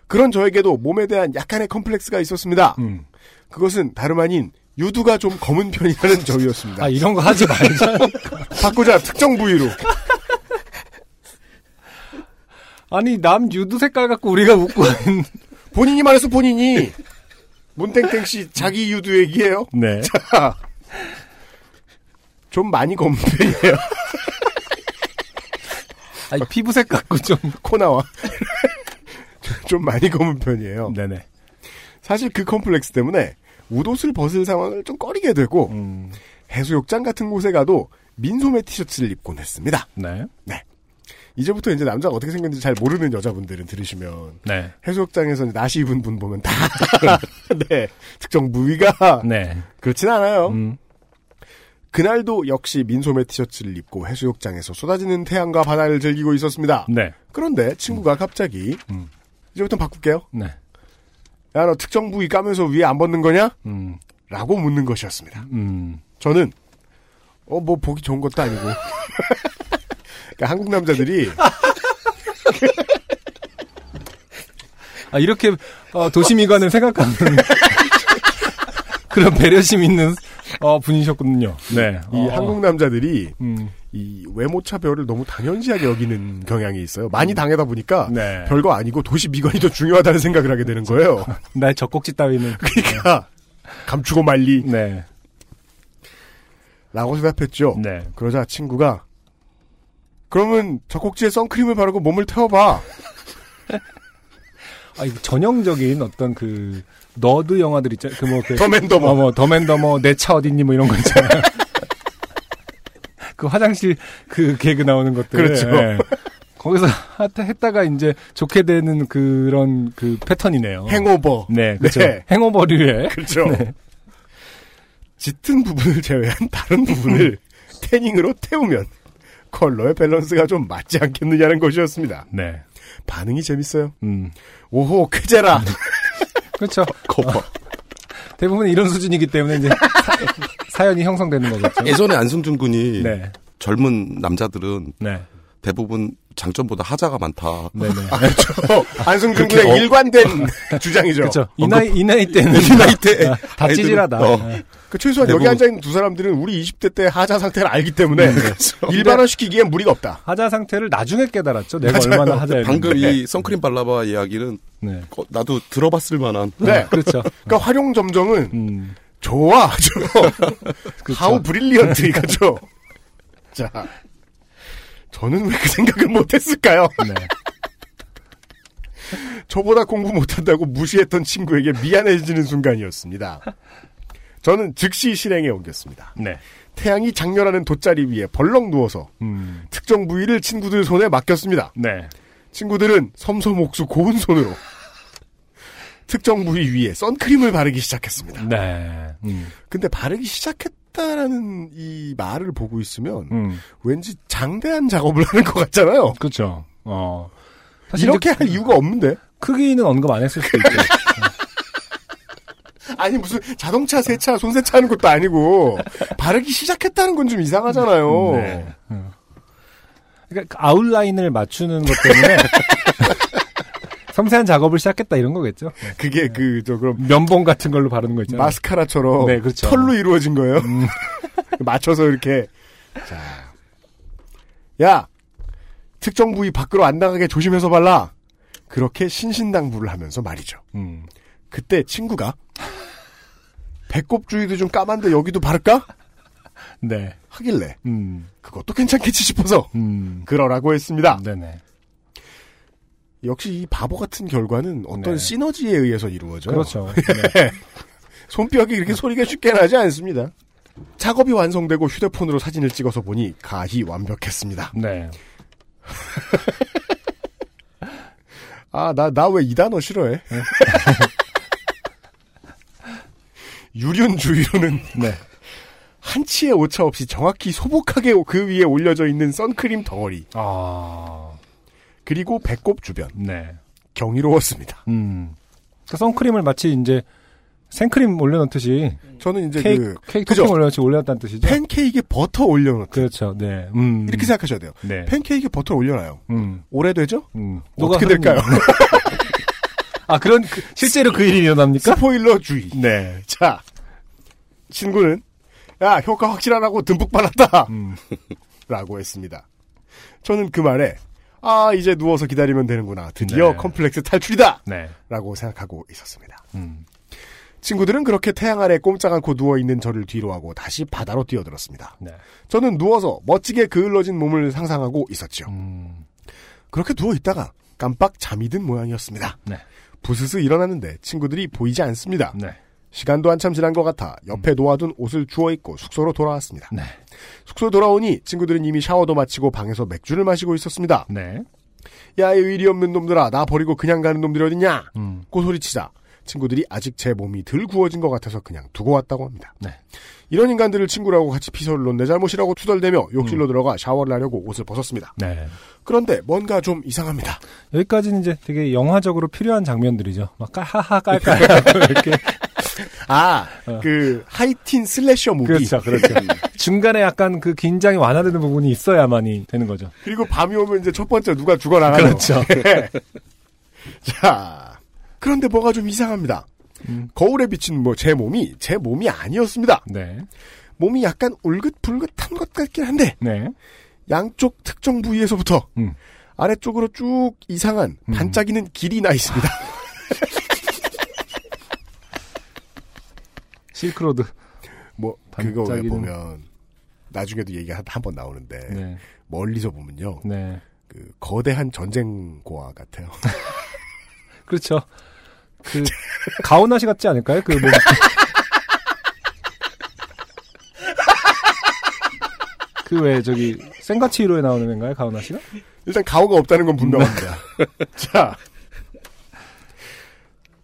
C: 그런 저에게도 몸에 대한 약간의 컴플렉스가 있었습니다.
B: 음.
C: 그것은 다름 아닌 유두가 좀 검은 편이라는 저희였습니다.
B: 아, 이런 거 하지 말자.
C: 바꾸자 특정 부위로.
B: 아니, 남 유두 색깔 갖고 우리가 웃고 있는.
C: 본인이 말해서 본인이 문땡땡 씨 자기 유두 얘기예요.
B: 네.
C: 자, 좀 많이 검은 편이에요.
B: 아니, 피부색 갖고 좀.
C: 코 나와. 좀 많이 검은 편이에요.
B: 네네.
C: 사실 그 컴플렉스 때문에 웃옷을 벗을 상황을 좀 꺼리게 되고
B: 음,
C: 해수욕장 같은 곳에 가도 민소매 티셔츠를 입곤 했습니다.
B: 네.
C: 이제부터 이제 남자가 어떻게 생겼는지 잘 모르는 여자분들은 들으시면
B: 네.
C: 해수욕장에서 나시 입은 분 보면 다 네, 특정 부위가
B: 네.
C: 그렇진 않아요.
B: 음,
C: 그날도 역시 민소매 티셔츠를 입고 해수욕장에서 쏟아지는 태양과 바다를 즐기고 있었습니다.
B: 네.
C: 그런데 친구가 갑자기
B: 음.
C: 이제부터 바꿀게요.
B: 네.
C: 야 너 특정 부위 까면서 위에 안 벗는 거냐?
B: 음,
C: 라고 묻는 것이었습니다.
B: 음.
C: 저는 어 뭐 보기 좋은 것도 아니고 그러니까 한국 남자들이
B: 아, 이렇게, 어, 도시미관을 생각하는 그런 배려심 있는, 어, 분이셨군요. 네.
C: 이
B: 어,
C: 한국 남자들이
B: 음,
C: 이 외모 차별을 너무 당연시하게 여기는 경향이 있어요. 많이 당하다 보니까
B: 네.
C: 별거 아니고 도시 미관이 더 중요하다는 생각을 하게 되는 거예요.
B: 나의 젖꼭지 따위는.
C: 그러니까 감추고 말리
B: 네.
C: 라고 대답했죠.
B: 네.
C: 그러자 친구가 그러면 젖꼭지에 선크림을 바르고 몸을 태워봐.
B: 아, 이 전형적인 어떤 그, 너드 영화들 있잖아요. 그 뭐, 그.
C: 더맨더머.
B: 어, 뭐, 더맨더머, 내 차 어딨니, 뭐 이런 거 있잖아요. 그 화장실 그 개그 나오는 것들.
C: 그렇죠.
B: 예. 거기서 하- 했다가 이제 좋게 되는 그런 그 패턴이네요.
C: 행오버.
B: 네, 그렇죠.
C: 네.
B: 행오버류의.
C: 그렇죠.
B: 네.
C: 짙은 부분을 제외한 다른 부분을 태닝으로 태우면 컬러의 밸런스가 좀 맞지 않겠느냐는 것이었습니다.
B: 네.
C: 반응이 재밌어요.
B: 음.
C: 오호 쾌제라.
B: 그렇죠.
G: 거봐.
B: 대부분 이런 수준이기 때문에 이제 사, 연이 형성되는 거겠죠.
G: 예전에 안승준 군이
B: 네.
G: 젊은 남자들은
B: 네.
G: 대부분 장점보다 하자가 많다.
B: 네네.
C: 어, 안승준
G: 그렇게
C: 군의
G: 어-
C: 일관된 주장이죠.
B: 그렇죠. 이 나이, 이 나이 때는.
G: 이 나이 때
B: 아, 다 찌질하다.
G: 어.
B: 네.
C: 그 최소한 여기
G: 대부분-
C: 앉아 있는 두 사람들은 우리 20대 때 하자 상태를 알기 때문에 일반화시키기엔 무리가 없다.
B: 하자 상태를 나중에 깨달았죠. 내가
C: 맞아요.
B: 얼마나 하자였는데.
G: 방금 이 선크림 발라봐 이야기는
B: 네.
G: 어, 나도 들어봤을 만한
C: 네.
B: 그렇죠.
C: 그러니까 화룡점정은
B: 음.
C: 좋아, 죠
B: 그렇죠.
C: How brilliant 이거죠. 자, 저는 왜 그 생각을 못했을까요?
B: 네.
C: 저보다 공부 못한다고 무시했던 친구에게 미안해지는 순간이었습니다. 저는 즉시 실행에 옮겼습니다.
B: 네.
C: 태양이 장렬하는 돗자리 위에 벌렁 누워서
B: 음.
C: 특정 부위를 친구들 손에 맡겼습니다.
B: 네.
C: 친구들은 섬섬옥수 고운 손으로 특정 부위 위에 선크림을 바르기 시작했습니다.
B: 네. 음.
C: 근데 바르기 시작했 다라는 이 말을 보고 있으면
B: 음.
C: 왠지 장대한 작업을 하는 것 같잖아요.
B: 그렇죠. 어.
C: 이렇게 할 이유가 없는데.
B: 크기는 언급 안 했을 수도 있죠.
C: 아니 무슨 자동차 세차 손세차 하는 것도 아니고 바르기 시작했다는 건 좀 이상하잖아요.
B: 네. 음. 그러니까 그 아웃라인을 맞추는 것 때문에 섬세한 작업을 시작했다 이런 거겠죠.
C: 그게 그 저 그럼
B: 면봉 같은 걸로 바르는 거 있잖아요.
C: 마스카라처럼
B: 네, 그렇죠.
C: 털로 이루어진 거예요.
B: 음.
C: 맞춰서 이렇게 자, 야 특정 부위 밖으로 안 나가게 조심해서 발라. 그렇게 신신당부를 하면서 말이죠.
B: 음.
C: 그때 친구가 배꼽 주위도 좀 까만데 여기도 바를까?
B: 네.
C: 하길래
B: 음.
C: 그것도 괜찮겠지 싶어서
B: 음.
C: 그러라고 했습니다.
B: 네네.
C: 역시 이 바보 같은 결과는 어떤
B: 네.
C: 시너지에 의해서 이루어져요.
B: 그렇죠. 네.
C: 손뼉이 그렇게 소리가 쉽게 나지 않습니다. 작업이 완성되고 휴대폰으로 사진을 찍어서 보니 가히 완벽했습니다.
B: 네.
C: 아, 나, 나 왜 이 단어 싫어해? 유륜 주위로는
B: 네.
C: 한치의 오차 없이 정확히 소복하게 그 위에 올려져 있는 선크림 덩어리,
B: 아,
C: 그리고 배꼽 주변.
B: 네.
C: 경이로웠습니다.
B: 음. 그 선크림을 마치 이제 생크림 올려놓듯이
C: 저는 이제
B: 케이크,
C: 그
B: 케이크? 토핑 올려놓듯이 올려놨다는 뜻이죠?
C: 팬케이크에 버터 올려놓고
B: 그렇죠. 네. 음.
C: 이렇게 생각하셔야 돼요.
B: 네.
C: 팬케이크에 버터 올려놔요.
B: 음.
C: 오래되죠?
B: 음.
C: 어떻게 될까요?
B: 아, 그런, 그- 실제로 그 일이 일어납니까?
C: 스포일러 주의.
B: 네.
C: 자, 친구는 야 효과 확실하다고 듬뿍 발랐다.
B: 음.
C: 라고 했습니다. 저는 그 말에 아 이제 누워서 기다리면 되는구나. 드디어
B: 네.
C: 컴플렉스 탈출이다.
B: 네.
C: 라고 생각하고 있었습니다.
B: 음.
C: 친구들은 그렇게 태양 아래 꼼짝 않고 누워 있는 저를 뒤로 하고 다시 바다로 뛰어들었습니다.
B: 네.
C: 저는 누워서 멋지게 그을러진 몸을 상상하고 있었죠.
B: 음.
C: 그렇게 누워 있다가 깜빡 잠이 든 모양이었습니다.
B: 네.
C: 부스스 일어났는데 친구들이 보이지 않습니다.
B: 네.
C: 시간도 한참 지난 것 같아 옆에 놓아둔 옷을 주워 입고 숙소로 돌아왔습니다.
B: 네.
C: 숙소 돌아오니 친구들은 이미 샤워도 마치고 방에서 맥주를 마시고 있었습니다.
B: 네.
C: 야, 이 의리 없는 놈들아, 나 버리고 그냥 가는 놈들이 어딨냐?
B: 음.
C: 고 소리치자 친구들이 아직 제 몸이 덜 구워진 것 같아서 그냥 두고 왔다고 합니다.
B: 네.
C: 이런 인간들을 친구라고 같이 피서를 내 잘못이라고 투덜대며
B: 음.
C: 욕실로 들어가 샤워를 하려고 옷을 벗었습니다.
B: 네.
C: 그런데 뭔가 좀 이상합니다.
B: 여기까지는 이제 되게 영화적으로 필요한 장면들이죠. 막 까하하 깔깔하고 이렇게.
C: 아,
B: 어.
C: 그 하이틴 slasher movie.
B: 그렇죠, 그렇죠. 중간에 약간 그 긴장이 완화되는 부분이 있어야만이 되는 거죠.
C: 그리고 밤이 오면 이제 첫 번째 누가 죽어나가죠.
B: 그렇죠.
C: 자, 그런데 뭐가 좀 이상합니다.
B: 음.
C: 거울에 비친 뭐 제 몸이 제 몸이 아니었습니다.
B: 네.
C: 몸이 약간 울긋불긋한 것 같긴 한데
B: 네.
C: 양쪽 특정 부위에서부터
B: 음.
C: 아래쪽으로 쭉 이상한
B: 음.
C: 반짝이는 길이 나 있습니다.
B: 실크로드.
C: 뭐 그거 왜 보면 나중에도 얘기 한번 나오는데
B: 네.
C: 멀리서 보면요
B: 네.
C: 그 거대한 전쟁 고아 같아요.
B: 그렇죠. 그, 가오나시 같지 않을까요? 그, 뭐. 그 왜, 저기, 생가치 히로에 나오는 애인가요? 가오나시가?
C: 일단 가오가 없다는 건 분명합니다. 자,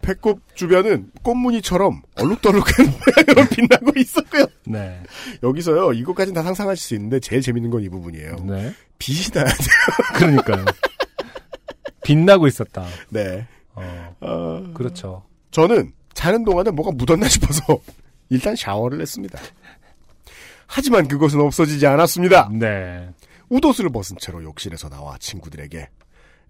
C: 배꼽 주변은 꽃무늬처럼 얼룩덜룩한 모양으로 빛나고 있었고요.
B: 네.
C: 여기서요, 이것까지는 다 상상하실 수 있는데 제일 재밌는 건 이 부분이에요.
B: 네.
C: 빛이 나야 돼요.
B: 그러니까요. 빛나고 있었다.
C: 네.
B: 어,
C: 어,
B: 그렇죠.
C: 저는 자는 동안에 뭐가 묻었나 싶어서 일단 샤워를 했습니다. 하지만 그것은 없어지지 않았습니다.
B: 네.
C: 웃옷을 벗은 채로 욕실에서 나와 친구들에게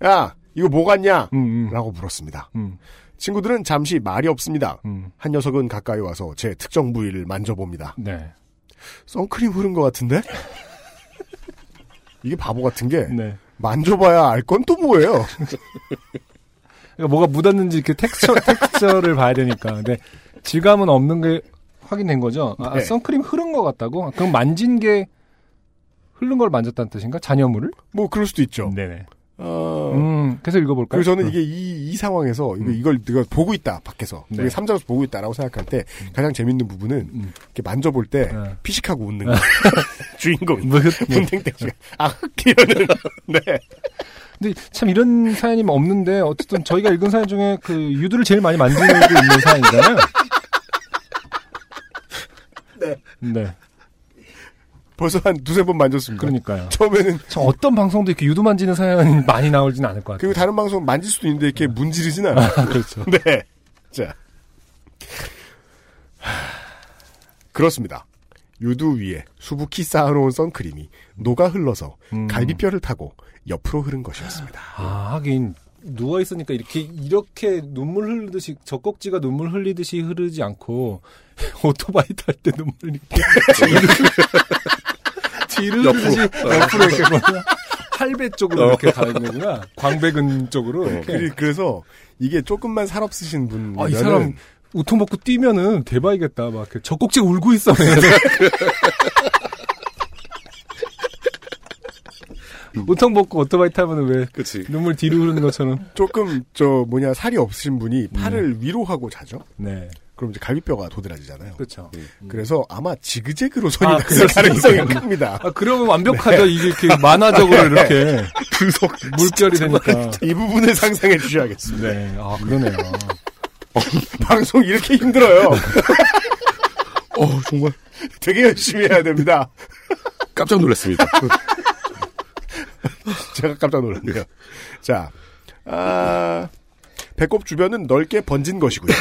C: 야 이거 뭐 같냐?
B: 음, 음.
C: 라고 물었습니다.
B: 음,
C: 친구들은 잠시 말이 없습니다.
B: 음.
C: 한 녀석은 가까이 와서 제 특정 부위를 만져봅니다.
B: 네.
C: 선크림 흐른 것 같은데? 이게 바보 같은 게
B: 네.
C: 만져봐야 알 건 또 뭐예요?
B: 그러니까 뭐가 묻었는지 그 텍스처, 텍스처를 봐야 되니까. 근데 질감은 없는 게 확인된 거죠. 아,
C: 네.
B: 선크림 흐른 것 같다고? 그럼 만진 게 흐른 걸 만졌다는 뜻인가? 잔여물을?
C: 뭐 그럴 수도 있죠.
B: 네네.
C: 어,
B: 음, 계속 읽어볼까요?
C: 그래서 저는
B: 음.
C: 이게 이, 이 상황에서
B: 음.
C: 이걸 내가 보고 있다 밖에서
B: 네.
C: 우리 삼자에서 보고 있다라고 생각할 때 가장 재밌는 부분은
B: 음.
C: 이렇게 만져볼 때
B: 네.
C: 피식하고 웃는 거 주인공이
B: 뭐, 네.
C: 문탱탱 아 흑기라는 네
B: 근데 참 이런 사연이 없는데 어쨌든 저희가 읽은 사연 중에 그 유두를 제일 많이 만지고 있는 사연이잖아요.
C: 네.
B: 네.
C: 벌써 한 두세 번 만졌습니다.
B: 그러니까요.
C: 처음에는
B: 참 어떤 방송도 이렇게 유두 만지는 사연이 많이 나오지는 않을 것 같아요.
C: 그리고 다른 방송 만질 수도 있는데 이렇게 문지르진 않아요.
B: 그렇죠.
C: 네. 자. 하, 그렇습니다. 유두 위에 수북히 쌓아놓은 선크림이 녹아 흘러서
B: 음.
C: 갈비뼈를 타고 옆으로 흐른 것이었습니다.
B: 아, 하긴 누워 있으니까 이렇게 이렇게 눈물 흐르듯이 젖꼭지가 눈물 흘리듯이 흐르지 않고 오토바이 탈 때 눈물 이렇게 뒤를
G: 옆으로.
B: 흐르듯이 옆으로 이렇게 뭐냐 팔배 쪽으로 이렇게 가는 거구나. 광배근 쪽으로 이렇게.
C: 그리- 그래서 이게 조금만 살 없으신 분.
B: 아, 이 사람 우통 먹고 뛰면은 대박이겠다. 막 이렇게 젖꼭지가 울고 있어. 우통 벗고 오토바이 타면 왜
G: 그치.
B: 눈물 뒤로 흐르는 것처럼.
C: 조금 저 뭐냐 살이 없으신 분이 팔을
B: 음.
C: 위로 하고 자죠.
B: 네.
C: 그럼 이제 갈비뼈가 도드라지잖아요.
B: 그렇죠.
C: 그래서 아마 지그재그로
B: 아,
C: 났을
B: 그럴 수도
C: 가능성이. 큽니다.
B: 아, 그러면 완벽하죠. 이게 이렇게 만화적으로 이렇게
C: 분석
B: 물결이 되니까.
C: 이 부분을 상상해 주셔야겠습니다.
B: 네. 아, 그러네요.
C: 방송 이렇게 힘들어요.
G: 어, 정말
C: 되게 열심히 해야 됩니다.
G: 깜짝 놀랐습니다.
C: 제가 깜짝 놀랐네요. 자, 아, 배꼽 주변은 넓게 번진 것이고요.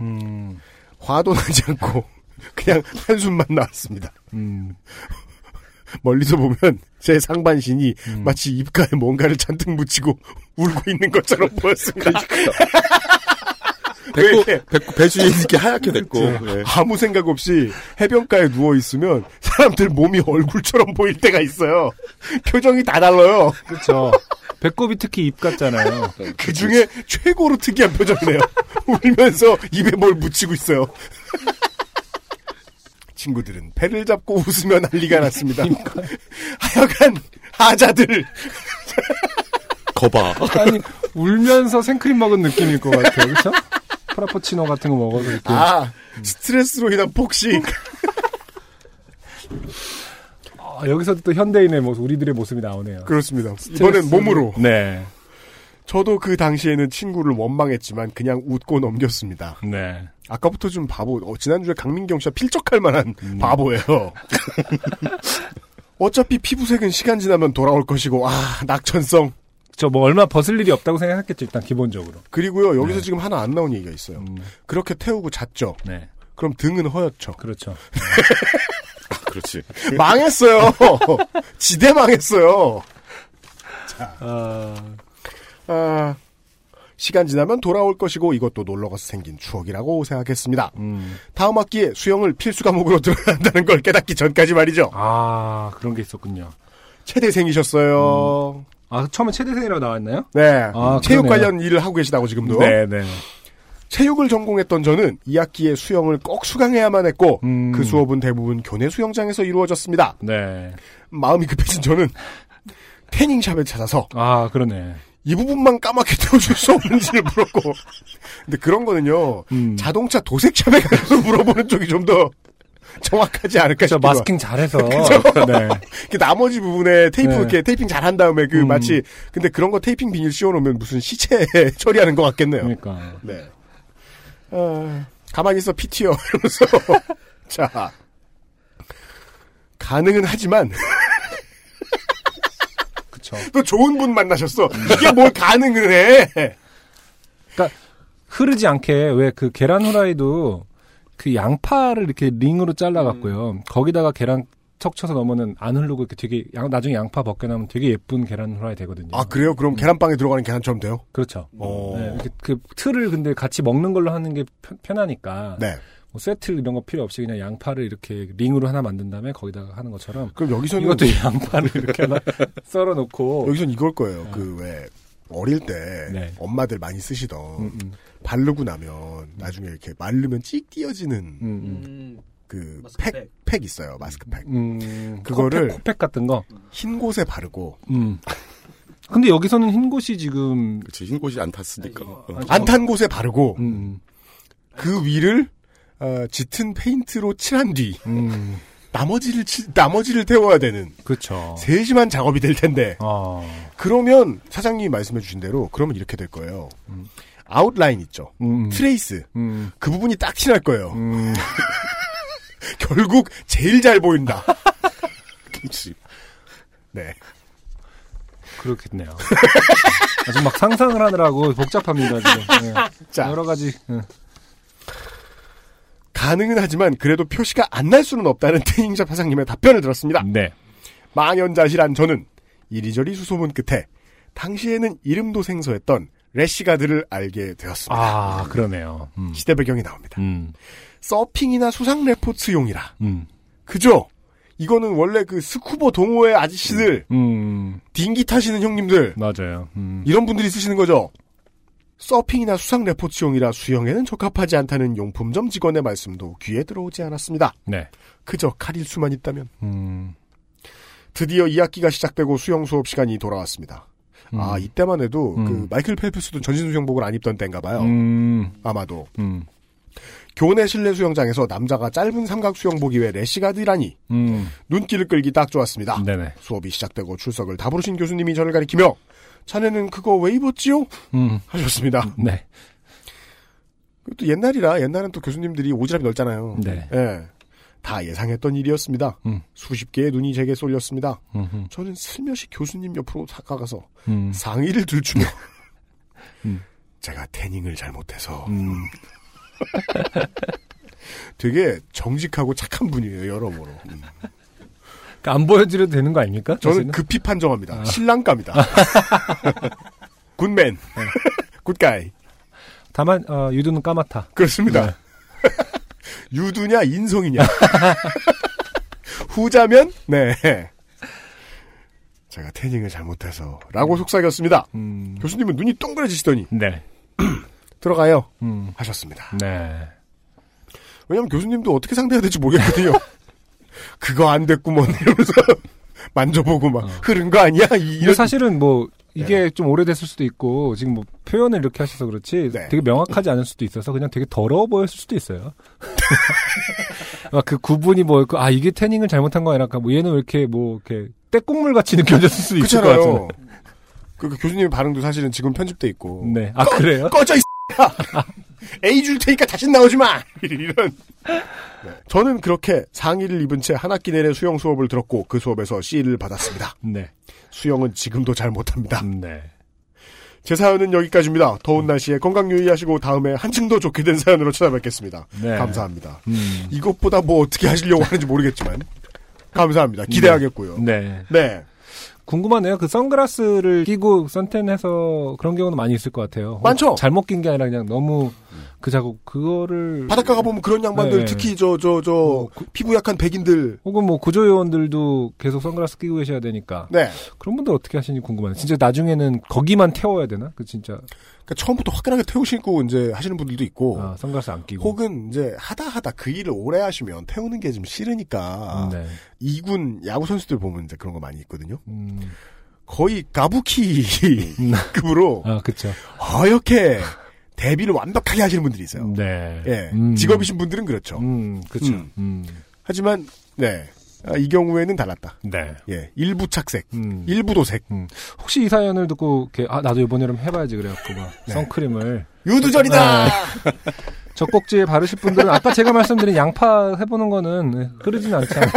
B: 음.
C: 화도 나지 않고 그냥 한숨만 나왔습니다.
B: 음.
C: 멀리서 보면 제 상반신이 마치 입가에 뭔가를 잔뜩 묻히고 울고 있는 것처럼 보였습니다.
G: 배꼽,
C: 왜?
G: 배꼽, 배 주위에 이렇게 하얗게 됐고. 예.
C: 아무 생각 없이 해변가에 누워 있으면 사람들 몸이 얼굴처럼 보일 때가 있어요. 표정이 다 달라요.
B: 그렇죠. 배꼽이 특히 입 같잖아요.
C: 그 중에 최고로 특이한 표정이네요. 울면서 입에 뭘 묻히고 있어요. 친구들은 배를 잡고 웃으며 난리가 났습니다. 하여간 하자들
G: 거봐.
B: 아니, 울면서 생크림 먹은 느낌일 것 같아요. 그렇죠? 프라푸치노 같은 거 먹어서 이렇게.
C: 아 스트레스로 인한 폭식
B: 아, 여기서도 또 현대인의 모습, 우리들의 모습이 나오네요.
C: 그렇습니다. 이번엔 몸으로
B: 네.
C: 저도 그 당시에는 친구를 원망했지만 그냥 웃고 넘겼습니다.
B: 네.
C: 아까부터 좀 바보 어, 지난주에 강민경 씨가 필적할 만한 바보예요. 어차피 피부색은 시간 지나면 돌아올 것이고 아 낙천성
B: 저 뭐 얼마 벗을 일이 없다고 생각했겠죠, 일단 기본적으로.
C: 그리고요 여기서
B: 네.
C: 지금 하나 안 나온 얘기가 있어요.
B: 음,
C: 그렇게 태우고 잤죠.
B: 네.
C: 그럼 등은 허옇죠.
B: 그렇죠.
G: 그렇지.
C: 망했어요. 지대 망했어요.
B: 아,
C: 아, 시간 지나면 돌아올 것이고 이것도 놀러가서 생긴 추억이라고 생각했습니다.
B: 음.
C: 다음 학기에 수영을 필수 과목으로 들어야 한다는 걸 깨닫기 전까지 말이죠.
B: 아, 그런 게 있었군요.
C: 체대생이셨어요.
B: 아, 처음에 최대생이라고 나왔나요?
C: 네.
B: 아,
C: 체육
B: 그러네요.
C: 관련 일을 하고 계시다고 지금도.
B: 네, 네.
C: 체육을 전공했던 저는 2학기에 수영을 꼭 수강해야만 했고
B: 음.
C: 그 수업은 대부분 교내 수영장에서 이루어졌습니다.
B: 네.
C: 마음이 급해진 저는 태닝샵을 찾아서
B: 아, 그러네.
C: 이 부분만 까맣게 태워줄 수 없는지를 물었고 근데 그런 거는요
B: 음.
C: 자동차 도색샵에 가서 물어보는 쪽이 좀 더 정확하지 않을까
B: 저
C: 싶기도
B: 마스킹 잘해서. 네.
C: 그 나머지 부분에 테이프
B: 네.
C: 이렇게 테이핑 잘 한 다음에 그
B: 음.
C: 마치 근데 그런 거 테이핑 비닐 씌워놓으면 무슨 시체 처리하는 것 같겠네요.
B: 그러니까.
C: 네. 어, 가만히 있어 피 튀어 이러면서 자 가능은 하지만
B: 그쵸.
C: 또 좋은 분 만나셨어. 이게 뭘 가능을 해?
B: 흐르지 않게 왜 그 계란 후라이도 그 양파를 이렇게 링으로 잘라갖고요.
C: 음.
B: 거기다가 계란 척 쳐서 넣으면은 안 흐르고 이렇게 되게 양- 나중에 양파 벗겨나면 되게 예쁜 계란 후라이 되거든요.
C: 아 그래요? 그럼 계란빵에 들어가는 계란처럼 돼요?
B: 그렇죠.
C: 어.
B: 네, 이렇게 그 틀을 근데 같이 먹는 걸로 하는 게 편, 편하니까
C: 네.
B: 뭐 세트 이런 거 필요 없이 그냥 양파를 이렇게 링으로 하나 만든 다음에 거기다가 하는 것처럼
C: 그럼 여기서는
B: 이것도 양파를 이렇게 하나 썰어 놓고
C: 여기선 이걸 거예요. 그왜 어릴 때
B: 네.
C: 엄마들 많이 쓰시던
B: 음, 음,
C: 바르고 나면 나중에 이렇게 마르면 찍 띄어지는
B: 음, 음.
D: 음,
C: 그.
D: 팩,
C: 팩 있어요. 마스크팩.
B: 음,
C: 그거를-
B: 코팩, 코팩 같은 거.
C: 흰 곳에 바르고
B: 음. 근데 여기서는 흰 곳이 지금
G: 그치. 흰 곳이 안 탔으니까. 어.
C: 안탄 곳에 바르고
B: 음,
C: 그 위를 어, 짙은 페인트로 칠한 뒤
B: 음,
C: 나머지를 치- 나머지를 태워야 되는
B: 그렇죠.
C: 세심한 작업이 될 텐데
B: 어,
C: 그러면 사장님이 말씀해 주신 대로 그러면 이렇게 될 거예요.
B: 음.
C: 아웃라인 있죠.
B: 음,
C: trace
B: 음,
C: 그 부분이 딱 칠할 거예요.
B: 음,
C: 결국 제일 잘 보인다. 네.
B: 그렇겠네요. 아직 막 상상을 하느라고 복잡합니다 지금. 예.
C: 자
B: 여러 가지. 예.
C: 가능은 하지만 그래도 표시가 안 날 수는 없다는 태닝샵 사장님의 답변을 들었습니다.
B: 네.
C: 망연자실한 저는 이리저리 수소문 끝에 당시에는 이름도 생소했던 래시가드를 알게 되었습니다.
B: 아 그러네요. 음,
C: 시대 배경이 나옵니다.
B: 음,
C: 서핑이나 수상 레포츠용이라.
B: 음,
C: 그죠? 이거는 원래 그 스쿠버 동호회 아저씨들,
B: 음,
C: 딩기 타시는 형님들,
B: 맞아요. 음,
C: 이런 분들이 쓰시는 거죠. 서핑이나 수상 레포츠용이라 수영에는 적합하지 않다는 용품점 직원의 말씀도 귀에 들어오지 않았습니다.
B: 네.
C: 그저 칼일 수만 있다면.
B: 음,
C: 드디어 2학기가 시작되고 수영 수업 시간이 돌아왔습니다.
B: 음.
C: 아, 이때만 해도
B: 음.
C: 그 마이클 펠프스도 전신 수영복을 안 입던 때인가 봐요.
B: 음,
C: 아마도.
B: 음,
C: 교내 실내 수영장에서 남자가 짧은 삼각 수영복 이외 래시가드라니
B: 음.
C: 눈길을 끌기 딱 좋았습니다.
B: 네네.
C: 수업이 시작되고 출석을 다 부르신 교수님이 저를 가리키며 자네는 그거 왜 입었지요?
B: 음,
C: 하셨습니다.
B: 네.
C: 또 옛날이라 옛날엔 또 교수님들이 오지랖이 넓잖아요.
B: 네.
C: 예. 다 예상했던 일이었습니다.
B: 음.
C: 수십 개의 눈이 제게 쏠렸습니다.
B: 음,
C: 저는 슬며시 교수님 옆으로 다가가서
B: 음,
C: 상의를 들추며
B: 음.
C: 제가 태닝을 잘못해서
B: 음.
C: 되게 정직하고 착한 분이에요 여러모로. 음.
B: 그러니까 안 보여드려도 되는 거 아닙니까?
C: 저는
B: 사실은?
C: 급히 판정합니다.
B: 아.
C: 신랑감이다. 굿맨, 굿가이.
B: 다만 어, 유두는 까맣다.
C: 그렇습니다.
B: 네.
C: 유두냐 인성이냐. 후자면 네. 제가 태닝을 잘못해서 라고 속삭였습니다.
B: 음,
C: 교수님은 눈이 동그래지시더니
B: 네.
C: 들어가요
B: 음,
C: 하셨습니다.
B: 네.
C: 왜냐면 교수님도 어떻게 상대해야 될지 모르겠거든요. 그거 안 됐구먼 이러면서 만져보고 막
B: 어.
C: 흐른 거 아니야? 이- 이런
B: 사실은 뭐 이게 좀 오래됐을 수도 있고 지금 뭐 표현을 이렇게 하셔서 그렇지
C: 네.
B: 되게 명확하지 않을 수도 있어서 그냥 되게 더러워 보였을 수도 있어요. 막 그 구분이 뭐였고 아 이게 태닝을 잘못한 거 아니라 뭐 얘는 왜 이렇게 뭐 이렇게 때국물 같이 느껴졌을 수도 있을 것 같아요.
C: 그, 그 교수님의 반응도 사실은 지금 편집돼 있고
B: 네. 아 그래요?
C: 꺼져 이 A 줄 테니까 다시 나오지 마 이런. 네. 저는 그렇게 상의를 입은 채 한 학기 내내 수영 수업을 들었고 그 수업에서 C를 받았습니다.
B: 네.
C: 수영은 지금도 잘 못합니다.
B: 네.
C: 제 사연은 여기까지입니다. 더운 날씨에 건강 유의하시고 다음에 한층 더 좋게 된 사연으로 찾아뵙겠습니다.
B: 네.
C: 감사합니다.
B: 음.
C: 이것보다 뭐 어떻게 하시려고 하는지 모르겠지만 감사합니다. 기대하겠고요.
B: 네.
C: 네.
B: 궁금하네요. 그 선글라스를 끼고 선탠해서 그런 경우는 많이 있을 것 같아요.
C: 많죠?
B: 잘못 낀 게 아니라 그냥 너무 그 자꾸 그거를
C: 바닷가 가 보면 그런 양반들
B: 네.
C: 특히 저저 저
B: 뭐 그-
C: 피부 약한 백인들
B: 혹은 뭐 구조 요원들도 계속 선글라스 끼고 계셔야 되니까
C: 네.
B: 그런 분들 어떻게 하시는지 궁금하네요. 진짜 나중에는 거기만 태워야 되나? 그 진짜
C: 그러니까 처음부터 화끈하게 태우시고 이제 하시는 분들도 있고
B: 아, 선글라스 안 끼고.
C: 혹은 이제 하다 하다 그 일을 오래 하시면 태우는 게 좀 싫으니까
B: 네.
C: 이군 야구 선수들 보면 이제 그런 거 많이 있거든요.
B: 음,
C: 거의 가부키
B: 음.
C: 급으로
B: 아, 그쵸.
C: 허옇게 대비를 완벽하게 하시는 분들이 있어요.
B: 네.
C: 예,
B: 음.
C: 직업이신 분들은 그렇죠. 음.
B: 음.
C: 하지만 네, 아, 이 경우에는 달랐다.
B: 네.
C: 예, 일부 착색,
B: 음.
C: 일부 도색,
B: 혹시 이 사연을 듣고, 이렇게, 아, 나도 이번 여름 해봐야지, 그래갖고, 막,
C: 네.
B: 선크림을.
C: 유두절이다.
B: 네. 젖꼭지에 바르실 분들은, 아까 제가 말씀드린 양파 해보는 거는 네, 흐르진 않잖아요.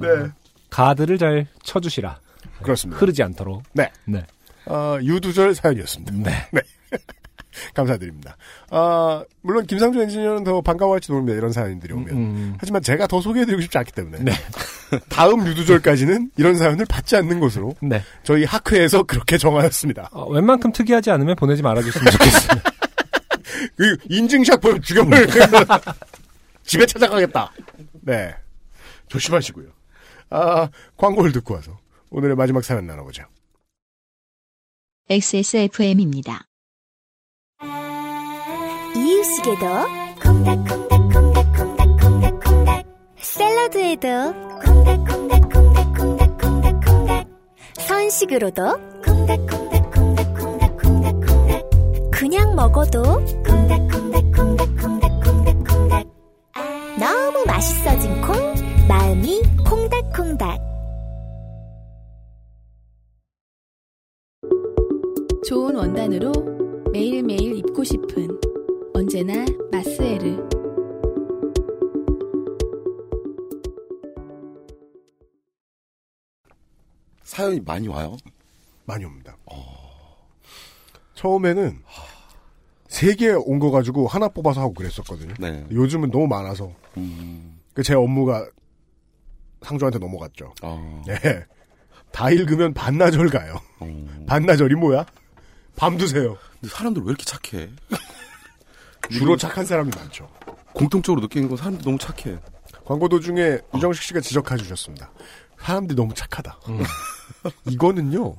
C: 네,
B: 가드를 잘 쳐주시라.
C: 그렇습니다.
B: 흐르지 않도록.
C: 네.
B: 네.
C: 아, 유두절 사연이었습니다.
B: 네.
C: 감사드립니다. 아, 물론 김상조 엔지니어는 더 반가워할지 모릅니다. 이런 사연들이 오면.
B: 음,
C: 하지만 제가 더 소개해드리고 싶지 않기 때문에.
B: 네.
C: 다음 유두절까지는 이런 사연을 받지 않는 것으로
B: 네.
C: 저희 학회에서 그렇게 정하였습니다.
B: 어, 웬만큼 특이하지 않으면 보내지 말아주시면 좋겠어요.
C: 그 인증샷 보면 죽여버릴 집에 찾아가겠다. 네. 조심하시고요. 아, 광고를 듣고 와서 오늘의 마지막 사연 나눠보죠.
A: XSFM입니다.
H: 이유식에도 콩닥콩닥콩닥콩닥콩닥콩닥 샐러드에도 콩닥콩닥콩닥콩닥콩닥콩닥 선식으로도 콩닥콩닥콩닥콩닥콩닥콩닥 그냥 먹어도 콩닥콩닥콩닥콩닥콩닥 너무 맛있어진 콩 마음이 콩닥콩닥
I: 좋은 원단으로 매일매일 입고 싶은 언제나 마스에르
G: 사연이 많이 와요.
C: 많이 옵니다. 처음에는 세 개 온 거 가지고 하나 뽑아서 하고 그랬었거든요.
G: 네.
C: 요즘은 너무 많아서
G: 음,
C: 그제 업무가 상조한테 넘어갔죠.
G: 어,
C: 네. 다 읽으면 반나절 가요.
G: 어.
C: 반나절이 뭐야? 밤 드세요.
G: 근데 사람들 왜 이렇게 착해?
C: 주로 착한 사람이 많죠.
G: 공통적으로 느끼는 건 사람들 너무 착해.
C: 광고 도중에 유정식 씨가 지적해 주셨습니다. 사람들이 너무 착하다. 이거는요,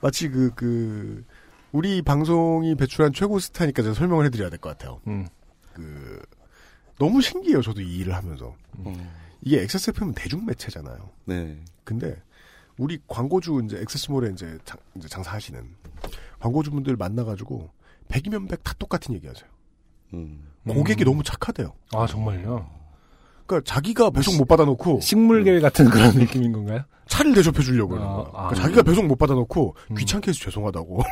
C: 마치 그, 그, 우리 방송이 배출한 최고 스타니까 제가 설명을 해드려야 될 것 같아요.
B: 음.
C: 그, 너무 신기해요. 저도 이 일을 하면서.
G: 어,
C: 이게 XSFM은 대중매체잖아요.
G: 네.
C: 근데 우리 광고주 이제 엑세스몰에 이제, 장, 이제 장사하시는 광고주분들 만나가지고 백이면 백 다 똑같은 얘기 하세요.
G: 음.
C: 고객이
B: 음.
C: 너무 착하대요.
B: 아 정말요?
C: 그러니까 자기가 배송 못 받아놓고
B: 식물계 같은 그런 느낌인 건가요?
C: 차를 대접해 주려고 그러는
B: 아,
C: 거야.
B: 아.
C: 그러니까 자기가 배송 못 받아놓고
B: 음.
C: 귀찮게 해서 죄송하다고.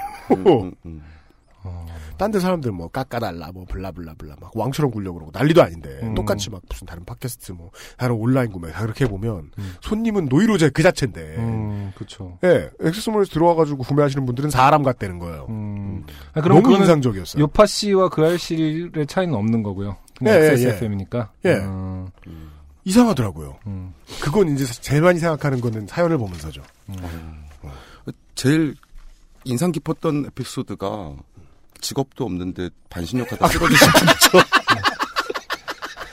G: 음, 음, 음.
B: 어.
C: 딴데 사람들 뭐 깎아달라 뭐 블라블라블라 막 왕처럼 굴려고 그러고 난리도 아닌데
B: 음.
C: 똑같이 막 무슨 다른 팟캐스트 뭐 다른 온라인 구매 다 그렇게 해보면
B: 음.
C: 손님은 노이로제 그 자체인데
B: 음, 그렇죠.
C: 예, 엑세스몰에서 들어와가지고 구매하시는 분들은 사람 같다는 거예요.
B: 음. 아, 그럼
C: 너무 인상적이었어요.
B: 요파 씨와 그 알 씨의 차이는 없는 거고요. 그냥
C: 예, 예. 예.
B: 음,
C: 이상하더라고요.
B: 음,
C: 그건 이제 제일 많이 생각하는 거는 사연을 보면서죠.
B: 음.
G: 제일 인상 깊었던 에피소드가 직업도 없는데 반신욕하다 쓰러지신 분이죠.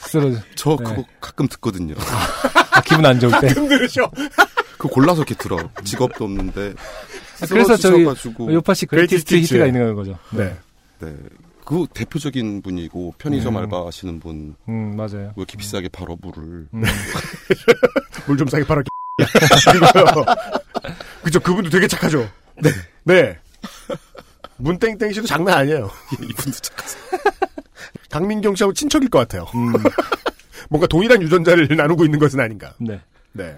B: 쓰러져.
G: 저
B: 네.
G: 그거 가끔 듣거든요.
B: 아, 기분 안 좋을 때.
C: 힘들으셔.
G: 그 골라서 이렇게 들어. 직업도 없는데
B: 아, 그래서 저기
G: 쓰러지셔가지고
B: 요파 씨 greatest hit가
C: hit.
B: 있는 거죠.
C: 네.
G: 네. 그 대표적인 분이고 편의점
B: 음.
G: 알바 하시는 분 왜
B: 음, 맞아요.
G: 이렇게 비싸게 팔어 물을
B: 음.
C: 물좀 싸게 팔아. 그죠. 그분도 되게 착하죠. 네. 네. 문땡땡 씨도 장난 아니에요.
G: 이분도 착하세요.
C: 강민경 씨하고 친척일 것 같아요.
B: 음,
C: 뭔가 동일한 유전자를 나누고 있는 것은 아닌가.
B: 네.
C: 네.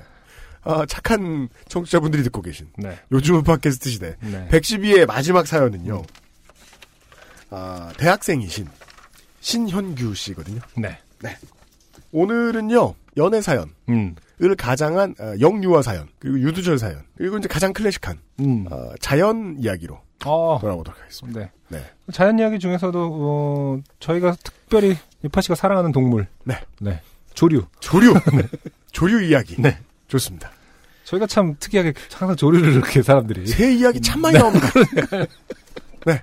C: 아, 착한 청취자분들이 듣고 계신
B: 네.
C: 요즘은 팟캐스트 시대
B: 네.
C: 112의 마지막 사연은요. 아, 대학생이신 신현규 씨거든요.
B: 네.
C: 오늘은요. 연애 사연을
B: 음.
C: 가장한 어, 영유아 사연 그리고 유두절 사연 그리고 이제 가장 클래식한
B: 음.
C: 어, 자연 이야기로
B: 어.
C: 돌아보도록 하겠습니다.
B: 네.
C: 네.
B: 자연 이야기 중에서도 어, 저희가 특별히 요파 씨가 사랑하는 동물.
C: 네.
B: 네. 조류.
C: 조류 조류 이야기
B: 네.
C: 좋습니다.
B: 저희가 참 특이하게 항상 조류를 이렇게 사람들이.
C: 새 이야기 참 많이 나옵니다. 네.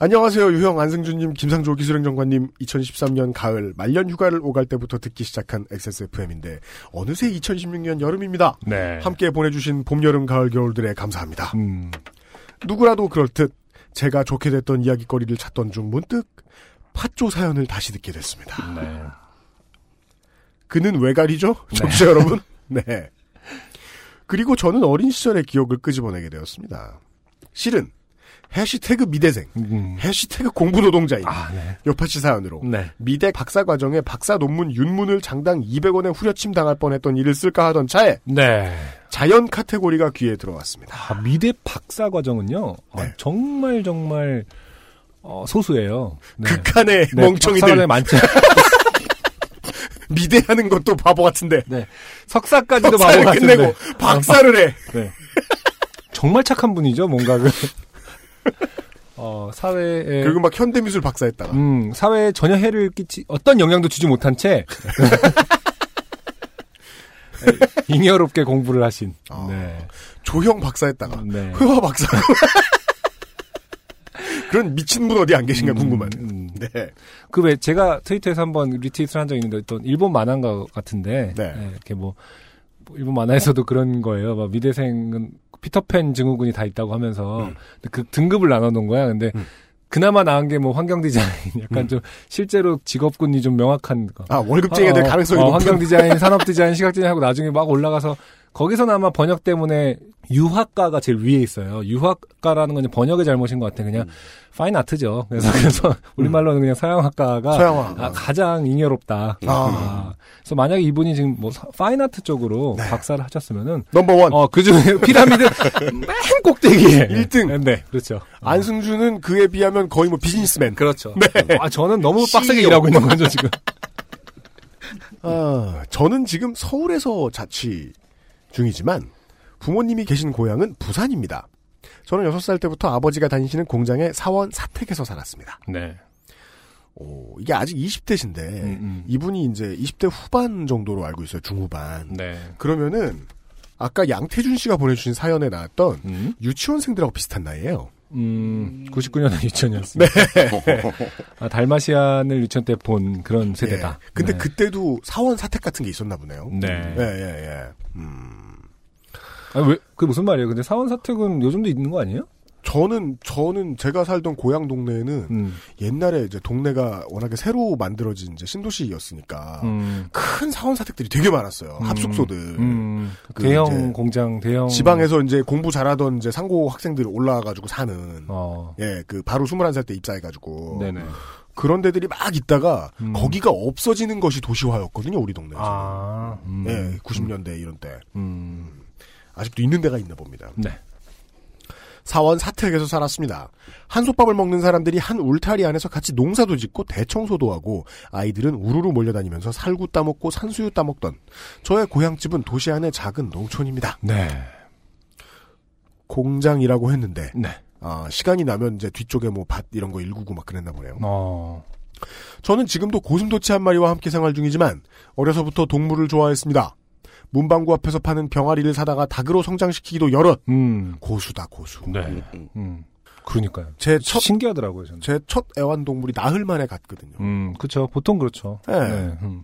C: 안녕하세요. 유형 안승준님, 김상조 기술행정관님. 2013년 가을 말년 휴가를 오갈 때부터 듣기 시작한 XSFM인데 어느새 2016년 여름입니다.
B: 네.
C: 함께 보내주신 봄, 여름, 가을, 겨울들에 감사합니다.
B: 음.
C: 누구라도 그럴 듯 제가 좋게 됐던 이야기거리를 찾던 중 문득 팥조 사연을 다시 듣게 됐습니다.
B: 네.
C: 그는 왜 가리죠? 청취자 여러분. 네. 그리고 저는 어린 시절의 기억을 끄집어내게 되었습니다. 실은 해시태그 미대생,
B: 음.
C: 해시태그 공부노동자인
B: 아, 네.
C: 요파치 사연으로
B: 네.
C: 미대 박사 과정에 박사 논문 윤문을 장당 200원에 후려침 당할 뻔했던 일을 쓸까 하던 차에
B: 네.
C: 자연 카테고리가 귀에 들어왔습니다.
B: 아, 미대 박사 과정은요. 아,
C: 네.
B: 정말 정말 어, 소수예요. 네.
C: 극한의
B: 네,
C: 멍청이들
B: 많죠.
C: 미대하는 것도 바보 같은데
B: 네. 석사까지도 바보 같은데.
C: 끝내고 박사를 해.
B: 네. 정말 착한 분이죠, 뭔가 그. 어, 사회에.
C: 그리고 막 현대미술 박사했다가
B: 음, 사회에 전혀 해를 끼치, 어떤 영향도 주지 못한 채. 네, 잉여롭게 공부를 하신.
C: 아.
B: 네.
C: 조형 박사했다가
B: 네.
C: 회화 박사. 그런 미친 분 어디 안 계신가
B: 음,
C: 궁금하네.
B: 음.
C: 네.
B: 그 왜 제가 트위터에서 한번 리트윗을 한 적이 있는데 어떤 일본 만화가 같은데
C: 네.
B: 예, 이렇게 뭐, 뭐 일본 만화에서도 그런 거예요. 막 미대생은 피터팬 증후군이 다 있다고 하면서
C: 음.
B: 그 등급을 나눠 놓은 거야. 근데
C: 음.
B: 그나마 나은 게 뭐 환경 디자인 약간
C: 음.
B: 좀 실제로 직업군이 좀 명확한 거.
C: 아 월급쟁이가 될
B: 어,
C: 가능성이
B: 어,
C: 높은.
B: 환경 디자인, 산업 디자인, 시각 디자인 하고 나중에 막 올라가서 거기서는 아마 번역 때문에 유화과가 제일 위에 있어요. 유화과라는 건 번역의 잘못인 것 같아. 그냥
C: 음.
B: fine art죠. 그래서 그래서 우리말로는 그냥 서양화과가
C: 서양화.
B: 아, 가장 잉여롭다.
C: 아.
B: 아. 그래서 만약에 이분이 지금 뭐 사- fine art 쪽으로
C: 네.
B: 박사를 하셨으면은
C: number one.
B: 어, 그 중에 피라미드 맨 꼭대기에
C: 일등.
B: 네, 그렇죠. 어.
C: 안승준은 그에 비하면 거의 뭐 비즈니스맨.
B: 그렇죠.
C: 네.
B: 아, 저는 너무 빡세게
C: CEO.
B: 일하고 있는 거죠, 지금.
C: 아, 저는 지금 서울에서 자취 중이지만 부모님이 계신 고향은 부산입니다. 저는 6살 때부터 아버지가 다니시는 공장의 사원 사택에서 살았습니다.
B: 네.
C: 오, 이게 아직 20대신데
B: 음, 음.
C: 이분이 이제 20대 후반 정도로 알고 있어요. 중후반.
B: 네.
C: 그러면은 아까 양태준 씨가 보내주신 사연에 나왔던
B: 음,
C: 유치원생들하고 비슷한 나이에요.
B: 음 99년은 유치원이었습니다. 아, 달마시안을 유치원 때 본 그런 세대다.
C: 예. 근데
B: 네.
C: 그때도 사원 사택 같은 게 있었나 보네요.
B: 네.
C: 예, 예, 예. 음.
B: 아, 왜, 그게 무슨 말이에요? 근데 사원 사택은 요즘도 있는 거 아니에요?
C: 저는 저는 제가 살던 고향 동네에는
B: 음.
C: 옛날에 이제 동네가 워낙에 새로 만들어진 이제 신도시였으니까
B: 음.
C: 큰 사원 사택들이 되게 많았어요.
B: 음.
C: 합숙소들.
B: 음.
C: 그
B: 대형 공장, 대형
C: 지방에서 이제 공부 잘하던 이제 상고 학생들 올라와가지고 사는
B: 어.
C: 예, 그 바로 21살 때 입사해가지고
B: 네네.
C: 그런 데들이 막 있다가
B: 음.
C: 거기가 없어지는 것이 도시화였거든요, 우리 동네에서.
B: 아. 음.
C: 예, 90년대 이런 때.
B: 음.
C: 아직도 있는 데가 있나 봅니다.
B: 네.
C: 사원 사택에서 살았습니다. 한솥밥을 먹는 사람들이 한 울타리 안에서 같이 농사도 짓고 대청소도 하고 아이들은 우르르 몰려다니면서 살구 따먹고 산수유 따먹던 저의 고향집은 도시 안의 작은 농촌입니다.
B: 네.
C: 공장이라고 했는데
B: 네.
C: 아, 시간이 나면 이제 뒤쪽에 뭐 밭 이런 거 일구고 막 그랬나 보네요.
B: 어.
C: 저는 지금도 고슴도치 한 마리와 함께 생활 중이지만 어려서부터 동물을 좋아했습니다. 문방구 앞에서 파는 병아리를 사다가 닭으로 성장시키기도 여럿
B: 음.
C: 고수다 고수.
B: 네. 음. 그러니까요.
C: 제첫제
B: 신기하더라고요, 저는.
C: 첫 애완동물이 나흘 만에 갔거든요.
B: 음, 그쵸. 보통 그렇죠.
C: 네.
B: 음.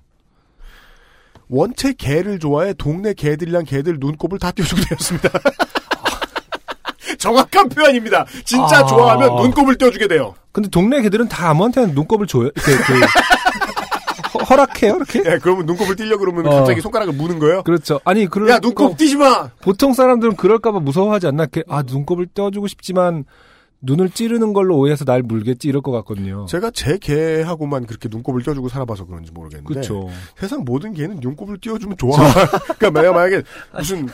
C: 원체 개를 좋아해 동네 개들이랑 개들 눈곱을 다 띄워주게 되었습니다. 정확한 표현입니다. 진짜
B: 아.
C: 좋아하면 눈곱을 띄워주게 돼요.
B: 근데 동네 개들은 다 아무한테나 눈곱을 줘요. 이렇게, 그, 허- 허락해요, 이렇게?
C: 예, 그러면 눈곱을 띄려 그러면
B: 어.
C: 갑자기 손가락을 무는 거예요.
B: 그렇죠. 아니, 그럴
C: 야 눈곱 띄지 마.
B: 보통 사람들은 그럴까봐 무서워하지 않나? 이렇게, 아, 눈곱을 떼어주고 싶지만, 눈을 찌르는 걸로 오해해서 날 물겠지, 이럴 것 같거든요.
C: 제가 제 개하고만 그렇게 눈곱을 띄워주고 살아봐서 그런지 모르겠는데
B: 그쵸.
C: 세상 모든 개는 눈곱을 띄워주면 좋아. 그러니까 내가 만약에 무슨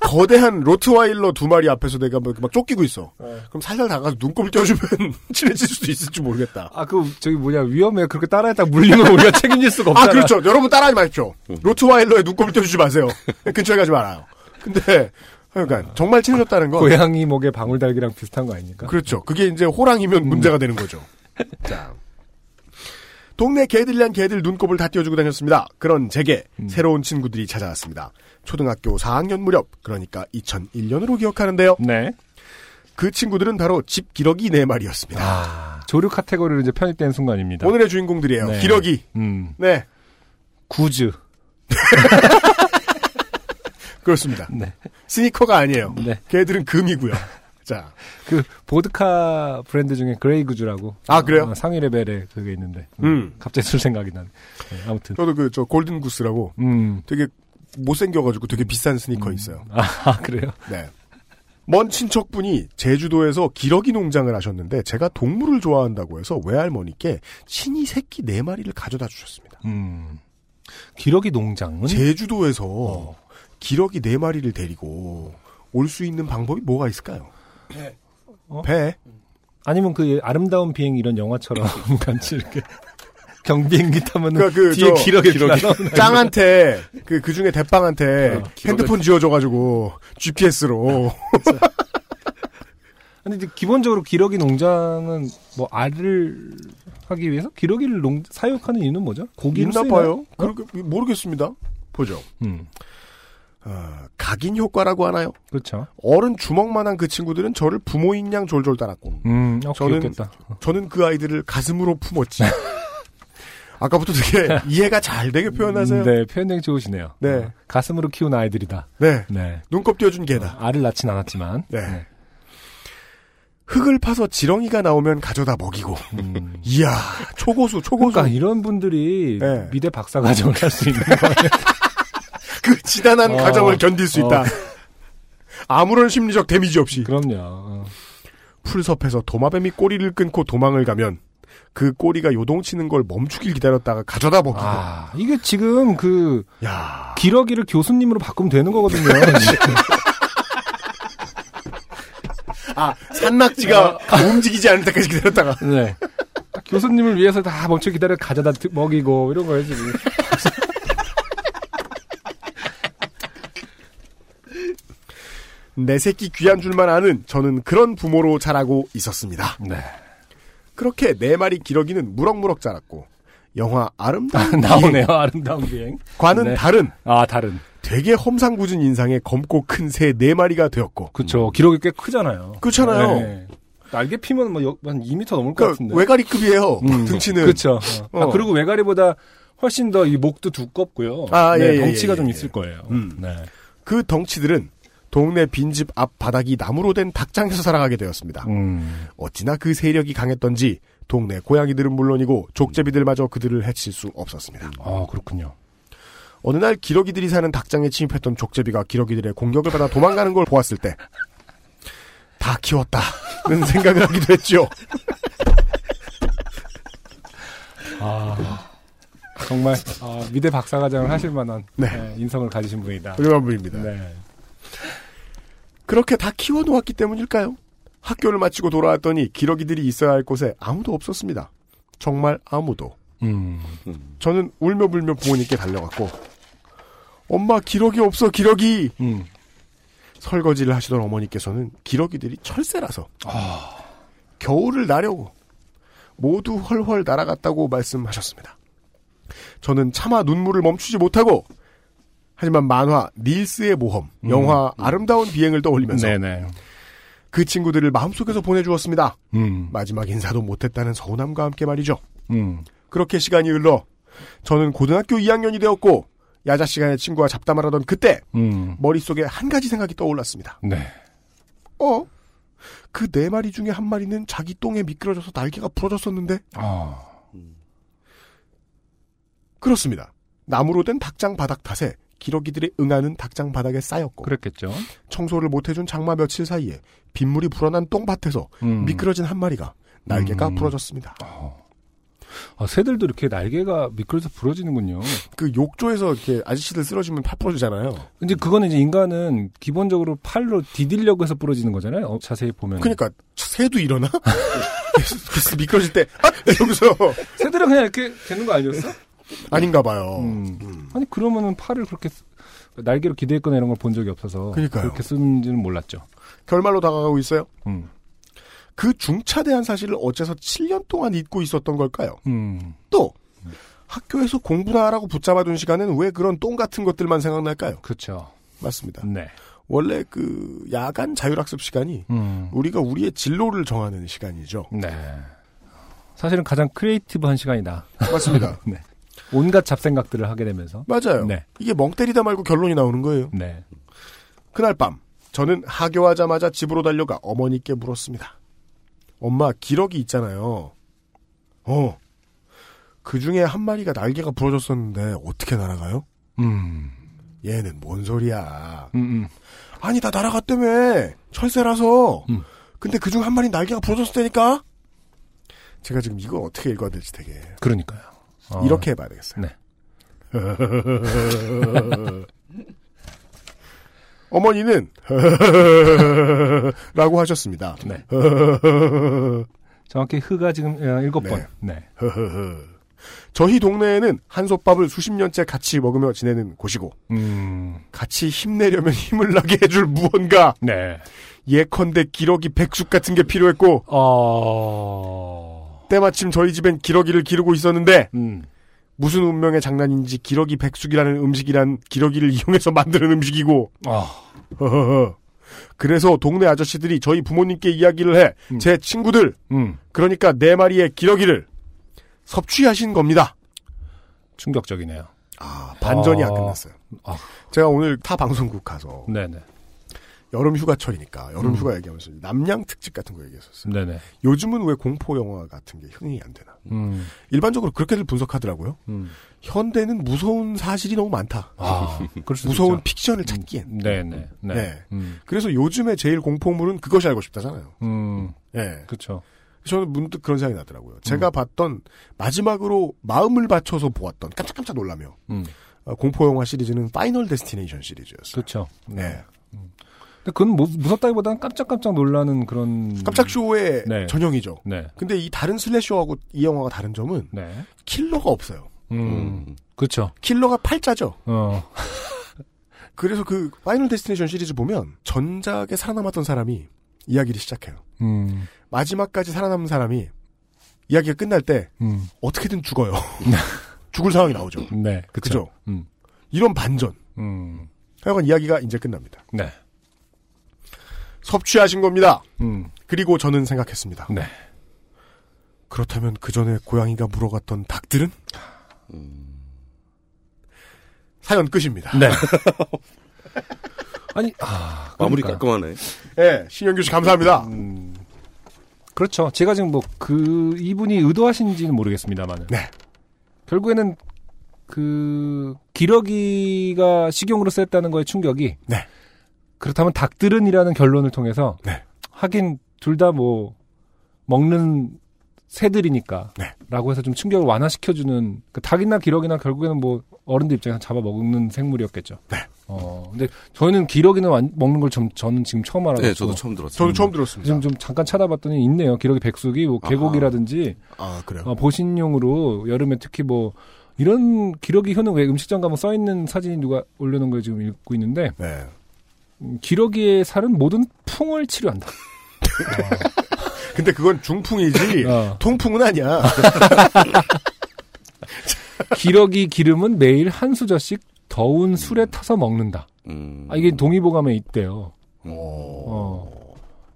C: 거대한 로트와일러 두 마리 앞에서 내가 막, 막 쫓기고 있어. 그럼 살살 다가서 눈곱을 띄워주면 친해질 수도 있을지 모르겠다.
B: 아, 그, 저기 뭐냐, 위험해. 그렇게 따라했다 물리면 우리가 책임질 수가 없잖아.
C: 아 그렇죠. 여러분 따라하지 마십시오. 로트와일러에 눈곱을 띄워주지 마세요. 근처에 가지 말아요. 근데 그러니까 정말 친해졌다는 건
B: 고양이 목에 방울달기랑 비슷한 거 아닙니까?
C: 그렇죠. 그게 이제 호랑이면
B: 음.
C: 문제가 되는 거죠. 자. 동네 개들이랑 개들 눈곱을 다 띄워주고 다녔습니다. 그런 제게
B: 음.
C: 새로운 친구들이 찾아왔습니다. 초등학교 4학년 무렵, 그러니까 2001년으로 기억하는데요.
B: 네.
C: 그 친구들은 바로 집 기러기 네 마리였습니다.
B: 아, 조류 카테고리로 이제 편입된 순간입니다.
C: 오늘의 주인공들이에요.
B: 네.
C: 기러기.
B: 음.
C: 네,
B: goose.
C: 그렇습니다.
B: 네.
C: 스니커가 아니에요.
B: 네.
C: 걔들은 금이고요. 자,
B: 그, 보드카 브랜드 중에 Grey Goose라고.
C: 아, 그래요?
B: 어, 상위 레벨에 그게 있는데.
C: 음.
B: 갑자기 술 생각이 나네. 네, 아무튼.
C: 저도 그 저 Golden Goose라고
B: 음.
C: 되게 못생겨가지고 되게 비싼 스니커 있어요.
B: 아, 그래요?
C: 네. 먼 친척분이 제주도에서 기러기 농장을 하셨는데 제가 동물을 좋아한다고 해서 외할머니께 친히 새끼 네 마리를 가져다 주셨습니다.
B: 음. 기러기 농장은?
C: 제주도에서
B: 어.
C: 기러기 네 마리를 데리고 올 수 있는 방법이 뭐가 있을까요?
B: 어?
C: 배.
B: 아니면 그 아름다운 비행 이런 영화처럼 같이 이렇게 경비행기 타면은
C: 그러니까 그
B: 뒤에
C: 저
B: 기러기
C: 짱한테 그그 중에 대빵한테
B: 어,
C: 핸드폰 지어줘가지고 GPS로
B: 근데 이제 기본적으로 기러기 농장은 뭐 알을 하기 위해서 기러기를 농 사육하는 이유는 뭐죠? 고기를 쓰나요?
C: 봐요. 그렇게 모르겠습니다. 보죠.
B: 음,
C: 어, 각인 효과라고 하나요?
B: 그렇죠.
C: 어른 주먹만한 그 친구들은 저를 부모인 양 졸졸 따랐고
B: 음, 어,
C: 저는
B: 귀엽겠다.
C: 저는 그 아이들을 가슴으로 품었지. 아까부터 되게 이해가 잘 되게 표현하세요.
B: 네, 표현력이 좋으시네요.
C: 네.
B: 어, 가슴으로 키운 아이들이다.
C: 네.
B: 네.
C: 눈곱 띄워준 개다.
B: 알을 낳진 않았지만.
C: 네. 흙을 파서 지렁이가 나오면 가져다 먹이고.
B: 음.
C: 이야, 초고수, 초고수.
B: 그러니까 이런 분들이
C: 네.
B: 미대 박사 과정을 할 수 있는 거예요.
C: 그 지단한
B: 어.
C: 과정을 견딜 수 있다.
B: 어.
C: 아무런 심리적 데미지 없이.
B: 그럼요. 어.
C: 풀섭에서 도마뱀이 꼬리를 끊고 도망을 가면 그 꼬리가 요동치는 걸 멈추길 기다렸다가 가져다 먹이고.
B: 아, 이게 지금 그
C: 야
B: 기러기를 교수님으로 바꾸면 되는 거거든요.
C: 아, 산낙지가 움직이지 않을 때까지 기다렸다가.
B: 네. 교수님을 위해서 다 멈춰 기다려 가져다 드- 먹이고 이런 거예요 지금.
C: 내 새끼 귀한 줄만 아는 저는 그런 부모로 자라고 있었습니다.
B: 네.
C: 그렇게 네 마리 기러기는 무럭무럭 자랐고 영화 아름다운
B: 나오네요 아름다운 비행.
C: 과는
B: 네.
C: 다른
B: 아 다른.
C: 되게 험상궂은 인상의 검고 큰 새 네 마리가 되었고
B: 그쵸. 기록이 꽤 크잖아요.
C: 그렇잖아요.
B: 네. 날개 피면 뭐한 2m 넘을
C: 것그
B: 같은데.
C: 외가리급이에요.
B: 음,
C: 등치는
B: 그쵸. 어. 아,
C: 어.
B: 그리고 외가리보다 훨씬 더 이 목도 두껍고요.
C: 아,
B: 네,
C: 예, 예,
B: 덩치가
C: 예,
B: 좀
C: 예.
B: 있을 거예요.
C: 음.
B: 네.
C: 그 덩치들은 동네 빈집 앞 바닥이 나무로 된 닭장에서 살아가게 되었습니다.
B: 음.
C: 어찌나 그 세력이 강했던지 동네 고양이들은 물론이고 족제비들마저 그들을 해칠 수 없었습니다.
B: 아, 그렇군요.
C: 어느 날 기러기들이 사는 닭장에 침입했던 족제비가 기러기들의 공격을 받아 도망가는 걸 보았을 때 다 키웠다는 생각을 하기도 했죠.
B: 아. 정말 아, 미대 박사과정을 하실 만한
C: 네.
B: 네, 인성을 가지신 분이다.
C: 훌륭한 분입니다.
B: 네.
C: 그렇게 다 키워놓았기 때문일까요? 학교를 마치고 돌아왔더니 기러기들이 있어야 할 곳에 아무도 없었습니다. 정말 아무도.
B: 음.
C: 저는 울며 불며 부모님께 달려갔고 엄마 기러기 없어 기러기
B: 음.
C: 설거지를 하시던 어머니께서는 기러기들이 철새라서
B: 아.
C: 겨울을 나려고 모두 헐헐 날아갔다고 말씀하셨습니다. 저는 차마 눈물을 멈추지 못하고 하지만 만화 닐스의 모험,
B: 음.
C: 영화 아름다운 비행을 떠올리면서
B: 네네.
C: 그 친구들을 마음속에서 보내주었습니다.
B: 음.
C: 마지막 인사도 못했다는 서운함과 함께 말이죠.
B: 음.
C: 그렇게 시간이 흘러 저는 고등학교 2학년이 되었고 야자 시간에 친구와 잡담을 하던 그때
B: 음.
C: 머릿속에 한 가지 생각이 떠올랐습니다.
B: 네.
C: 어? 그 네 마리 중에 한 마리는 자기 똥에 미끄러져서 날개가 부러졌었는데
B: 아.
C: 그렇습니다. 나무로 된 닭장 바닥 탓에 기러기들이 응하는 닭장 바닥에 쌓였고
B: 그랬겠죠.
C: 청소를 못 해준 장마 며칠 사이에 빗물이 불어난 똥밭에서
B: 음.
C: 미끄러진 한 마리가 날개가
B: 음.
C: 부러졌습니다.
B: 아, 새들도 이렇게 날개가 미끄러져 부러지는군요.
C: 그 욕조에서 이렇게 아저씨들 쓰러지면 팔 부러지잖아요.
B: 근데 그거는 이제 인간은 기본적으로 팔로 디딜려고 해서 부러지는 거잖아요. 어, 자세히 보면.
C: 그러니까 새도 일어나? 미끄러질 때 아! 이러면서
B: 새들은 그냥 이렇게 되는 거 아니었어?
C: 아닌가 봐요.
B: 음. 아니 그러면은 팔을 그렇게 쓰- 날개로 기대했거나 이런 걸 본 적이 없어서
C: 그러니까요.
B: 그렇게 쓰는지는 몰랐죠.
C: 결말로 다가가고 있어요.
B: 음.
C: 그 중차대한 사실을 어째서 7년 동안 잊고 있었던 걸까요?
B: 음.
C: 또 학교에서 공부나 하라고 붙잡아둔 시간엔 왜 그런 똥 같은 것들만 생각날까요?
B: 그렇죠.
C: 맞습니다.
B: 네.
C: 원래 그 야간 자율학습 시간이
B: 음.
C: 우리가 우리의 진로를 정하는 시간이죠.
B: 네. 사실은 가장 creative한 시간이다.
C: 맞습니다.
B: 네. 온갖 잡생각들을 하게 되면서.
C: 맞아요.
B: 네.
C: 이게 멍 때리다 말고 결론이 나오는 거예요.
B: 네.
C: 그날 밤 저는 하교하자마자 집으로 달려가 어머니께 물었습니다. 엄마 기러기 있잖아요. 어. 그 중에 한 마리가 날개가 부러졌었는데 어떻게 날아가요?
B: 음.
C: 얘는 뭔 소리야.
B: 음, 음.
C: 아니 다 날아갔다며. 철새라서.
B: 음.
C: 근데 그 중 한 마리 날개가 부러졌다니까. 제가 지금 이거 어떻게 읽어야 될지 되게
B: 그러니까요. 어,
C: 이렇게 해봐야 되겠어요.
B: 네.
C: 어머니는 라고 하셨습니다.
B: 네. 정확히 흐가 지금 어, 일곱 번. 네.
C: 저희 동네에는 한솥밥을 수십 년째 같이 먹으며 지내는 곳이고
B: 음.
C: 같이 힘내려면 힘을 나게 해줄 무언가
B: 네.
C: 예컨대 기러기 백숙 같은 게 필요했고
B: 어.
C: 때마침 저희 집엔 기러기를 기르고 있었는데
B: 음.
C: 무슨 운명의 장난인지 기러기 백숙이라는 음식이란 기러기를 이용해서 만드는 음식이고
B: 아.
C: 그래서 동네 아저씨들이 저희 부모님께 이야기를 해제 친구들
B: 음.
C: 그러니까 네 마리의 기러기를 섭취하신 겁니다.
B: 충격적이네요.
C: 아, 반전이 안
B: 아.
C: 끝났어요.
B: 아.
C: 제가 오늘 타 방송국 가서
B: 네네.
C: 여름 휴가철이니까 여름
B: 음.
C: 휴가 얘기하면서 남양 특집 같은 거 얘기했었어요.
B: 네네.
C: 요즘은 왜 공포 영화 같은 게 흥행이 안 되나?
B: 음.
C: 일반적으로 그렇게들 분석하더라고요.
B: 음.
C: 현대는 무서운 사실이 너무 많다.
B: 아.
C: 무서운
B: 있죠.
C: 픽션을 찾기엔.
B: 네네. 네.
C: 네.
B: 음.
C: 그래서 요즘에 제일 공포물은 그것이 알고 싶다잖아요.
B: 음.
C: 예.
B: 그쵸.
C: 저는 문득 그런 생각이 나더라고요. 제가 봤던 마지막으로 마음을 바쳐서 보았던 깜짝깜짝 놀라며
B: 음.
C: 어, 공포 영화 시리즈는 Final Destination 시리즈였어요.
B: 그쵸.
C: 네.
B: 근데 그건 무, 무섭다기보다는 깜짝깜짝 놀라는 그런.
C: 깜짝 쇼의
B: 네.
C: 전형이죠.
B: 네.
C: 근데 이 다른 slasher하고 이 영화가 다른 점은
B: 네.
C: 킬러가 없어요.
B: 음. 그쵸.
C: 킬러가 팔자죠.
B: 어.
C: 그래서 그 Final Destination 시리즈 보면 전작에 살아남았던 사람이 이야기를 시작해요.
B: 음.
C: 마지막까지 살아남은 사람이 이야기가 끝날 때
B: 음.
C: 어떻게든 죽어요. 죽을 상황이 나오죠.
B: 네. 음.
C: 이런 반전.
B: 음.
C: 하여간 이야기가 이제 끝납니다.
B: 네.
C: 섭취하신 겁니다.
B: 음.
C: 그리고 저는 생각했습니다.
B: 네.
C: 그렇다면 그 전에 고양이가 물어갔던 닭들은? 사연 끝입니다.
B: 네. 아니, 아,
G: 마무리
B: 그러니까.
G: 깔끔하네.
C: 예, 신영규 씨 감사합니다.
B: 음, 그렇죠. 제가 지금 뭐 그 이분이 의도하신지는 모르겠습니다만은.
C: 네.
B: 결국에는 그 기러기가 식용으로 쓰였다는 거에 충격이.
C: 네.
B: 그렇다면 닭들은이라는 결론을 통해서.
C: 네.
B: 하긴 둘 다 뭐 먹는 새들이니까.
C: 네.
B: 라고 해서 좀 충격을 완화시켜주는 그 닭이나 기러기나 결국에는 뭐 어른들 입장에서 잡아 먹는 생물이었겠죠.
C: 네.
B: 어 근데 저는 기러기는 완- 먹는 걸 좀 저는 지금 처음 알아가지고.
G: 네, 저도 처음 들었어요.
C: 저도 처음 들었습니다.
B: 지금 좀 잠깐 찾아봤더니 있네요. 기러기 백숙이 뭐. 계곡이라든지
C: 아, 그래요?
B: 어, 보신용으로 여름에 특히 뭐 이런 기러기 효능 왜 음식점 가면 써 있는 사진이 누가 올려놓은 걸 지금 읽고 있는데
C: 네.
B: 음, 기러기의 살은 모든 풍을 치료한다.
C: 근데 그건 중풍이지,
B: 어.
C: 통풍은 아니야.
B: 기러기 기름은 매일 한 수저씩 더운 술에 타서 먹는다.
G: 음.
B: 아, 이게 동의보감에 있대요. 어.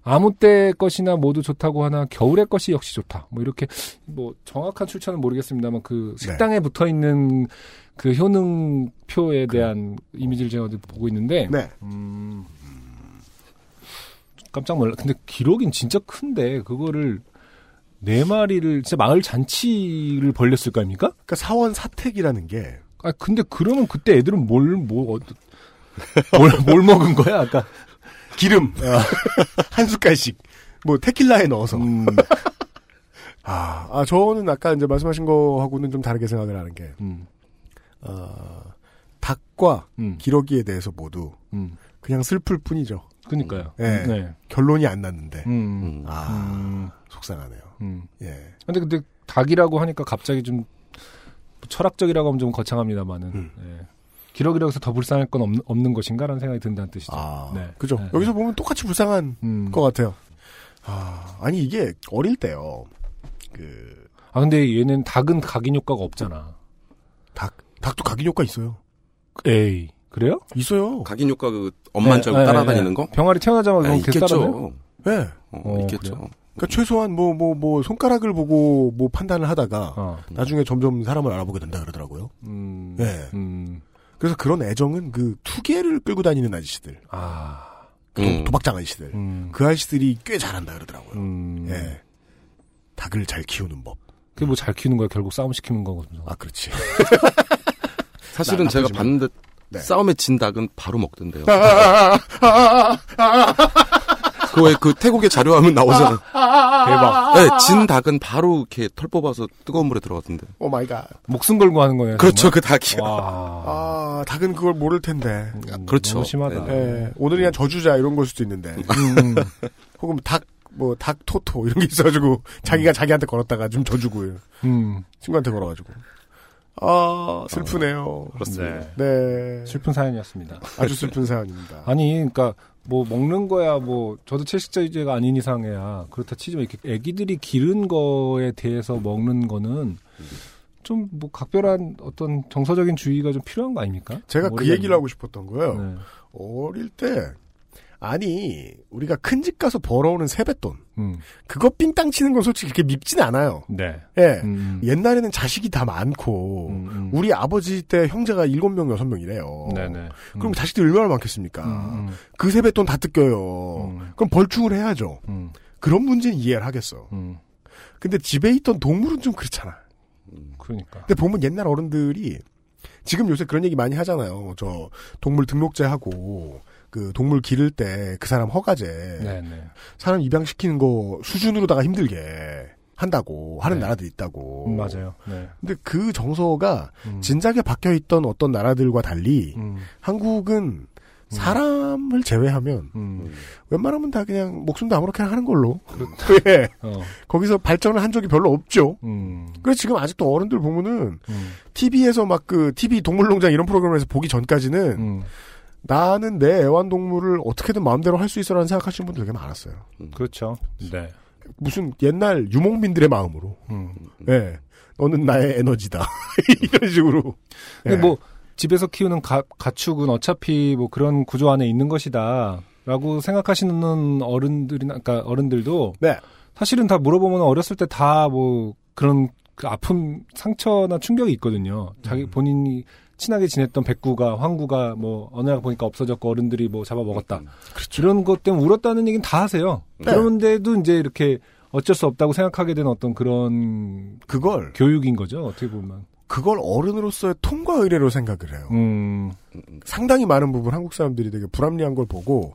B: 아무 때 것이나 모두 좋다고 하나 겨울의 것이 역시 좋다. 뭐 이렇게 뭐 정확한 출처는 모르겠습니다만 그 식당에 붙어 있는 그 효능표에 대한 이미지를 제가 보고 있는데
C: 네.
B: 음, 깜짝 놀라. 근데 기록인 진짜 큰데 그거를 네 마리를 진짜 마을 잔치를 벌렸을 거 아닙니까?
C: 그러니까 사원 사택이라는 게
B: 아 근데 그러면 그때 애들은 뭘뭐 뭘, 뭘 먹은 거야? 아까
C: 기름 한 숟갈씩 뭐 테킬라에 넣어서.
B: 음,
C: 아, 아, 저는 아까 이제 말씀하신 거하고는 좀 다르게 생각을 하는 게
B: 음,
C: 어, 닭과
B: 음,
C: 기러기에 대해서 모두
B: 음.
C: 그냥 슬플 뿐이죠.
B: 그니까요.
C: 네.
B: 네.
C: 결론이 안 났는데.
B: 음,
G: 음.
C: 아,
B: 음,
C: 속상하네요.
B: 음.
C: 예.
B: 근데 근데 닭이라고 하니까 갑자기 좀 철학적이라고 하면 좀 거창합니다만은
C: 음.
B: 예. 기러기라고 해서 더 불쌍할 건 없는, 없는 것인가라는 생각이 든다는 뜻이죠.
C: 아,
B: 네.
C: 그죠.
B: 네.
C: 여기서 보면 똑같이 불쌍한
B: 음.
C: 것 같아요. 아, 아니 이게 어릴 때요. 그
B: 아 근데 얘는 닭은 각인 효과가 없잖아.
C: 닭, 닭도 각인 효과 있어요.
B: 에이 그래요?
C: 있어요.
G: 각인 효과 그 엄만 절
B: 네,
G: 따라다니는
B: 네,
G: 거?
B: 네. 병아리 태어나자마자
G: 아,
B: 따라다녀요?
G: 있겠죠.
C: 네.
G: 어,
B: 어,
G: 있겠죠.
B: 그래요?
C: 그러니까 최소한 뭐뭐 뭐 손가락을 보고 뭐 판단을 하다가
B: 어.
C: 나중에 점점 사람을 알아보게 된다 그러더라고요.
B: 음.
C: 네.
B: 음.
C: 그래서 그런 애정은 그 투개를 끌고 다니는 아저씨들,
B: 아.
C: 그
G: 음.
C: 도박장 아저씨들,
B: 음.
C: 그 아저씨들이 꽤 잘한다 그러더라고요.
B: 음.
C: 예. 닭을 잘 키우는 법.
B: 그게 뭐 잘 키우는 거야. 결국 싸움 시키는 거거든요.
C: 아, 그렇지.
G: 사실은
C: 나-
G: 제가. 봤는데
C: 네.
G: 싸움에 진 닭은 바로 먹던데요.
C: 아, 아, 아, 아, 아,
G: 그왜 그 태국의 자료화면 나오잖아.
B: 대박.
G: 네, 진 닭은 바로 이렇게 털 뽑아서 뜨거운 물에 들어가던데.
C: Oh my God.
B: 목숨 걸고 하는 거네요.
G: 그렇죠,
B: 정말?
G: 그 닭이요.
B: 와.
C: 아, 닭은 그걸 모를 텐데.
B: 음,
G: 그렇죠.
B: 너무 심하다.
G: 네.
C: 예. 오늘이 그냥 저주자 이런 걸 수도 있는데.
B: 음.
C: 혹은 닭, 뭐, 닭 토토 이런 게 있어가지고 자기가 자기한테 걸었다가 좀 져주고
B: 음.
C: 친구한테 걸어가지고. 아, 슬프네요.
G: 그렇습니다.
B: 네.
C: 네.
B: 슬픈 사연이었습니다.
C: 아주 슬픈 사연입니다.
B: 아니, 그러니까 뭐 먹는 거야 뭐 저도 채식자유제가 아닌 이상해야 그렇다 치지만 이렇게 애기들이 기른 거에 대해서 먹는 거는 좀 뭐 각별한 어떤 정서적인 주의가 좀 필요한 거 아닙니까?
C: 제가 그. 얘기를 하고 싶었던 거예요.
B: 네.
C: 어릴 때, 아니, 우리가 큰 집 가서 벌어오는 세뱃돈.
B: 음.
C: 그거 삥땅 치는 건 솔직히 그렇게 밉진 않아요.
B: 네.
C: 예.
B: 음.
C: 옛날에는 자식이 다 많고,
B: 음, 음.
C: 우리 아버지 때 형제가 7명, 6명이래요.
B: 네네.
C: 그럼 자식들이 얼마나 많겠습니까?
B: 음, 음,
C: 그 세뱃돈 다 뜯겨요.
B: 음.
C: 그럼 벌충을 해야죠.
B: 음,
C: 그런 문제는 이해를 하겠어.
B: 음.
C: 근데 집에 있던 동물은 좀 그렇잖아.
B: 그러니까.
C: 근데 보면 옛날 어른들이 지금 요새 그런 얘기 많이 하잖아요. 저 동물 등록제하고 그 동물 기를 때 그 사람 허가제
B: 네네.
C: 사람 입양시키는 거 수준으로다가 힘들게 한다고 하는
B: 네.
C: 나라도 있다고.
B: 음, 맞아요. 네.
C: 근데 그 정서가
B: 음.
C: 진작에 박혀 있던 어떤 나라들과 달리
B: 음,
C: 한국은 사람을 제외하면
B: 음.
C: 웬만하면 다 그냥 목숨도 아무렇게나 하는 걸로. 예.
B: 어.
C: 거기서 발전을 한 적이 별로 없죠.
B: 음.
C: 그래서 지금 아직도 어른들 보면은
B: 음.
C: TV에서 막 그 TV 동물농장 이런 프로그램에서 보기 전까지는
B: 음.
C: 나는 내 애완동물을 어떻게든 마음대로 할 수 있어라는 생각하시는 분들 되게 많았어요.
B: 그렇죠. 네.
C: 무슨 옛날 유목민들의 마음으로.
B: 음.
C: 예. 너는 나의 에너지다. 이런 식으로.
B: 근데
C: 예.
B: 뭐 집에서 키우는 가, 가축은 어차피 뭐 그런 구조 안에 있는 것이다 라고 생각하시는 어른들이나 그러니까 어른들도
C: 네.
B: 사실은 다 물어보면 어렸을 때 다 뭐 그런 그 아픔 상처나 충격이 있거든요. 자기 본인이 친하게 지냈던 백구가 황구가 뭐 어느 날 보니까 없어졌고 어른들이 뭐 잡아 먹었다.
G: 음.
B: 이런 것 때문에 울었다는 얘기는 다 하세요.
C: 네.
B: 그런데도 이제 이렇게 어쩔 수 없다고 생각하게 된 어떤 그런
C: 그걸
B: 교육인 거죠. 어떻게 보면.
C: 그걸 어른으로서의 통과 의례로 생각을 해요.
B: 음,
C: 상당히 많은 부분 한국 사람들이 되게 불합리한 걸 보고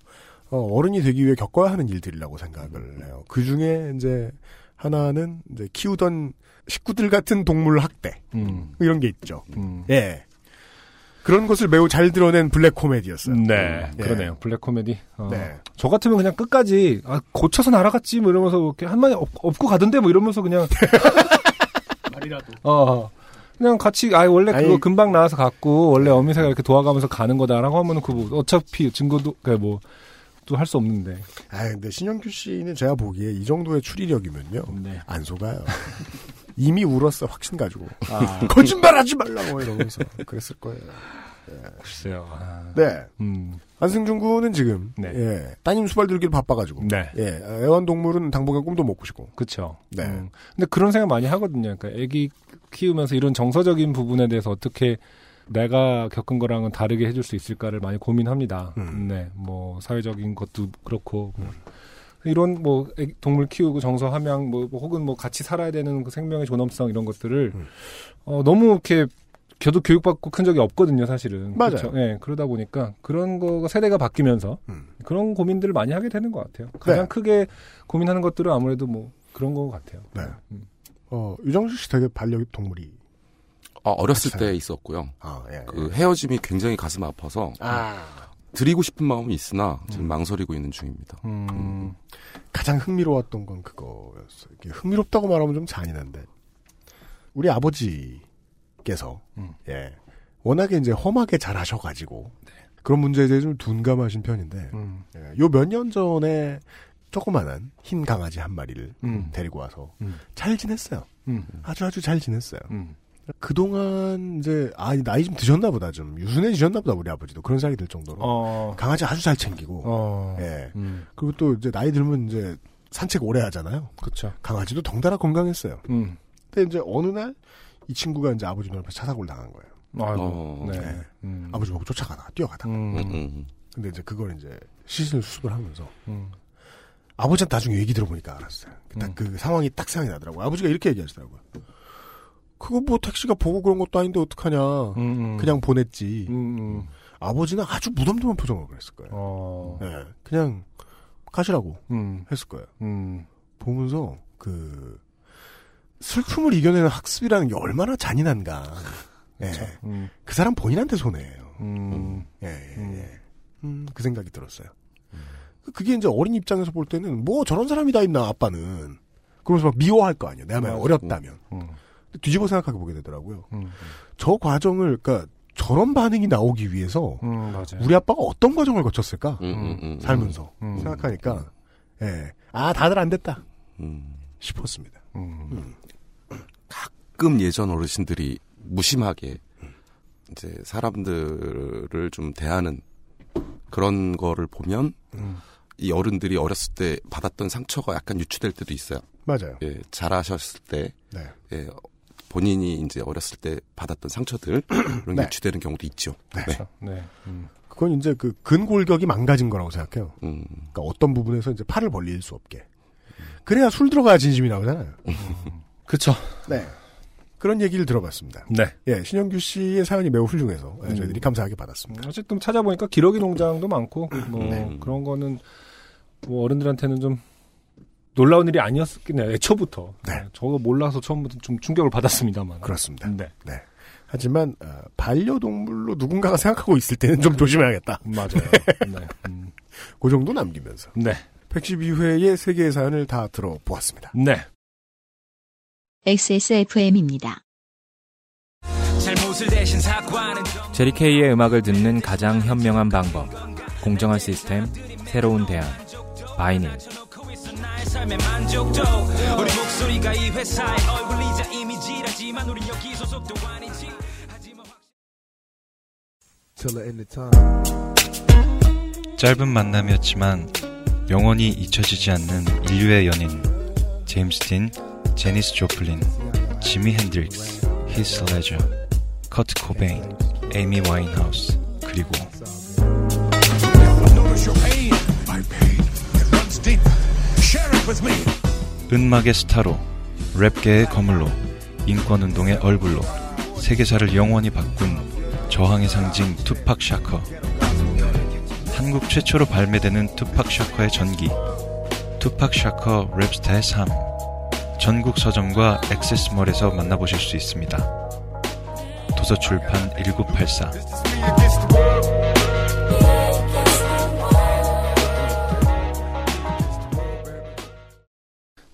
C: 어, 른이 되기 위해 겪어야 하는 일들이라고 생각을 해요. 그 중에 이제 하나는 이제 키우던 식구들 같은 동물 학대
B: 음,
C: 이런 게 있죠.
B: 음.
C: 예. 그런 것을 매우 잘 드러낸 블랙 코미디였어요.
B: 네,
C: 예.
B: 그러네요. 블랙 코미디. 어.
C: 네.
B: 저 같으면 그냥 끝까지 아, 고쳐서 날아갔지 뭐 이러면서 이렇게 한 마디 없, 없고 가던데 뭐 이러면서 그냥
D: 말이라도.
B: 어 그냥 같이 아 원래 그거
C: 아니-
B: 금방 나와서 갔고 원래 어미새가 이렇게 도와가면서 가는 거다라고 하면은 그 뭐 어차피 증거도 그뭐 또 할 수 없는데.
C: 아 근데 신영규 씨는 제가 보기에 이 정도의 추리력이면요
B: 네.
C: 안 속아요. 이미 울었어 확신 가지고
B: 아
C: 거짓말하지 말라고 이러면서 그랬을 거예요.
B: 글쎄요. 아,
C: 네.
B: 음.
C: 안승준 군은 지금
B: 네.
C: 예, 따님 수발 들기를 바빠가지고
B: 네.
C: 예, 애완동물은 당분간 꿈도 못 꾸시고
B: 그쵸.
C: 네.
B: 음. 근데 그런 생각 많이 하거든요. 그러니까 애기 키우면서 이런 정서적인 부분에 대해서 어떻게 내가 겪은 거랑은 다르게 해줄 수 있을까를 많이 고민합니다.
C: 음.
B: 네. 뭐, 사회적인 것도 그렇고, 뭐. 이런 뭐, 애기- 동물 키우고 정서 함양, 뭐, 뭐 혹은 뭐 같이 살아야 되는 그 생명의 존엄성 이런 것들을,
C: 음.
B: 어, 너무 이렇게, 저도 교육받고 큰 적이 없거든요, 사실은.
C: 맞아요.
B: 그렇죠? 예, 그러다 보니까 그런 거가 세대가 바뀌면서
C: 음.
B: 그런 고민들을 많이 하게 되는 것 같아요. 가장
C: 네.
B: 크게 고민하는 것들은 아무래도 뭐 그런 것 같아요.
C: 네.
B: 음.
C: 어, 유정수 씨 되게 반려동물이
G: 어, 어렸을
C: 그렇죠.
G: 때 있었고요.
C: 아, 예.
G: 그 헤어짐이 굉장히 가슴 아파서
C: 아,
G: 드리고 싶은 마음이 있으나 지금 망설이고 있는 중입니다.
B: 음,
C: 가장 흥미로웠던 건 그거였어요. 흥미롭다고 말하면 좀 잔인한데 우리 아버지 께서
B: 음.
C: 예 워낙에 이제 험하게 잘 하셔가지고 그런 문제에 대해 좀 둔감하신 편인데
B: 음,
C: 예, 요몇 년 전에 조그만한 흰 강아지 한 마리를
B: 음.
C: 데리고 와서
B: 음.
C: 잘 지냈어요.
B: 음,
C: 아주 아주 잘 지냈어요.
B: 음.
C: 그동안 이제 아 나이 좀 드셨나 보다 좀 유순해지셨나 보다 우리 아버지도 그런 생각이 들 정도로
B: 어,
C: 강아지 아주 잘 챙기고
B: 어,
C: 예
B: 음,
C: 그리고 또 이제 나이 들면 이제 산책 오래 하잖아요.
B: 그쵸.
C: 강아지도 덩달아 건강했어요.
B: 음,
C: 근데 이제 어느 날 이 친구가 이제 아버지 눈앞에 차사고를 당한 거예요.
B: 아이고,
G: 어,
B: 네.
C: 네.
B: 음,
C: 아버지 보고 쫓아가다가 뛰어가다가.
B: 음,
G: 음, 음.
C: 근데 이제 그걸 이제 시신을 수습을 하면서
B: 음,
C: 아버지한테 나중에 얘기 들어보니까 알았어요. 딱
B: 음.
C: 그 상황이 딱 생각이 나더라고요. 아버지가 이렇게 얘기하시더라고요. 그거 뭐 택시가 보고 그런 것도 아닌데 어떡하냐.
B: 음, 음.
C: 그냥 보냈지.
B: 음, 음.
C: 아버지는 아주 무덤덤한 표정으로 그랬을 거예요.
B: 어,
C: 네. 그냥 가시라고
B: 음,
C: 했을 거예요.
B: 음,
C: 보면서 그 슬픔을 이겨내는 학습이라는 게 얼마나 잔인한가. 예.
B: 음,
C: 그 사람 본인한테 손해예요.
B: 음,
C: 예, 예,
B: 음.
C: 예. 음, 그 생각이 들었어요. 그- 그게 이제 어린 입장에서 볼 때는 뭐 저런 사람이 다 있나 아빠는 그러면서 막 미워할 거 아니에요. 내가 만약. 어렸다면
B: 음,
C: 뒤집어 생각하게 보게 되더라고요.
B: 음,
C: 저 과정을 그러니까 저런 반응이 나오기 위해서
B: 음, 맞아요.
C: 우리 아빠가 어떤 과정을 거쳤을까
G: 음, 음, 음,
C: 살면서
B: 음.
C: 생각하니까 예, 아 다들 안 됐다
G: 음.
C: 싶었습니다.
B: 음,
G: 가끔 예전 어르신들이 무심하게 이제 사람들을 좀 대하는 그런 거를 보면
C: 음.
G: 이 어른들이 어렸을 때 받았던 상처가 약간 유추될 때도 있어요.
C: 맞아요.
G: 예, 잘하셨을 때,
C: 네.
G: 예, 본인이 이제 어렸을 때 받았던 상처들 그런 게
C: 네.
G: 유추되는 경우도 있죠.
C: 네.
B: 그렇죠. 네. 음,
C: 그건 이제 그 근골격이 망가진 거라고 생각해요.
G: 음,
C: 그러니까 어떤 부분에서 이제 팔을 벌릴 수 없게. 그래야 술 들어가야 진심이 나오잖아요.
B: 그쵸.
C: 네. 그런 얘기를 들어봤습니다.
B: 네.
C: 예, 신영규 씨의 사연이 매우 훌륭해서 예,
B: 음.
C: 저희들이 감사하게 받았습니다.
B: 어쨌든 찾아보니까 기러기 농장도 많고 뭐
G: 네.
B: 그런 거는 뭐 어른들한테는 좀 놀라운 일이 아니었겠네요. 애초부터.
C: 네.
B: 저거 몰라서 처음부터 좀 충격을 받았습니다만.
C: 그렇습니다.
B: 네.
C: 하지만 어, 반려동물로 누군가가 생각하고 있을 때는 좀 조심해야겠다.
B: 맞아요. 네. 음.
C: 그 정도 남기면서
B: 네.
C: 112회의 세계의 사연을 다 들어보았습니다.
B: 네.
A: XSFM입니다.
E: 제리 케이의 음악을 듣는 가장 현명한 방법. 공정한 시스템, 새로운 대안. 바이닐.
J: 짧은 만남이었지만 영원히 잊혀지지 않는 인류의 연인 제임스 딘, 제니스 조플린, 지미 핸드릭스, 히스 레저, 커트 코베인 에이미 와인하우스 그리고 은막의 스타로 랩계의 거물로 인권운동의 얼굴로 세계사를 영원히 바꾼 저항의 상징 투팍 샤커 한국 최초로 발매되는 투팍 샤커의 전기 투팍 샤커 랩스타의 삶 전국 서점과 액세스몰에서 만나보실 수 있습니다. 도서출판 1984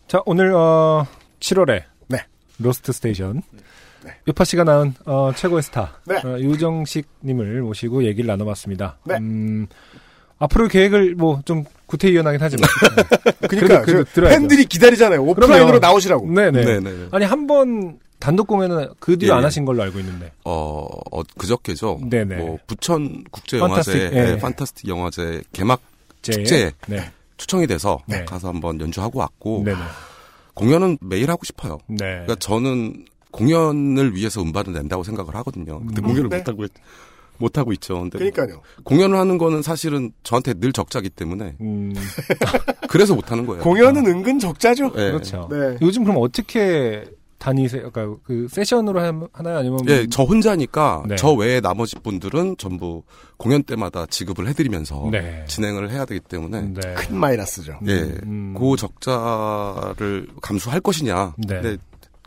B: 자, 오늘 어 7월에
C: 네.
B: 로스트 스테이션 요팟시가 낳은 어, 최고의 스타
C: 네.
B: 어, 유정식 님을 모시고 얘기를 나눠봤습니다.
C: 네.
B: 음, 앞으로 계획을 뭐 좀 구태의연하긴 하지만 네.
C: 그러니까
B: 그래도
C: 저
B: 들어야죠.
C: 팬들이 기다리잖아요. 오프라인으로
B: 그럼요.
C: 나오시라고.
B: 네네.
G: 네네.
B: 아니 한 번 단독 공연은 그 뒤로
G: 예,
B: 안
G: 예.
B: 하신 걸로 알고 있는데.
G: 어, 어 그저께죠.
B: 네네.
G: 뭐 부천 국제
B: 판타스틱,
G: 영화제,
B: 예.
G: 예, 판타스틱 영화제 개막
B: 제-
G: 축제에
B: 네.
G: 초청이 돼서
B: 네.
G: 가서 한번 연주하고 왔고
B: 네네.
G: 공연은 매일 하고 싶어요.
B: 네.
G: 그러니까 저는 공연을 위해서 음반을 낸다고 생각을 하거든요. 근데
B: 음,
G: 공연을
C: 네.
G: 못 하고 못 하고 있죠. 근데
C: 그러니까요.
G: 공연을 하는 거는 사실은 저한테 늘 적자기 때문에
B: 음,
G: 그래서 못 하는 거예요.
C: 공연은 은근 적자죠.
G: 예.
B: 그렇죠.
C: 네.
B: 요즘 그럼 어떻게 다니세요? 그러니까 그 세션으로 함- 하나요? 아니면
G: 예, 저 혼자니까
B: 네.
G: 저 외에 나머지 분들은 전부 공연 때마다 지급을 해드리면서
B: 네.
G: 진행을 해야 되기 때문에
B: 네.
C: 큰 마이너스죠.
G: 예,
B: 음.
G: 그 적자를 감수할 것이냐.
B: 네.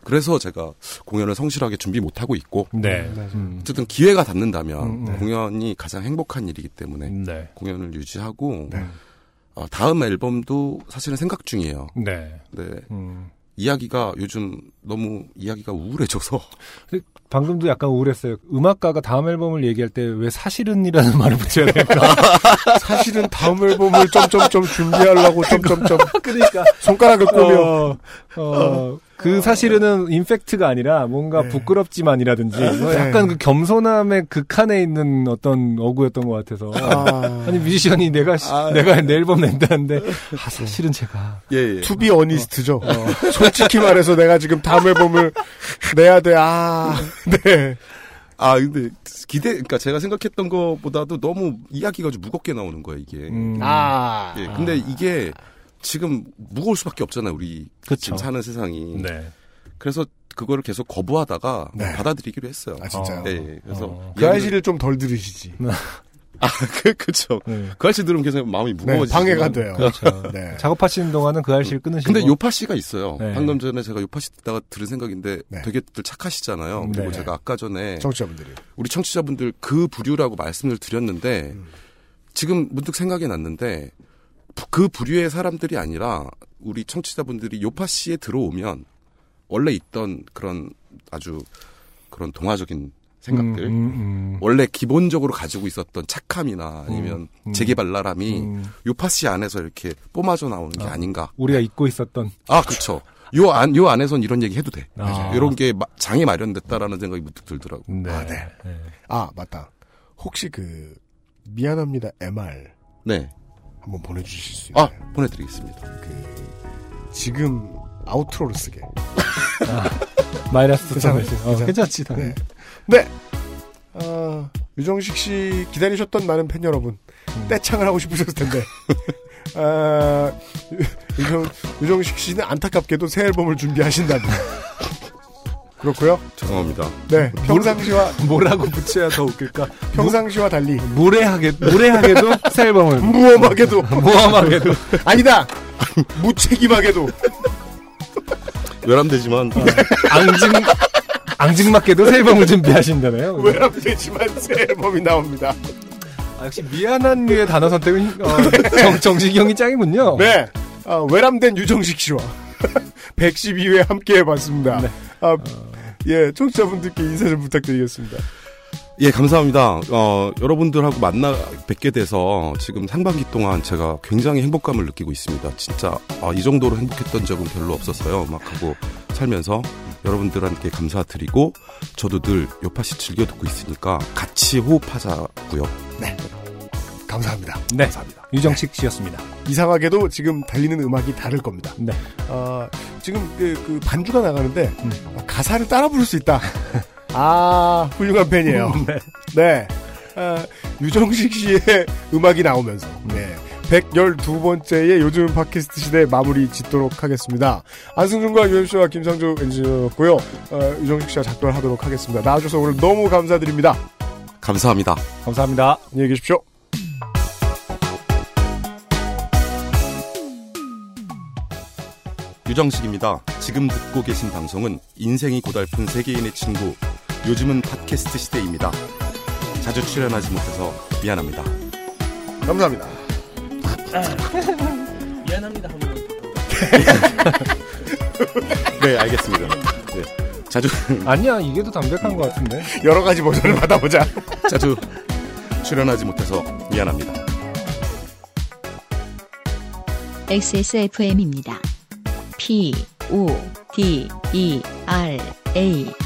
G: 그래서 제가 공연을 성실하게 준비 못 하고 있고
B: 네. 음.
G: 어쨌든 기회가 닿는다면
B: 음, 네.
G: 공연이 가장 행복한 일이기 때문에
B: 네.
G: 공연을 유지하고
C: 네.
G: 어, 다음 앨범도 사실은 생각 중이에요.
B: 네.
G: 네.
B: 음.
G: 이야기가 요즘 너무 이야기가 우울해져서
B: 방금도 약간 우울했어요. 음악가가 다음 앨범을 얘기할 때 왜 사실은이라는 말을 붙여야 될까?
C: 사실은 다음 앨범을 점점점 준비하려고 점점점
B: 그러니까
C: 손가락을 꼬며
B: 어, 어, 그 사실은 in fact가 아니라 뭔가
C: 네.
B: 부끄럽지만이라든지 뭐
C: 네.
B: 약간 그 겸손함의 극한에 있는 어떤 어구였던 것 같아서
C: 아,
B: 아니 뮤지션이 내가 시-
G: 아.
B: 내가 내 앨범 낸다는데 아, 사실은 제가
G: 예, 예.
C: to be honest죠. 솔직히 말해서 내가 지금 다음 앨범을 내야 돼. 아, 네.
G: 아 근데 기대 그러니까 제가 생각했던 것보다도 너무 이야기가 좀 무겁게 나오는 거예요 이게.
B: 음,
C: 아,
G: 예, 근데 이게 지금 무거울 수밖에 없잖아요 우리
B: 그쵸.
G: 지금 사는 세상이.
B: 네.
G: 그래서 그거를 거부하다가
C: 네.
G: 받아들이기로 했어요.
C: 아 진짜요.
G: 예, 예. 그래서
B: 어.
C: 그 아저씨를 좀 덜 들으시지.
G: 아, 그, 그쵸.
B: 네.
G: 그 아저씨 들으면 계속 마음이
C: 네,
G: 무거워지죠.
C: 방해가 돼요.
B: 그렇죠.
C: 네.
B: 작업하시는 동안은 그 알씨를 끊으시고
G: 근데 요파 씨가 있어요.
B: 네.
G: 방금 전에 제가 요파 씨 듣다가 들은 생각인데
C: 네.
G: 되게들 착하시잖아요. 그리고
B: 네.
G: 제가 아까 전에
C: 청취자분들이.
G: 우리 청취자분들 그 부류라고 말씀을 드렸는데
C: 음.
G: 지금 문득 생각이 났는데 부- 그 부류의 사람들이 아니라 우리 청취자분들이 요파 씨에 들어오면 원래 있던 그런 아주 그런 동화적인 생각들
B: 음, 음,
G: 원래 기본적으로 가지고 있었던 착함이나 아니면
B: 음.
G: 재개발랄함이
B: 음.
G: 요파 씨 안에서 이렇게 뿜어져 나오는 게
B: 아.
G: 아닌가.
B: 우리가 잊고 있었던
G: 아, 그렇죠. 요 안, 요 안에선 이런 얘기 해도 돼.
B: 아.
G: 이런 게 마- 장이 마련됐다라는 생각이 문득 들더라고.
B: 네.
C: 아, 네.
B: 네.
C: 아 맞다. 혹시 그 미안합니다 MR
G: 네.
C: 한번 보내주실 수
G: 아,
C: 있나요?
G: 보내드리겠습니다.
C: 그 지금 아우트로를 쓰게.
B: 마이너스
C: 괜찮아요.
B: 괜찮지. 어. 괜찮지. 당연히.
C: 네. 네. 아, 유정식 씨 기다리셨던 많은 팬 여러분
B: 음.
C: 떼창을 하고 싶으셨을 텐데. 아, 유- 유정, 유정식 씨는 안타깝게도 새 앨범을 준비하신답니다. 그렇고요.
G: 죄송합니다.
C: 네. 평상시와
B: 뭐라고 붙여야 더 웃길까?
C: 평상시와 달리
B: 무례하게 무례하게도 새 앨범을
C: 무엄하게도
B: 모함하게도
C: 아니다. 무책임하게도
G: 외람되지만
B: 앙증 앙증맞게도 새 앨범을 준비하신다네요.
C: 외람되지만 새 앨범이 나옵니다.
B: 아, 역시 미안한 류의 단어 선택은 어, 정, 정식이 형이 짱이군요.
C: 네. 아, 외람된 유정식 씨와 112회 함께 해봤습니다.
B: 네.
C: 아, 예, 청취자분들께 인사 좀 부탁드리겠습니다.
G: 예, 감사합니다. 어, 여러분들하고 만나 뵙게 돼서 지금 상반기 동안 제가 굉장히 행복감을 느끼고 있습니다. 진짜 아, 이 정도로 행복했던 적은 별로 없었어요. 음악하고 살면서 여러분들한테 감사드리고 저도 늘 요파시 즐겨 듣고 있으니까 같이 호흡하자고요.
C: 감사합니다.
B: 네.
C: 감사합니다.
B: 유정식 씨였습니다.
C: 이상하게도 지금 달리는 음악이 다를 겁니다.
B: 네.
C: 아, 지금 그, 그 반주가 나가는데
B: 음.
C: 아, 가사를 따라 부를 수 있다. 아, 훌륭한 팬이에요. 네. 아, 유정식 씨의 음악이 나오면서, 네. 112번째의 요즘 팟캐스트 시대 마무리 짓도록 하겠습니다. 안승준과 유현수와 김상조 엔지니어였고요. 어, 유정식 씨와 작별 하도록 하겠습니다. 나와주셔서 오늘 너무 감사드립니다.
G: 감사합니다.
B: 감사합니다.
C: 안녕히 계십시오.
G: 유정식입니다. 지금 듣고 계신 방송은 인생이 고달픈 세계인의 친구, 요즘은 팟캐스트 시대입니다. 자주 출연하지 못해서 미안합니다.
C: 감사합니다.
D: 미안합니다 한번
G: 네, 알겠습니다. 네, 자주
B: 아니야, 이게 더 담백한 것 같은데.
C: 여러 가지 버전을 받아보자.
G: 자주 출연하지 못해서 미안합니다.
A: XSFM입니다. P, O, D, E, R, A.